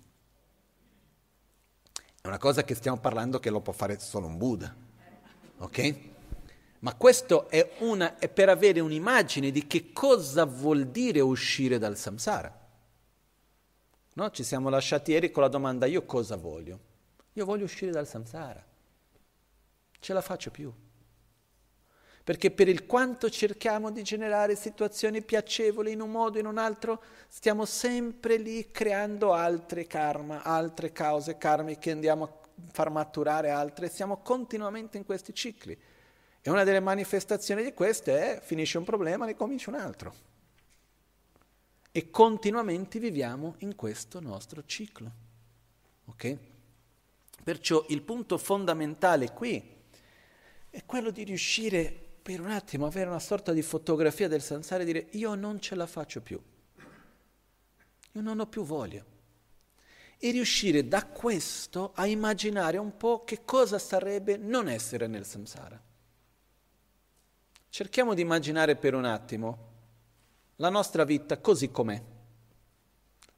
È una cosa che stiamo parlando che lo può fare solo un Buddha, ok? Ma questo è, una, è per avere un'immagine di che cosa vuol dire uscire dal samsara. No? Ci siamo lasciati ieri con la domanda io cosa voglio? Io voglio uscire dal samsara. Ce la faccio più. Perché per il quanto cerchiamo di generare situazioni piacevoli in un modo o in un altro, stiamo sempre lì creando altre karma, altre cause karmiche, andiamo a far maturare altre, siamo continuamente in questi cicli. E una delle manifestazioni di queste è finisce un problema, ne comincia un altro e continuamente viviamo in questo nostro ciclo. Ok? Perciò il punto fondamentale qui è quello di riuscire per un attimo a avere una sorta di fotografia del sansara e dire io non ce la faccio più, io non ho più voglia. E riuscire da questo a immaginare un po' che cosa sarebbe non essere nel samsara. Cerchiamo di immaginare per un attimo la nostra vita così com'è,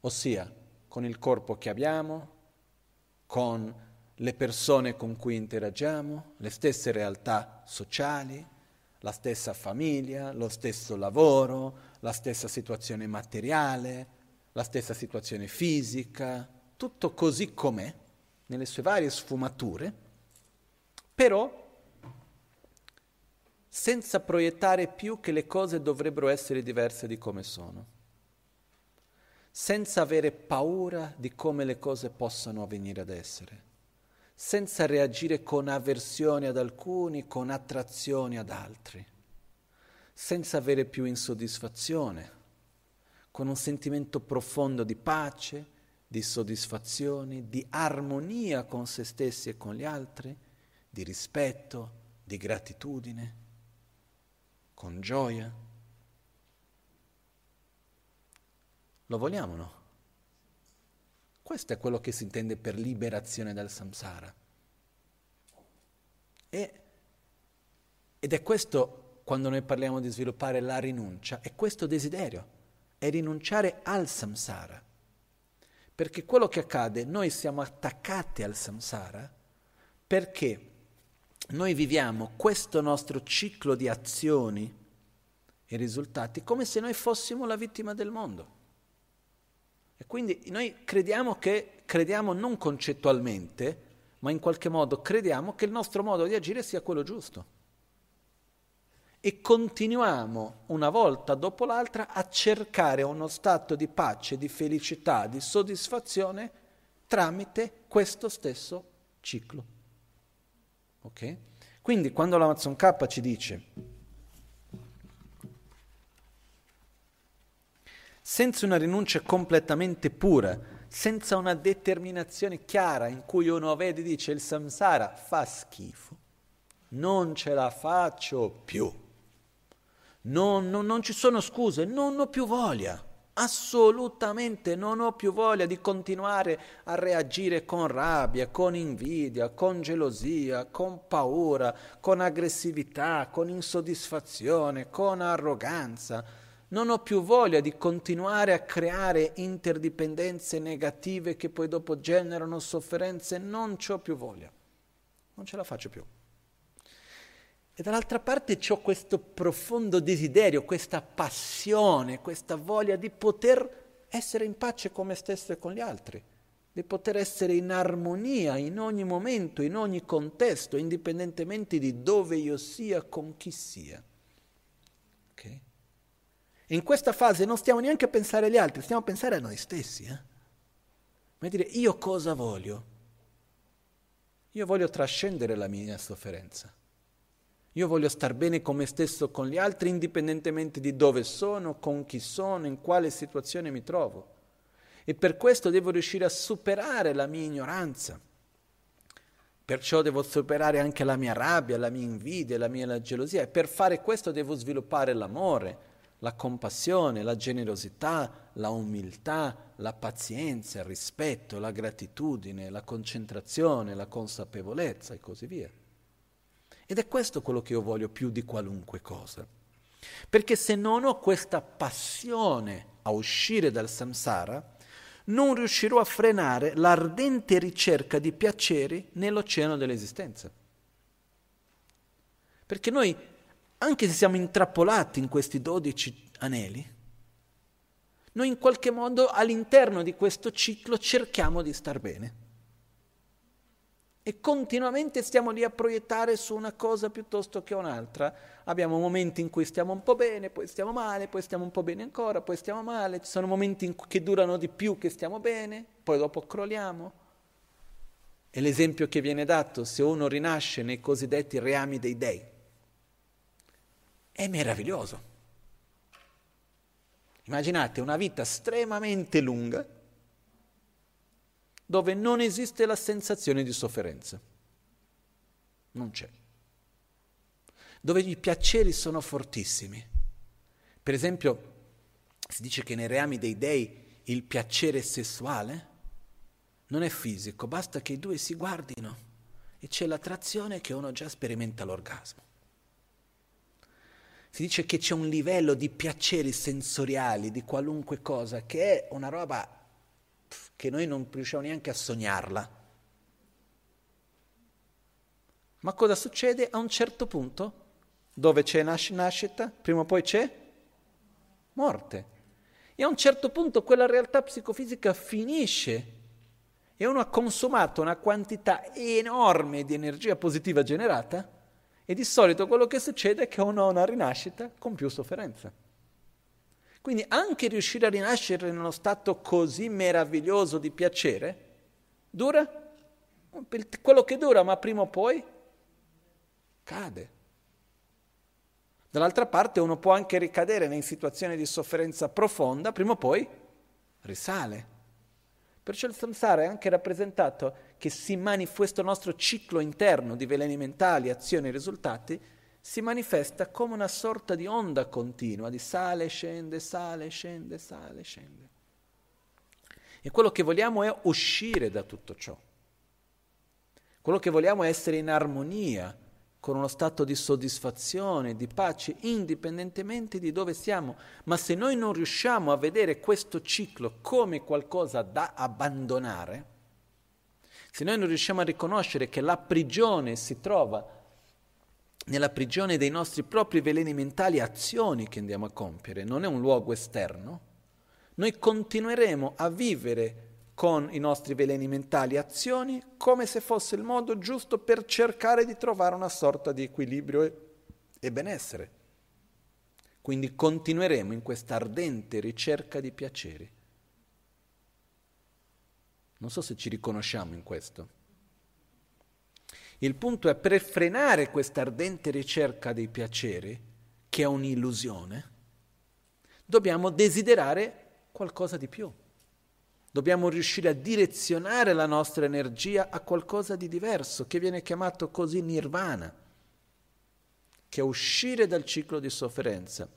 ossia con il corpo che abbiamo, con le persone con cui interagiamo, le stesse realtà sociali, la stessa famiglia, lo stesso lavoro, la stessa situazione materiale, la stessa situazione fisica, tutto così com'è, nelle sue varie sfumature, però senza proiettare più che le cose dovrebbero essere diverse di come sono, senza avere paura di come le cose possano avvenire ad essere, senza reagire con avversione ad alcuni, con attrazione ad altri, senza avere più insoddisfazione, con un sentimento profondo di pace, di soddisfazione, di armonia con se stessi e con gli altri, di rispetto, di gratitudine con gioia. Lo vogliamo o no? Questo è quello che si intende per liberazione dal samsara. E, ed è questo, quando noi parliamo di sviluppare la rinuncia, è questo desiderio, è rinunciare al samsara. Perché quello che accade, noi siamo attaccati al samsara perché noi viviamo questo nostro ciclo di azioni e risultati come se noi fossimo la vittima del mondo. E quindi noi crediamo che, crediamo non concettualmente, ma in qualche modo crediamo che il nostro modo di agire sia quello giusto. E continuiamo una volta dopo l'altra a cercare uno stato di pace, di felicità, di soddisfazione tramite questo stesso ciclo. Okay? Quindi quando l'Amazon K ci dice senza una rinuncia completamente pura, senza una determinazione chiara in cui uno vede e dice il samsara fa schifo, non ce la faccio più, non, non, non ci sono scuse, non ho più voglia. Assolutamente non ho più voglia di continuare a reagire con rabbia, con invidia, con gelosia, con paura, con aggressività, con insoddisfazione, con arroganza. Non ho più voglia di continuare a creare interdipendenze negative che poi dopo generano sofferenze. Non ho più voglia. Non ce la faccio più. E dall'altra parte ho questo profondo desiderio, questa passione, questa voglia di poter essere in pace con me stesso e con gli altri, di poter essere in armonia in ogni momento, in ogni contesto, indipendentemente di dove io sia, con chi sia. Okay? In questa fase non stiamo neanche a pensare agli altri, stiamo a pensare a noi stessi. Eh? Ma dire io cosa voglio? Io voglio trascendere la mia sofferenza. Io voglio star bene con me stesso, con gli altri, indipendentemente di dove sono, con chi sono, in quale situazione mi trovo. E per questo devo riuscire a superare la mia ignoranza. Perciò devo superare anche la mia rabbia, la mia invidia, la mia gelosia. E per fare questo devo sviluppare l'amore, la compassione, la generosità, la umiltà, la pazienza, il rispetto, la gratitudine, la concentrazione, la consapevolezza e così via. Ed è questo quello che io voglio più di qualunque cosa. Perché se non ho questa passione a uscire dal samsara, non riuscirò a frenare l'ardente ricerca di piaceri nell'oceano dell'esistenza. Perché noi, anche se siamo intrappolati in questi dodici aneli, noi in qualche modo all'interno di questo ciclo cerchiamo di star bene e continuamente stiamo lì a proiettare su una cosa piuttosto che un'altra. Abbiamo momenti in cui stiamo un po' bene, poi stiamo male, poi stiamo un po' bene ancora, poi stiamo male, ci sono momenti che durano di più che stiamo bene, poi dopo crolliamo. E l'esempio che viene dato, se uno rinasce nei cosiddetti reami dei dei, è meraviglioso. Immaginate una vita estremamente lunga, dove non esiste la sensazione di sofferenza. Non c'è. Dove i piaceri sono fortissimi. Per esempio, si dice che nei reami dei dei il piacere sessuale non è fisico, basta che i due si guardino e c'è l'attrazione che uno già sperimenta l'orgasmo. Si dice che c'è un livello di piaceri sensoriali, di qualunque cosa, che è una roba che noi non riusciamo neanche a sognarla. Ma cosa succede a un certo punto? Dove c'è nas- nascita, prima o poi c'è morte. E a un certo punto quella realtà psicofisica finisce e uno ha consumato una quantità enorme di energia positiva generata E di solito quello che succede è che uno ha una rinascita con più sofferenza. Quindi anche riuscire a rinascere in uno stato così meraviglioso di piacere dura quello che dura, ma prima o poi cade. Dall'altra parte uno può anche ricadere in situazioni di sofferenza profonda, prima o poi risale. Perciò il samsara è anche rappresentato che si manifesta, questo nostro ciclo interno di veleni mentali, azioni e risultati, si manifesta come una sorta di onda continua, di sale, scende, sale, scende, sale, scende. E quello che vogliamo è uscire da tutto ciò. Quello che vogliamo è essere in armonia con uno stato di soddisfazione, di pace, indipendentemente di dove siamo. Ma se noi non riusciamo a vedere questo ciclo come qualcosa da abbandonare, se noi non riusciamo a riconoscere che la prigione si trova nella prigione dei nostri propri veleni mentali azioni che andiamo a compiere, non è un luogo esterno, noi continueremo a vivere con i nostri veleni mentali azioni come se fosse il modo giusto per cercare di trovare una sorta di equilibrio e, e benessere. Quindi continueremo in questa ardente ricerca di piaceri. Non so se ci riconosciamo in questo. Il punto è per frenare questa ardente ricerca dei piaceri, che è un'illusione, dobbiamo desiderare qualcosa di più. Dobbiamo riuscire a direzionare la nostra energia a qualcosa di diverso, che viene chiamato così nirvana, che è uscire dal ciclo di sofferenza.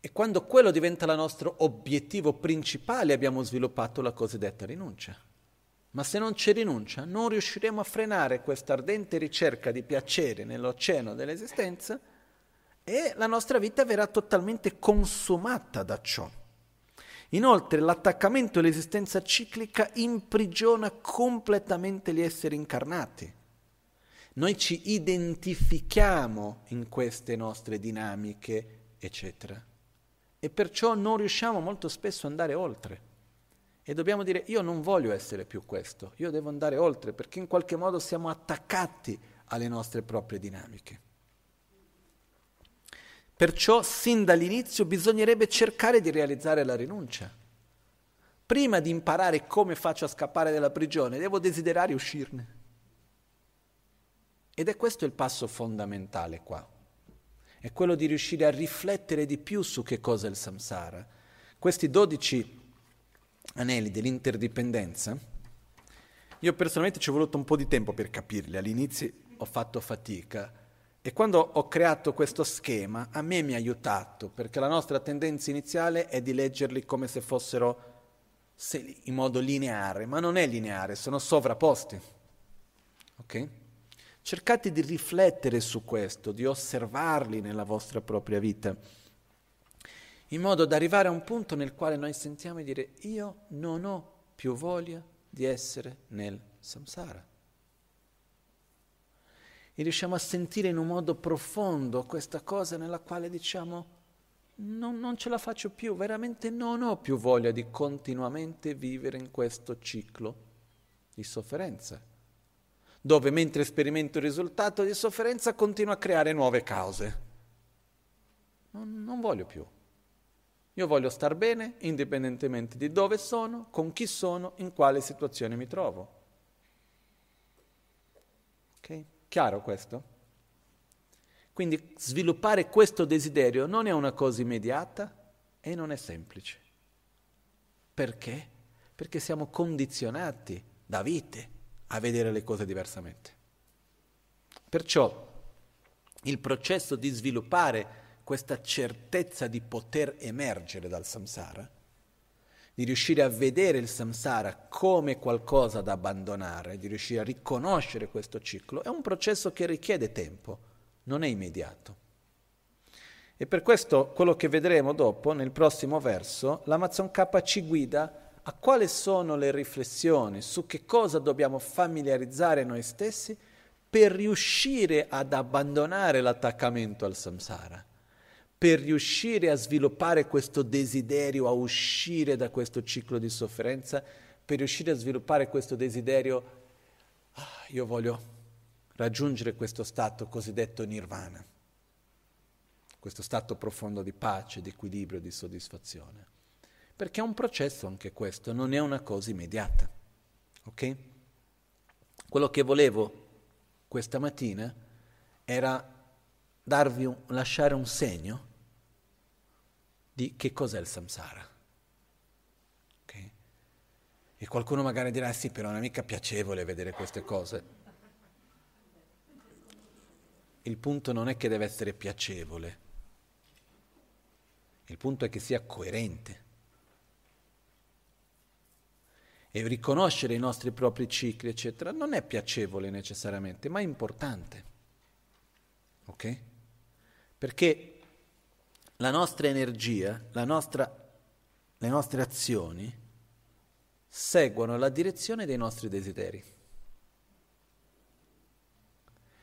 E quando quello diventa il nostro obiettivo principale abbiamo sviluppato la cosiddetta rinuncia. Ma se non c'è rinuncia, non riusciremo a frenare questa ardente ricerca di piacere nell'oceano dell'esistenza e la nostra vita verrà totalmente consumata da ciò. Inoltre l'attaccamento all'esistenza ciclica imprigiona completamente gli esseri incarnati. Noi ci identifichiamo in queste nostre dinamiche, eccetera. E perciò non riusciamo molto spesso ad andare oltre. E dobbiamo dire io non voglio essere più questo, io devo andare oltre perché in qualche modo siamo attaccati alle nostre proprie dinamiche. Perciò sin dall'inizio bisognerebbe cercare di realizzare la rinuncia. Prima di imparare come faccio a scappare dalla prigione, devo desiderare uscirne. Ed è questo il passo fondamentale qua. È quello di riuscire a riflettere di più su che cosa è il samsara. Questi dodici anelli dell'interdipendenza, io personalmente ci ho voluto un po' di tempo per capirli, all'inizio ho fatto fatica e quando ho creato questo schema, a me mi ha aiutato, perché la nostra tendenza iniziale è di leggerli come se fossero in modo lineare, ma non è lineare, sono sovrapposti. Ok? Cercate di riflettere su questo, di osservarli nella vostra propria vita, in modo da arrivare a un punto nel quale noi sentiamo e dire io non ho più voglia di essere nel samsara e riusciamo a sentire in un modo profondo questa cosa nella quale diciamo non, non, ce la faccio più, veramente non ho più voglia di continuamente vivere in questo ciclo di sofferenza, dove mentre sperimento il risultato di sofferenza continuo a creare nuove cause. Non, non voglio più. Io voglio star bene indipendentemente di dove sono, con chi sono, in quale situazione mi trovo. Okay? Chiaro questo? Quindi sviluppare questo desiderio non è una cosa immediata e non è semplice. Perché? Perché siamo condizionati da vite a vedere le cose diversamente. Perciò il processo di sviluppare questa certezza di poter emergere dal samsara di riuscire a vedere il samsara come qualcosa da abbandonare, di riuscire a riconoscere questo ciclo, è un processo che richiede tempo, non è immediato. E per questo quello che vedremo dopo, nel prossimo verso, l'Amazon K ci guida a quali sono le riflessioni su che cosa dobbiamo familiarizzare noi stessi per riuscire ad abbandonare l'attaccamento al samsara per riuscire a sviluppare questo desiderio, a uscire da questo ciclo di sofferenza, per riuscire a sviluppare questo desiderio, ah, io voglio raggiungere questo stato cosiddetto nirvana, questo stato profondo di pace, di equilibrio, di soddisfazione. Perché è un processo anche questo, non è una cosa immediata. Ok? Quello che volevo questa mattina era darvi un, lasciare un segno di che cos'è il samsara. Okay? E qualcuno magari dirà sì, però non è mica piacevole vedere queste cose. Il punto non è che deve essere piacevole, il punto è che sia coerente. E riconoscere i nostri propri cicli, eccetera, non è piacevole necessariamente, ma è importante. Ok? Perché la nostra energia, la nostra, le nostre azioni seguono la direzione dei nostri desideri.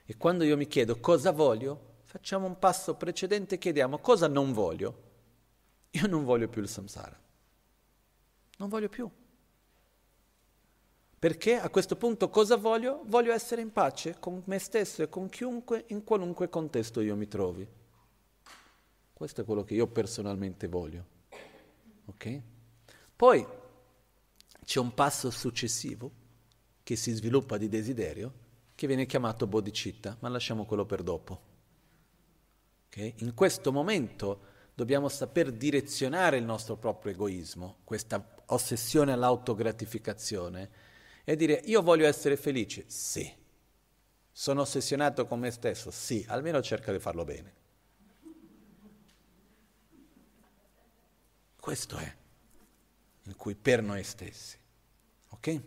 E quando io mi chiedo cosa voglio, facciamo un passo precedente e chiediamo cosa non voglio. Io non voglio più il samsara. Non voglio più. Perché a questo punto cosa voglio? Voglio essere in pace con me stesso e con chiunque in qualunque contesto io mi trovi. Questo è quello che io personalmente voglio. Ok? Poi c'è un passo successivo che si sviluppa di desiderio che viene chiamato bodhicitta, ma lasciamo quello per dopo. Okay? In questo momento dobbiamo saper direzionare il nostro proprio egoismo, questa ossessione all'autogratificazione, e dire io voglio essere felice, sì. Sono ossessionato con me stesso, sì, almeno cerca di farlo bene. Questo è in cui per noi stessi. Ok?